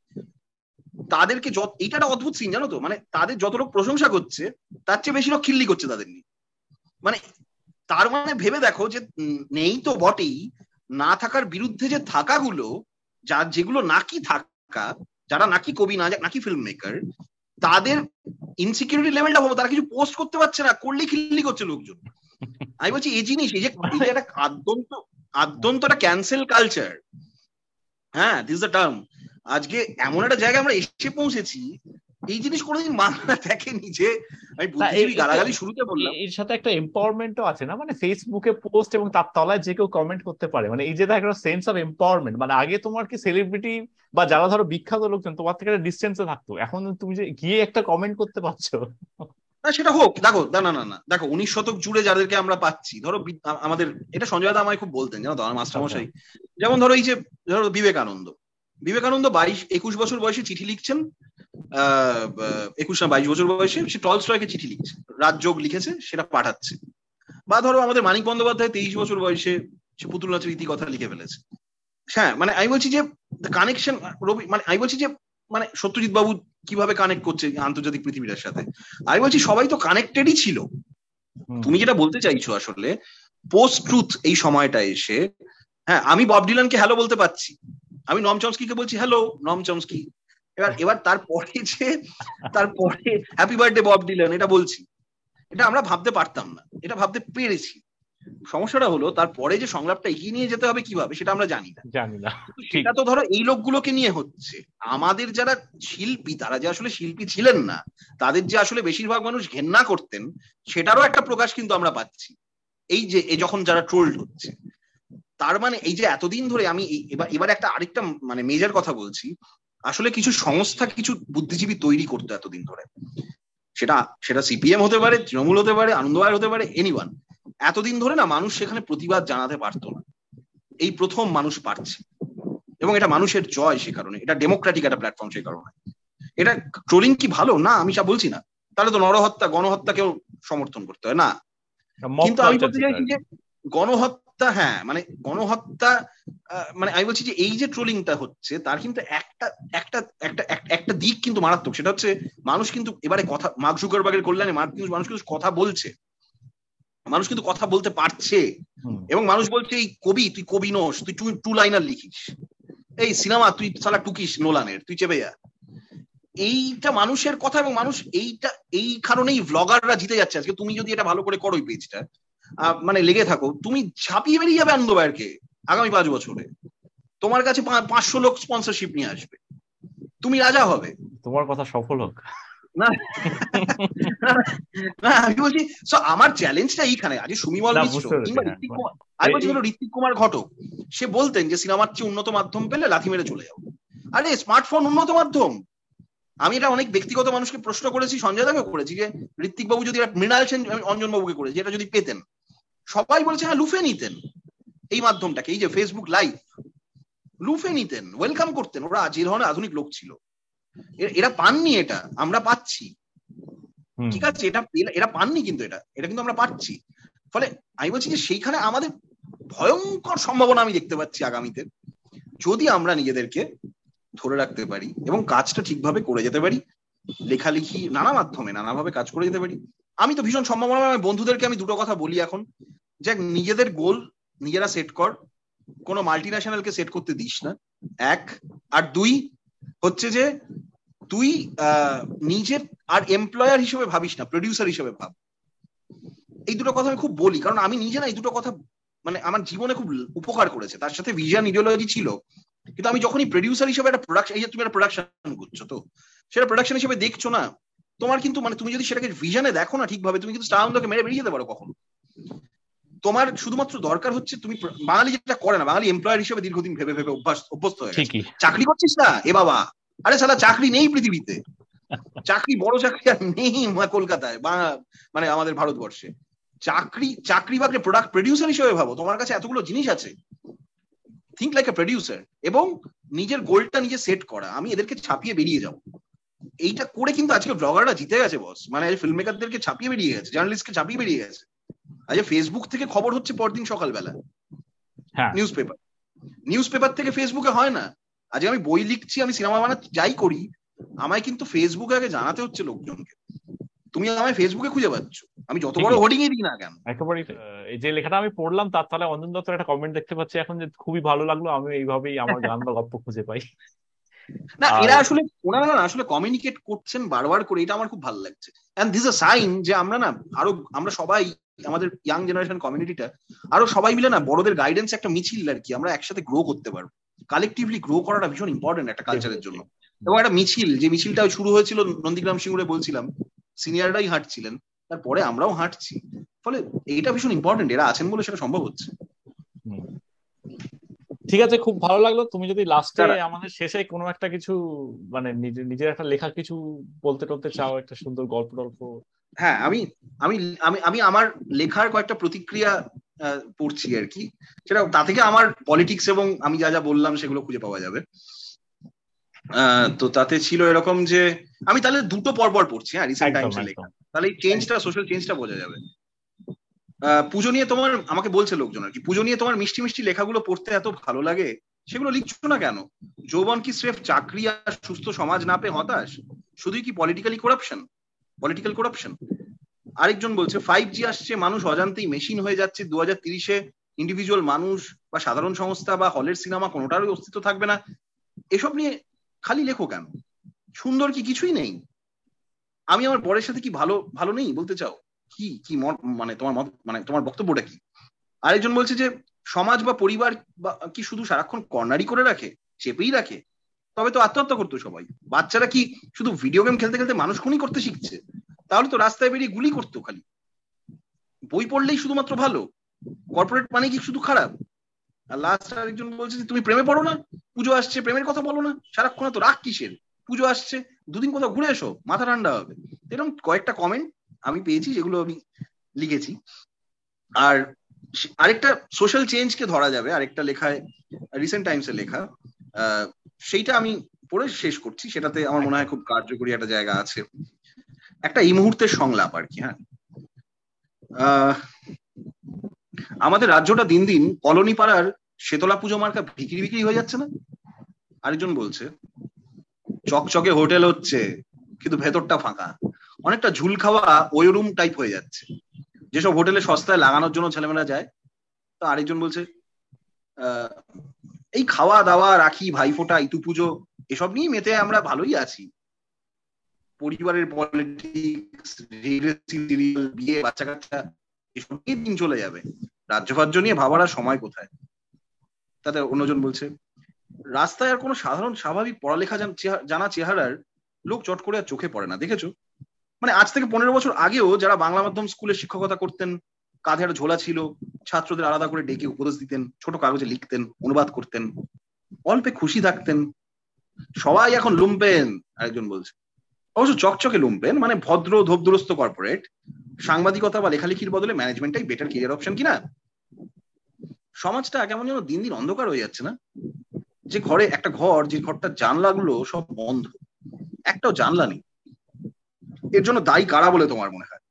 তাদেরকে যত, এইটা একটা অদ্ভুত সিন জানো তো? মানে তাদের যত লোক প্রশংসা করছে, তার চেয়ে বেশি লোক খিল্লি করছে তাদের নিয়ে। মানে তার মানে ভেবে দেখো যে নেই তো বটেই না থাকার বিরুদ্ধে যে থাকাগুলো যা যেগুলো নাকি থাকা যারা নাকি কবি না নাকি ফিল্ম মেকার তাদের ইনসিকিউরিটি লেভেলটা ভাবো তারা কিছু পোস্ট করতে পারছে না করলেই খিল্লি করছে লোকজন। আমি বলছি এই জিনিস এই যে একটা আদ্যন্ত আদ্যন্ত একটা ক্যান্সেল কালচার হ্যাঁ দিস দ্য টার্ম আজকে এমন একটা জায়গায় আমরা এসে পৌঁছেছি এই জিনিস কোনোদিন মানা দেখেনি যে আমি বুদ্ধিজীবী গালাগালি শুরুতে বললাম। এর সাথে একটা এম্পাওয়ারমেন্টও আছে না? মানে ফেসবুকে পোস্ট এবং তার তলায় যে কেউ কমেন্ট করতে পারে। মানে এই যে একটা সেন্স অফ এম্পাওয়ারমেন্ট মানে আগে তোমার কি সেলিব্রিটি বা যারা ধরো বিখ্যাত লোকজন তোমার থেকে একটা ডিস্টেন্সে থাকতো। এখন তুমি যে গিয়ে একটা কমেন্ট করতে পারছ। না সেটা হোক দেখো না না না না। দেখো উনিশ শতক জুড়ে যাদেরকে আমরা পাচ্ছি ধরো আমাদের এটা সঞ্জয় দা আমায় খুব বলতেন জানো তো আমার মাস্টারমশাই। যেমন ধরো এই যে ধরো বিবেকানন্দ। বিবেকানন্দ বাইশ একুশ বছর বয়সে চিঠি লিখছেন একুশ না বাইশ বছর বয়সে সে টলস্টয়কে চিঠি লিখছে। রাজযোগ লিখেছে সেটা পাঠাচ্ছে। বা ধরো আমাদের মানিক বন্দ্যোপাধ্যায় তেইশ বছর বয়সে সে পুতুল নাচের ইতি কথা লিখে ফেলেছে। হ্যাঁ মানে আমি বলছি যে কানেকশন রবি মানে আমি বলছি যে মানে সত্যজিৎ বাবু কীভাবে কানেক্ট করছে আন্তর্জাতিক পৃথিবীটার সাথে? আমি বলছি সবাই তো কানেক্টেডই ছিল। তুমি যেটা বলতে চাইছো আসলে পোস্ট ট্রুথ এই সময়টা এসে হ্যাঁ আমি বব ডিলানকে হ্যালো বলতে পারছি। আমি নম চমস্কিকে বলছি হ্যালো নম চমস্কি। এবার এবার তারপরে যে তারপরে হ্যাপি বার্থডে বব ডিলান এটা বলছি। এটা আমরা ভাবতে পারতাম না এটা ভাবতে পেরেছি। সমস্যাটা হলো তারপরে যে সংলাপটা এগিয়ে নিয়ে যেতে হবে কীভাবে সেটা আমরা জানি না। জানি না। সেটা তো ধরো এই লোকগুলোকে নিয়ে হচ্ছে। আমাদের যারা শিল্পী তারা যে আসলে শিল্পী ছিলেন না তাদের যে আসলে বেশিরভাগ মানুষ ঘেন্না করতেন সেটারও একটা প্রকাশ কিন্তু আমরা পাচ্ছি। এই যে যখন যারা ট্রোল্ড হচ্ছে তার মানে এই যে এতদিন ধরে আমি এবার এবার একটা আরেকটা মানে মেজার কথা বলছি। আসলে কিছু সংস্থা কিছু বুদ্ধিজীবী তৈরি করতো এতদিন ধরে। সেটা সেটা সিপিএম হতে পারে তৃণমূল হতে পারে আনন্দবায় হতে পারে এনিওয়ান এতদিন ধরে না মানুষ সেখানে প্রতিবাদ জানাতে পারতো না। এই প্রথম মানুষ পারছে। এবং এটা মানুষের জয় সে কারণে। এটা ডেমোক্রেটিক একটা প্ল্যাটফর্ম সে কারণে। এটা ট্রোলিং কি ভালো? না আমি যা বলছি না। তাহলে তো নরহত্যা গণহত্যা কেউ সমর্থন করতে হয়। না। কিন্তু আমি বলতে চাইছি যে গণহত্যা হ্যাঁ মানে গণহত্যা মানে আমি বলছি যে এই যে ট্রোলিংটা হচ্ছে তার কিন্তু একটা একটা একটা একটা দিক কিন্তু মারাত্মক। সেটা হচ্ছে মানুষ কিন্তু এবারে কথা মার্ক জুকারবার্গের কল্যাণে মানুষ কিন্তু কথা বলছে। মানুষ কিন্তু কথা বলতে পারছে। এবং মানুষ বলছে এই কবি তুই কবি নোস তুই টু লাইনার লিখিস। এই সিনেমা তুই সালা টুকিস নোলানের তুই চেপে যা। এইটা মানুষের কথা এবং মানুষ এইটা এই কারণেই ভ্লগাররা জিতে যাচ্ছে। আজকে তুমি যদি এটা ভালো করে করো এই পেজটা মানে লেগে থাকো। তুমি ঝাঁপিয়ে বেরিয়ে যাবে আনন্দবায়ারকে আগামী পাঁচ বছরে। তোমার কাছে পাঁচশো লোক স্পন্সরশিপ নিয়ে আসবে। তুমি রাজা হবে। তোমার কথা সফল হোক। না আমি বলছি আমার চ্যালেঞ্জটা এইখানে। আজ সুমিমল মিশ্র আমি বলছি ধরো ঋত্বিক কুমার ঘটক। সে বলতেন যে সিনেমার চেয়ে উন্নত মাধ্যম পেলে লাথি মেরে চলে যাব আরে স্মার্টফোন উন্নত মাধ্যম। আমি এটা অনেক ব্যক্তিগত মানুষকে প্রশ্ন করেছি সঞ্জয় দাকে করেছি যে ঋত্বিক বাবু যদি মৃণাল সেন অঞ্জন বাবুকে করেছি এটা যদি পেতেন। সবাই বলছে হ্যাঁ লুফে নিতেন। এই মাধ্যমটাকে এই যে ফেসবুক লাইভ লুফে নিতেন ওয়েলকাম করতেন। ওরা যে ধরনের আধুনিক লোক ছিল। এরা পাননি এটা আমরা পাচ্ছি। ঠিক আছে এটা এরা পাননি কিন্তু এটা এটা কিন্তু আমরা পাচ্ছি। ফলে আমি বলছি যে সেইখানে আমাদের ভয়ঙ্কর সম্ভাবনা আমি দেখতে পাচ্ছি আগামীতে। যদি আমরা নিজেদেরকে ধরে রাখতে পারি এবং কাজটা ঠিকভাবে করে যেতে পারি লেখালেখি নানা মাধ্যমে নানাভাবে কাজ করে যেতে পারি আমি তো ভীষণ সম্ভাবনা আমি বন্ধুদেরকে আমি দুটো কথা বলি এখন। যে নিজেদের গোল নিজেরা সেট কর। কোনো মাল্টি ন্যাশনালকে সেট করতে দিস না। এক। আর দুই, হচ্ছে যে তুই নিজের আর এমপ্লয়ার হিসেবে ভাবিস না প্রডিউসার হিসেবে ভাব। এই দুটো কথা আমি খুব বলি, কারণ আমি নিজে না এই দুটো কথা মানে আমার জীবনে খুব উপকার করেছে। তার সাথে ভিজন ইডিওলজি ছিল। কিন্তু আমি যখনই প্রডিউসার হিসেবে একটা প্রোডাকশন এই যে তুমি একটা প্রোডাকশন করছ তো, সেটা প্রোডাকশন হিসেবে দেখছ না। তোমার কিন্তু মানে তুমি যদি সেটাকে ভিশনে দেখো না ঠিকভাবে তুমি কিন্তু স্টার মেরে বেরিয়ে যেতে পারো কখনো। তোমার শুধুমাত্র দরকার হচ্ছে তুমি বাঙালি যেটা করে না বাঙালি এমপ্লয়ার হিসেবে দীর্ঘদিন ভেবে ভেবে অভ্যাস অভ্যস্ত হয়ে গেছে। চাকরি করছিস না? এ বাবা। আরে সালা চাকরি নেই পৃথিবীতে। চাকরি বড় চাকরি আর নেই কলকাতায় বা মানে আমাদের ভারতবর্ষে। চাকরি চাকরি বাকরি প্রোডাক্ট প্রডিউসার হিসেবে ভাবো তোমার কাছে এতগুলো জিনিস আছে। থিঙ্ক লাইক এ প্রডিউসার এবং নিজের গোলটা নিজে সেট করা। আমি এদেরকে ছাপিয়ে বেরিয়ে যাব। এইটা করে কিন্তু আজকে ব্লগাররা জিতে গেছে বস মানে ফিল্ম মেকারদেরকে ছাপিয়ে বেরিয়ে গেছে জার্নালিস্টকে ছাপিয়ে বেরিয়ে গেছে। আজ ফেসবুক থেকে খবর হচ্ছে পরদিন সকালবেলা। নিউজ পেপার নিউজ পেপার থেকে ফেসবুকে হয় না। আজকে আমি বই লিখছি আমি সিনেমা বানা যাই করি আমায় কিন্তু ফেসবুকে আগে জানাতে হচ্ছে লোকজনকে। তুমি আমায় ফেসবুকে খুঁজে পাচ্ছ। আমি যত বড় হোর্ডিং এ দিই না কেন? একেবারেই এই যে লেখাটা আমি পড়লাম তার তাহলে অঞ্জন দত্তের একটা কমেন্ট দেখতে পাচ্ছি। এখন যে খুবই ভালো লাগল আমি এইভাবেই আমার গান বা গল্প খুঁজে পাই। না এরা আসলে ওনারা না আসলে কমিউনিকেট করছেন বারবার করে এটা আমার খুব ভালো লাগছে। এন্ড দিস আ সাইন যে আমরা না আরও আমরা সবাই আমাদের ইয়াং জেনারেশন কমিউনিটিটা আরও সবাই মিলে না বড়দের গাইডেন্স একটা মিছিল আর কি আমরা একসাথে গ্রো করতে পারব। কালেকটিভলি গ্রো করাটা ভীষণ ইম্পর্টেন্ট একটা কালচারের জন্য। এবং একটা মিছিল যে মিছিলটা শুরু হয়েছিল নন্দীগ্রাম সিঙ্গুরে বলছিলাম সিনিয়ররাই হাঁটছিলেন তারপরে আমরাও হাঁটছি। ফলে এটা ভীষণ ইম্পর্টেন্ট এরা আছেন বলে সেটা সম্ভব হচ্ছে। ঠিক আছে খুব ভালো লাগল। তুমি যদি লাস্টে আমাদের শেষে কোনো একটা কিছু মানে নিজের একটা লেখা কিছু বলতে টলতে চাও একটা সুন্দর গল্প টল্প। হ্যাঁ আমি আমি আমি আমি আমার লেখার কয়েকটা প্রতিক্রিয়া পড়ছি আর কি। সেটা তা থেকে আমার পলিটিক্স এবং আমি যা যা বললাম সেগুলো খুঁজে পাওয়া যাবে। তো তাতে ছিল এরকম যে আমি তাহলে দুটো পরপর পড়ছি হ্যাঁ রিসেন্ট টাইমস লেখা। তাহলে এই চেঞ্জটা সোশ্যাল চেঞ্জটা বোঝা যাবে। পুজো নিয়ে তোমার, আমাকে বলছে লোকজন আর কি, পুজো নিয়ে তোমার মিষ্টি মিষ্টি লেখাগুলো পড়তে এত ভালো লাগে, সেগুলো লিখছো না কেন? যৌবন কি স্রেফ চাকরি আর সুস্থ সমাজ না পেয়ে হতাশ? শুধুই কি পলিটিক্যালি করাপশন পলিটিক্যাল করাপশন আরেকজন বলছে ফাইভ জি আসছে, মানুষ অজান্তেই মেশিন হয়ে যাচ্ছে দু হাজার তিরিশে ইন্ডিভিজুয়াল মানুষ বা সাধারণ সংস্থা বা হলের সিনেমা কোনোটারই অস্তিত্ব থাকবে না। এসব নিয়ে খালি লেখো কেন? সুন্দর কি কিছুই নেই? আমি আমার বরের সাথে কি ভালো ভালো নেই বলতে চাও? কি কি মানে তোমার মত মানে তোমার বক্তব্যটা কি? আরেকজন বলছে যে, সমাজ বা পরিবার কি শুধু সারাক্ষণ কর্নারি করে রাখে, চেপেই রাখে? তবে তো আত্মহত্যা করতো সবাই। বাচ্চারা কি শুধু ভিডিও গেম খেলতে খেলতে মানুষ খুনি করতে শিখছে? তাহলে তো রাস্তায় বেরিয়ে গুলি করতো খালি। বই পড়লেই শুধুমাত্র ভালো। কর্পোরেট মানে কি শুধু খারাপ? আর লাস্ট আরেকজন বলছে যে, তুমি প্রেমে পড়ো না? পুজো আসছে, প্রেমের কথা বলো না? সারাক্ষণ তো রাগ কিসের? পুজো আসছে, দুদিন কোথাও ঘুরে এসো, মাথা ঠান্ডা হবে। এরকম কয়েকটা কমেন্ট আমি পেয়েছি, যেগুলো আমি লিখেছি। আর আরেকটা সোশ্যাল চেঞ্জকে ধরা যাবে, আরেকটা লেখায় রিসেন্ট টাইমসে লেখা। সেইটা আমি পড়ে শেষ করছি। সেটাতে আমার মনে হয় খুব কার্যকরী একটা জায়গা আছে। একটা এই মুহূর্তের সংলাপ আর কি হ্যাঁ। আমাদের রাজ্যটা দিন দিন কলোনি পাড়ার শেতলা পুজো মার্কা বিক্রি বিক্রি হয়ে যাচ্ছে না? আরেকজন বলছে, চকচকে হোটেল হচ্ছে, কিন্তু ভেতরটা ফাঁকা। অনেকটা ঝুল খাওয়া ওই রুম টাইপ হয়ে যাচ্ছে। যেসব হোটেলে সস্তায় লাগানোর জন্য ছেলেমেয়েরা যায়, তো আরেকজন বলছে এই খাওয়া দাওয়া রাখি, ভাইফোঁটা ইতু পুজো এসব নিয়ে মেতে আমরা ভালোই আছি। পরিবারের পলিটিক্স বিয়ে বাচ্চা কাচ্চা এসব নিয়ে দিন চলে যাবে। রাজ্য ফাজ্য নিয়ে ভাবার আর সময় কোথায়? তাতে অন্যজন বলছে, রাস্তায় আর কোনো সাধারণ স্বাভাবিক পড়ালেখা জানা চেহারার লোক চট করে আর চোখে পড়ে না। দেখেছ? মানে আজ থেকে পনেরো বছর আগেও যারা বাংলা মাধ্যম স্কুলে শিক্ষকতা করতেন কাঁধে একটা ঝোলা ছিল, ছাত্রদের আলাদা করে ডেকে উপদেশ দিতেন, ছোট কাগজে লিখতেন, অনুবাদ করতেন, অল্পে খুশি থাকতেন। সবাই এখন লুম্পেন, আরেকজন বলছে। অবশ্য চকচকে লুম্পেন মানে ভদ্র, ধোপদুরস্ত কর্পোরেট সাংবাদিকতা বা লেখালেখির বদলে ম্যানেজমেন্টটাই বেটার কেরিয়ার অপশন কিনা? সমাজটা কেমন যেন দিন দিন অন্ধকার হয়ে যাচ্ছে না? যে ঘরে একটা ঘর, যে ঘরটা জানলাগুলো সব বন্ধ। একটাও জানলা নেই। এর জন্য দায়ী কারা বলে তোমার মনে হয়?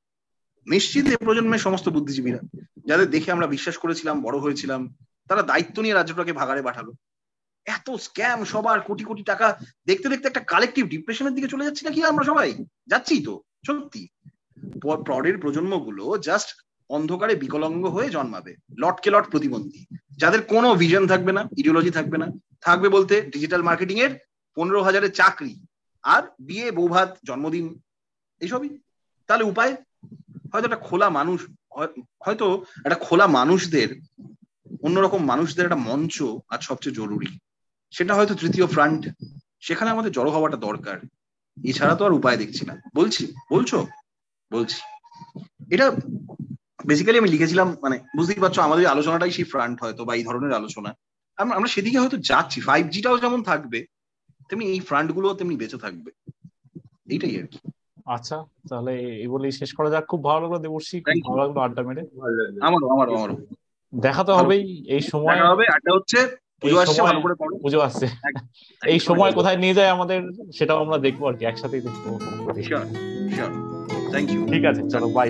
নিশ্চিত এ প্রজন্মের সমস্ত বুদ্ধিজীবীরা, যাদের দেখে আমরা বিশ্বাস করেছিলাম, বড় হয়েছিলাম, তারা দায়িত্ব নিয়ে রাজ্যটাকে ভাগাড়ে পাঠালো। এত স্ক্যাম সবার কোটি কোটি টাকা, দেখতে দেখতে একটা কালেকটিভ ডিপ্রেশনের দিকে চলে যাচ্ছি নাকি আমরা সবাই? যাচ্ছি তো, সত্যি। পরের প্রজন্মগুলো জাস্ট অন্ধকারে বিকলঙ্গ হয়ে জন্মাবে, লটকে লট প্রতিবন্ধী। যাদের কোনো ভিজন থাকবে না ইডিওলজি থাকবে না, থাকবে বলতে ডিজিটাল মার্কেটিং এর পনেরো হাজারের চাকরি। আর বিয়ে বৌভাত জন্মদিন এইসবই তাহলে উপায়? হয়তো একটা খোলা মানুষ হয়তো একটা খোলা মানুষদের, অন্যরকম মানুষদের একটা মঞ্চ আজ সবচেয়ে জরুরি। সেটা হয়তো তৃতীয় ফ্রন্ট সেখানে আমাদের জড়ো হওয়াটা দরকার। এছাড়া তো আর উপায় দেখছি না। বলছি, বলছো? বলছি। এটা বেসিক্যালি আমি লিখেছিলাম মানে বুঝতেই পারছ, আমাদের আলোচনাটাই সেই ফ্রন্ট হয়তো, বা এই ধরনের আলোচনা। আমরা সেদিকে হয়তো যাচ্ছি। ফাইভ জিটাও যেমন থাকবে, তেমনি এই ফ্রন্টগুলো তেমনি বেঁচে থাকবে। এইটাই আর কি। আচ্ছা তাহলে এই বলেই শেষ করা যাক। খুব ভালো লাগল দেবর্ষী খুব ভালো লাগল আড্ডা মেরে। আমার আমারও আমারও দেখা তো হবেই এই সময় হবে আড্ডা হচ্ছে পুজো আসছে ভালো করে পড়ো। পুজো আসছে। এই সময় কোথায় নিয়ে যায় আমাদের সেটাও আমরা দেখব আর কি একসাথেই দেখব। ঠিক আছে চলো বাই